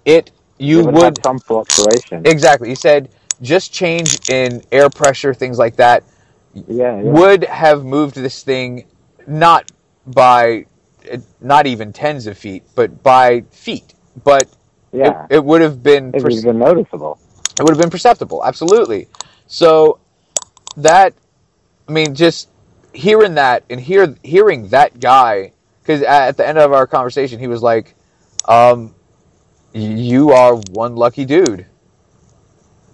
it you It would, would have some fluctuation. exactly. He said just change in air pressure, things like that, yeah, yeah. would have moved this thing not by not even tens of feet, but by feet. But yeah. it, it would have been It would have been noticeable. it would have been perceptible, absolutely. So that, I mean, just hearing that and hear hearing that guy, because at the end of our conversation, he was like, um, "You are one lucky dude."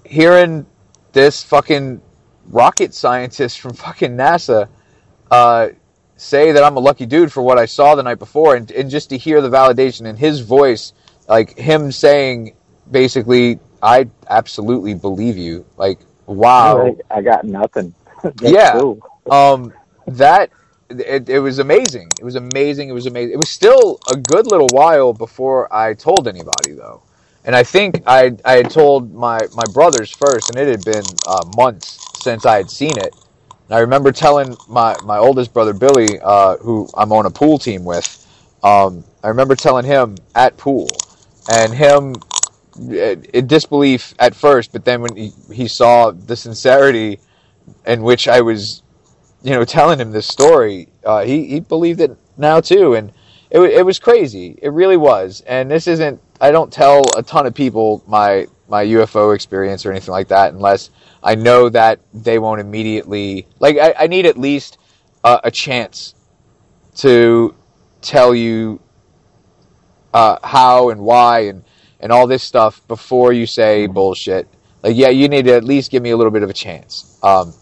Hearing this fucking rocket scientist [laughs] from fucking NASA uh, say that I'm a lucky dude for what I saw the night before, and, and just to hear the validation in his voice, like him saying basically, I absolutely believe you. Like, wow. I, I got nothing. [laughs] Yeah. cool. Um, that it, it was amazing. It was amazing. It was amazing. It was still a good little while before I told anybody though, and I think I I had told my my brothers first, and it had been uh, months since I had seen it. And I remember telling my my oldest brother Billy, uh, who I'm on a pool team with. Um, I remember telling him at pool, and him in disbelief at first, but then when he, he saw the sincerity in which I was, you know, telling him this story, uh, he he believed it now too, and it it was crazy. It really was. And this isn't. I don't tell a ton of people my my UFO experience or anything like that unless I know that they won't immediately like. I, I need at least uh, a chance to tell you uh, how and why and and all this stuff before you say bullshit. Like, yeah, you need to at least give me a little bit of a chance. Um,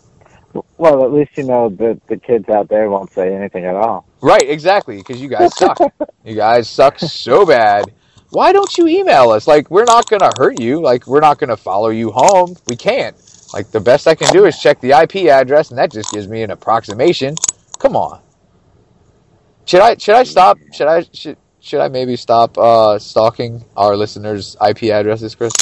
Well, at least you know that the kids out there won't say anything at all. right, exactly, because you guys suck. [laughs] you guys suck so bad. Why don't you email us? Like, we're not gonna hurt you. Like, we're not gonna follow you home. We can't. Like, the best I can do is check the IP address, and that just gives me an approximation. Come on. Should I? Should I stop? Should I? Should should I maybe stop uh, stalking our listeners' IP addresses, Chris?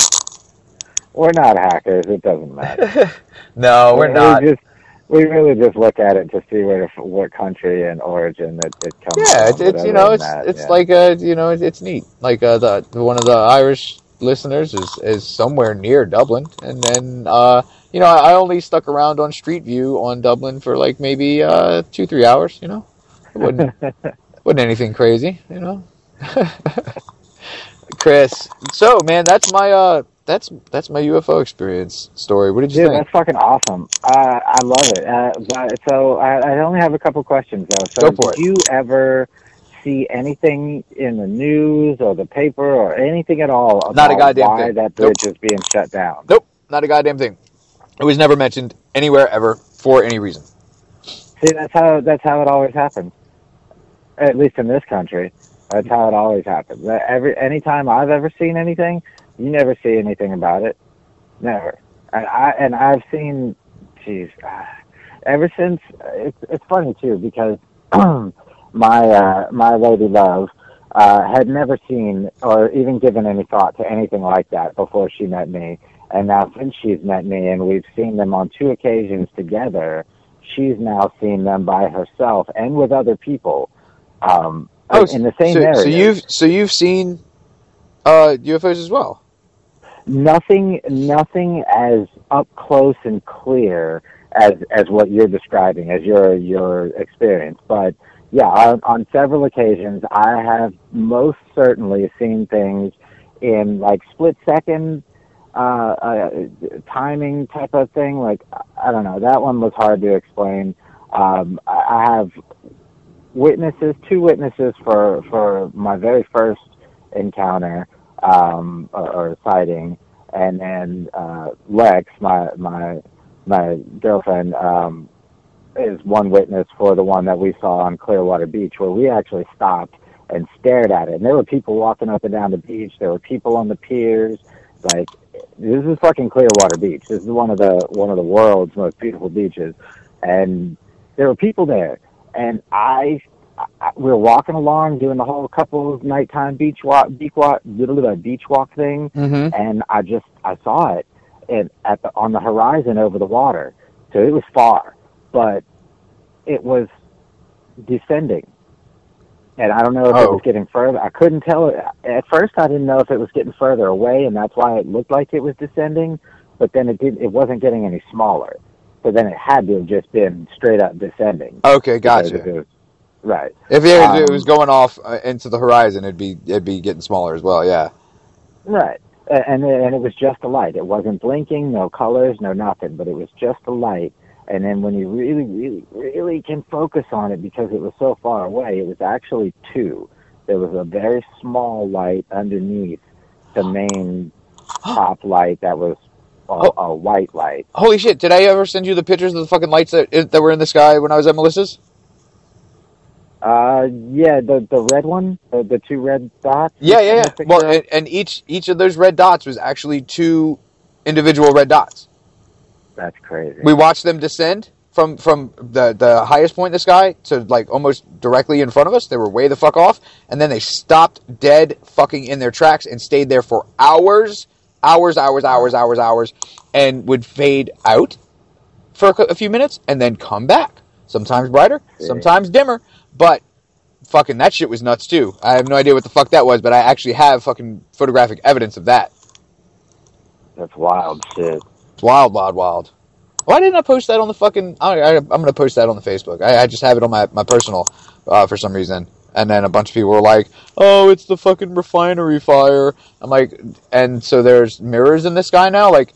We're not hackers. It doesn't matter. [laughs] No, we're We not. just we really just look at it to see where what country and origin it, it comes Yeah, from. it's, it's you know it's that, it's yeah. like uh you know it's, it's neat. Like uh, the one of the Irish listeners is is somewhere near Dublin, and then uh you know I only stuck around on Street View on Dublin for like maybe uh two three hours. You know, it wasn't [laughs] wasn't anything crazy. You know, [laughs] Chris. So man, that's my uh that's that's my UFO experience story. What did you Dude, think? that's fucking awesome. Uh, I love it. Uh, but, so I, I only have a couple questions though. So Go for did you ever see anything in the news or the paper or anything at all about Not a goddamn why thing. that bridge is being shut down? Nope, not a goddamn thing. It was never mentioned anywhere ever for any reason. See, that's how that's how it always happens. At least in this country, that's how it always happens. Every anytime I've ever seen anything, you never see anything about it. Never. And I and I've seen, geez, ah, ever since it's it's funny too because [clears throat] my uh, my lady love uh, had never seen or even given any thought to anything like that before she met me. And now since she's met me and we've seen them on two occasions together, she's now seen them by herself and with other people. Um, in the same Oh, so, area. So you've so you've seen uh, UFOs as well. Nothing nothing as up close and clear as as what you're describing as your your experience. But yeah on, on several occasions i have most certainly seen things in like split second uh, uh timing type of thing. Like i don't know. That one was hard to explain. Um i have witnesses two witnesses for for my very first encounter um, or, or sighting, and then uh, Lex, my my my girlfriend, um, is one witness for the one that we saw on Clearwater Beach, where we actually stopped and stared at it. And there were people walking up and down the beach. There were people on the piers. Like this is fucking Clearwater Beach. This is one of the one of the world's most beautiful beaches, and there were people there. And I I- we were walking along doing the whole couple of nighttime beach walk, beach walk, little bit of beach walk thing, Mm-hmm. and I just I saw it and at the on the horizon over the water. So it was far, but it was descending. And I don't know if it Oh. was getting further. I couldn't tell it at first. I didn't know if it was getting further away, and that's why it looked like it was descending. But then it did. It wasn't getting any smaller. So then it had to have just been straight up descending. Okay, gotcha. Right. If it, Um, it was going off uh, into the horizon, it'd be it'd be getting smaller as well. Yeah. Right. And and it was just a light. It wasn't blinking, no colors, no nothing, but it was just a light. And then when you really, really, really can focus on it because it was so far away, it was actually two. There was a very small light underneath the main top light that was a, a white light. Holy shit! Did I ever send you the pictures of the fucking lights that that were in the sky when I was at Melissa's? Uh, yeah, the the red one, the, the two red dots. Yeah, yeah, yeah. Well, and, and each each of those red dots was actually two individual red dots. that's crazy. We watched them descend from from the the highest point in the sky to like almost directly in front of us. They were way the fuck off, and then they stopped dead fucking in their tracks and stayed there for hours, hours, hours, hours, hours, hours, and would fade out for a, a few minutes and then come back. Sometimes brighter, sometimes dimmer, but fucking that shit was nuts too. I have no idea what the fuck that was, but I actually have fucking photographic evidence of that. That's wild shit. It's wild, wild, wild. Why didn't I post that on the fucking? I, I, I'm gonna post that on the Facebook. I, I just have it on my my personal uh, for some reason. And then a bunch of people were like, "Oh, it's the fucking refinery fire." I'm like, and so there's mirrors in the sky now. Like,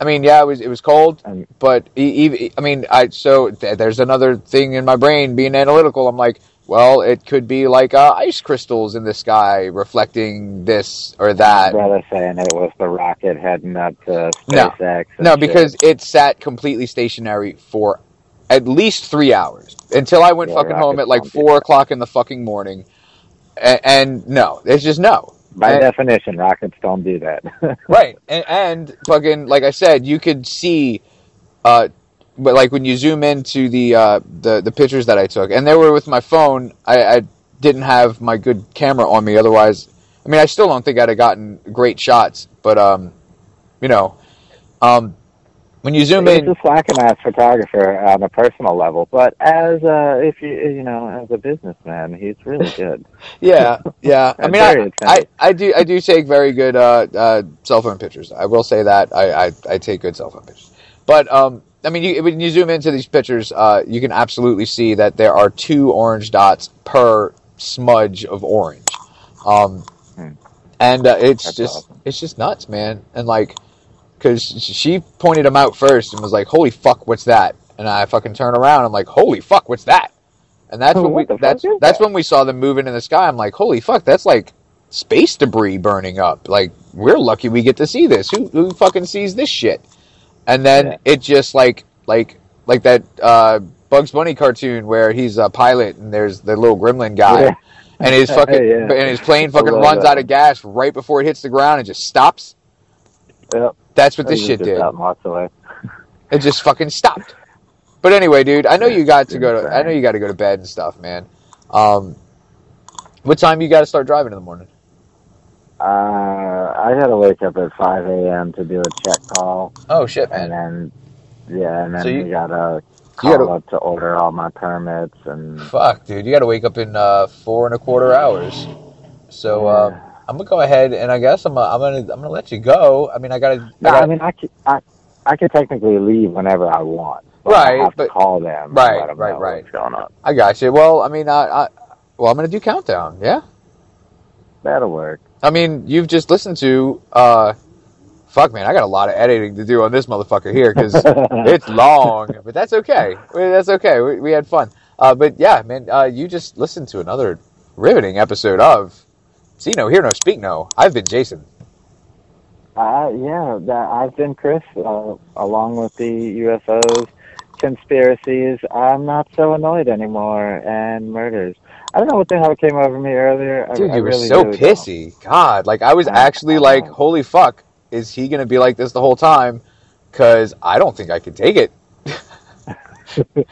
I mean, yeah, it was it was cold, And- but I mean, I so th- there's another thing in my brain being analytical. I'm like, well, it could be like uh, ice crystals in the sky reflecting this or that. Brother saying it was the rocket heading up to No. SpaceX. No, shit. because it sat completely stationary for at least three hours until I went Yeah, fucking home at like four o'clock in the fucking morning. And, and no, it's just no. By and- definition, rockets don't do that. [laughs] Right, and, and fucking like I said, you could see, uh, but like when you zoom into the uh, the the pictures that I took, and they were with my phone. I, I didn't have my good camera on me. Otherwise, I mean, I still don't think I'd have gotten great shots. But um, you know, um, when you zoom in. He's in, a slacking ass photographer on a personal level, but as uh, if you you know as a businessman, he's really [laughs] good. Yeah, yeah. [laughs] I mean, I, I. I do I do take very good uh, uh, cell phone pictures. I will say that I, I, I take good cell phone pictures. But um, I mean, you, when you zoom into these pictures, uh, you can absolutely see that there are two orange dots per smudge of orange, um, Hmm. and uh, it's That's just awesome. it's just nuts, man. And like, because she pointed them out first and was like, "Holy fuck, what's that?" And I fucking turn around, I'm like, "Holy fuck, what's that?" And that's Oh, when we that's that's that? when we saw them moving in the sky. I'm like, holy fuck, that's like space debris burning up. Like we're lucky we get to see this. Who who fucking sees this shit? And then Yeah. it just like like like that uh, Bugs Bunny cartoon where he's a pilot and there's the little gremlin guy. Yeah. And his [laughs] fucking Yeah. and his plane fucking runs that. out of gas right before it hits the ground and just stops. Yep. That's what this shit did. away. It just fucking stopped. But anyway, dude, I know you got to go to. I know you got to go to bed and stuff, man. Um, what time you got to start driving in the morning? Uh, I had to wake up at 5 a.m. to do a check call, Oh shit, and then yeah, and then So you- we gotta you call gotta- up to order all my permits and Fuck, dude, you got to wake up in uh, four and a quarter hours. So uh, Yeah. I'm gonna go ahead and I guess I'm, I'm gonna I'm gonna let you go. I mean, I gotta. I gotta I mean I could I, I could technically leave whenever I want. but Right, I have but- to call them. right, them right, right. What's going on? I got you. Well, I mean, I, I well, I'm gonna do countdown. Yeah. That'll work. I mean, you've just listened to. uh Fuck, man, I got a lot of editing to do on this motherfucker here because [laughs] it's long, but that's okay. That's okay. We, we had fun. Uh, but yeah, man, uh, you just listened to another riveting episode of See No, Hear No, Speak No. I've been Jason. Uh, yeah, that, I've been Chris, uh, along with the UFOs, conspiracies. I'm not so annoyed anymore, and murders. I don't know what the hell came over me earlier. Dude, I you were really, so don't. pissy. God, like I was I- actually I like, holy fuck, is he gonna be like this the whole time? Because I don't think I could take it. [laughs]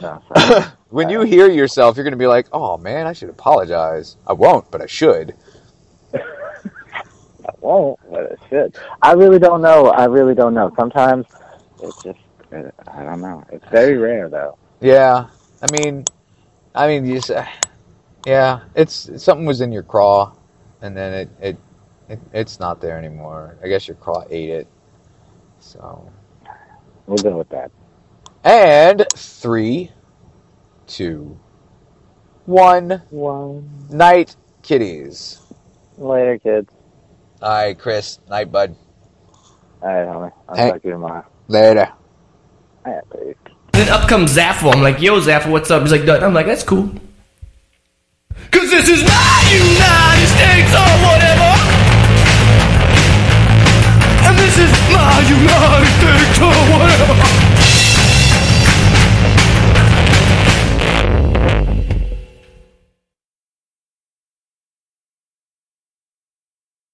No. [laughs] when you uh, hear yourself, you're gonna be like, oh man, I should apologize. I won't, but I should. [laughs] I won't, but it should. I really don't know. I really don't know. Sometimes it's just, it, I don't know. It's very rare, though. Yeah, I mean, I mean, you say, yeah, it's something was in your craw, and then it, it it it's not there anymore. I guess your craw ate it. So, We'll go with that. and three, two, one. One. Night, kitties. Later, kids. All right, Chris. Night, bud. All right, homie. I'll hey. talk to you tomorrow. Later. Then up comes Zaffo. I'm like, yo, Zaffo, what's up? He's like, Done. I'm like, that's cool. Cause this is my United States or whatever. And this is my United States or whatever.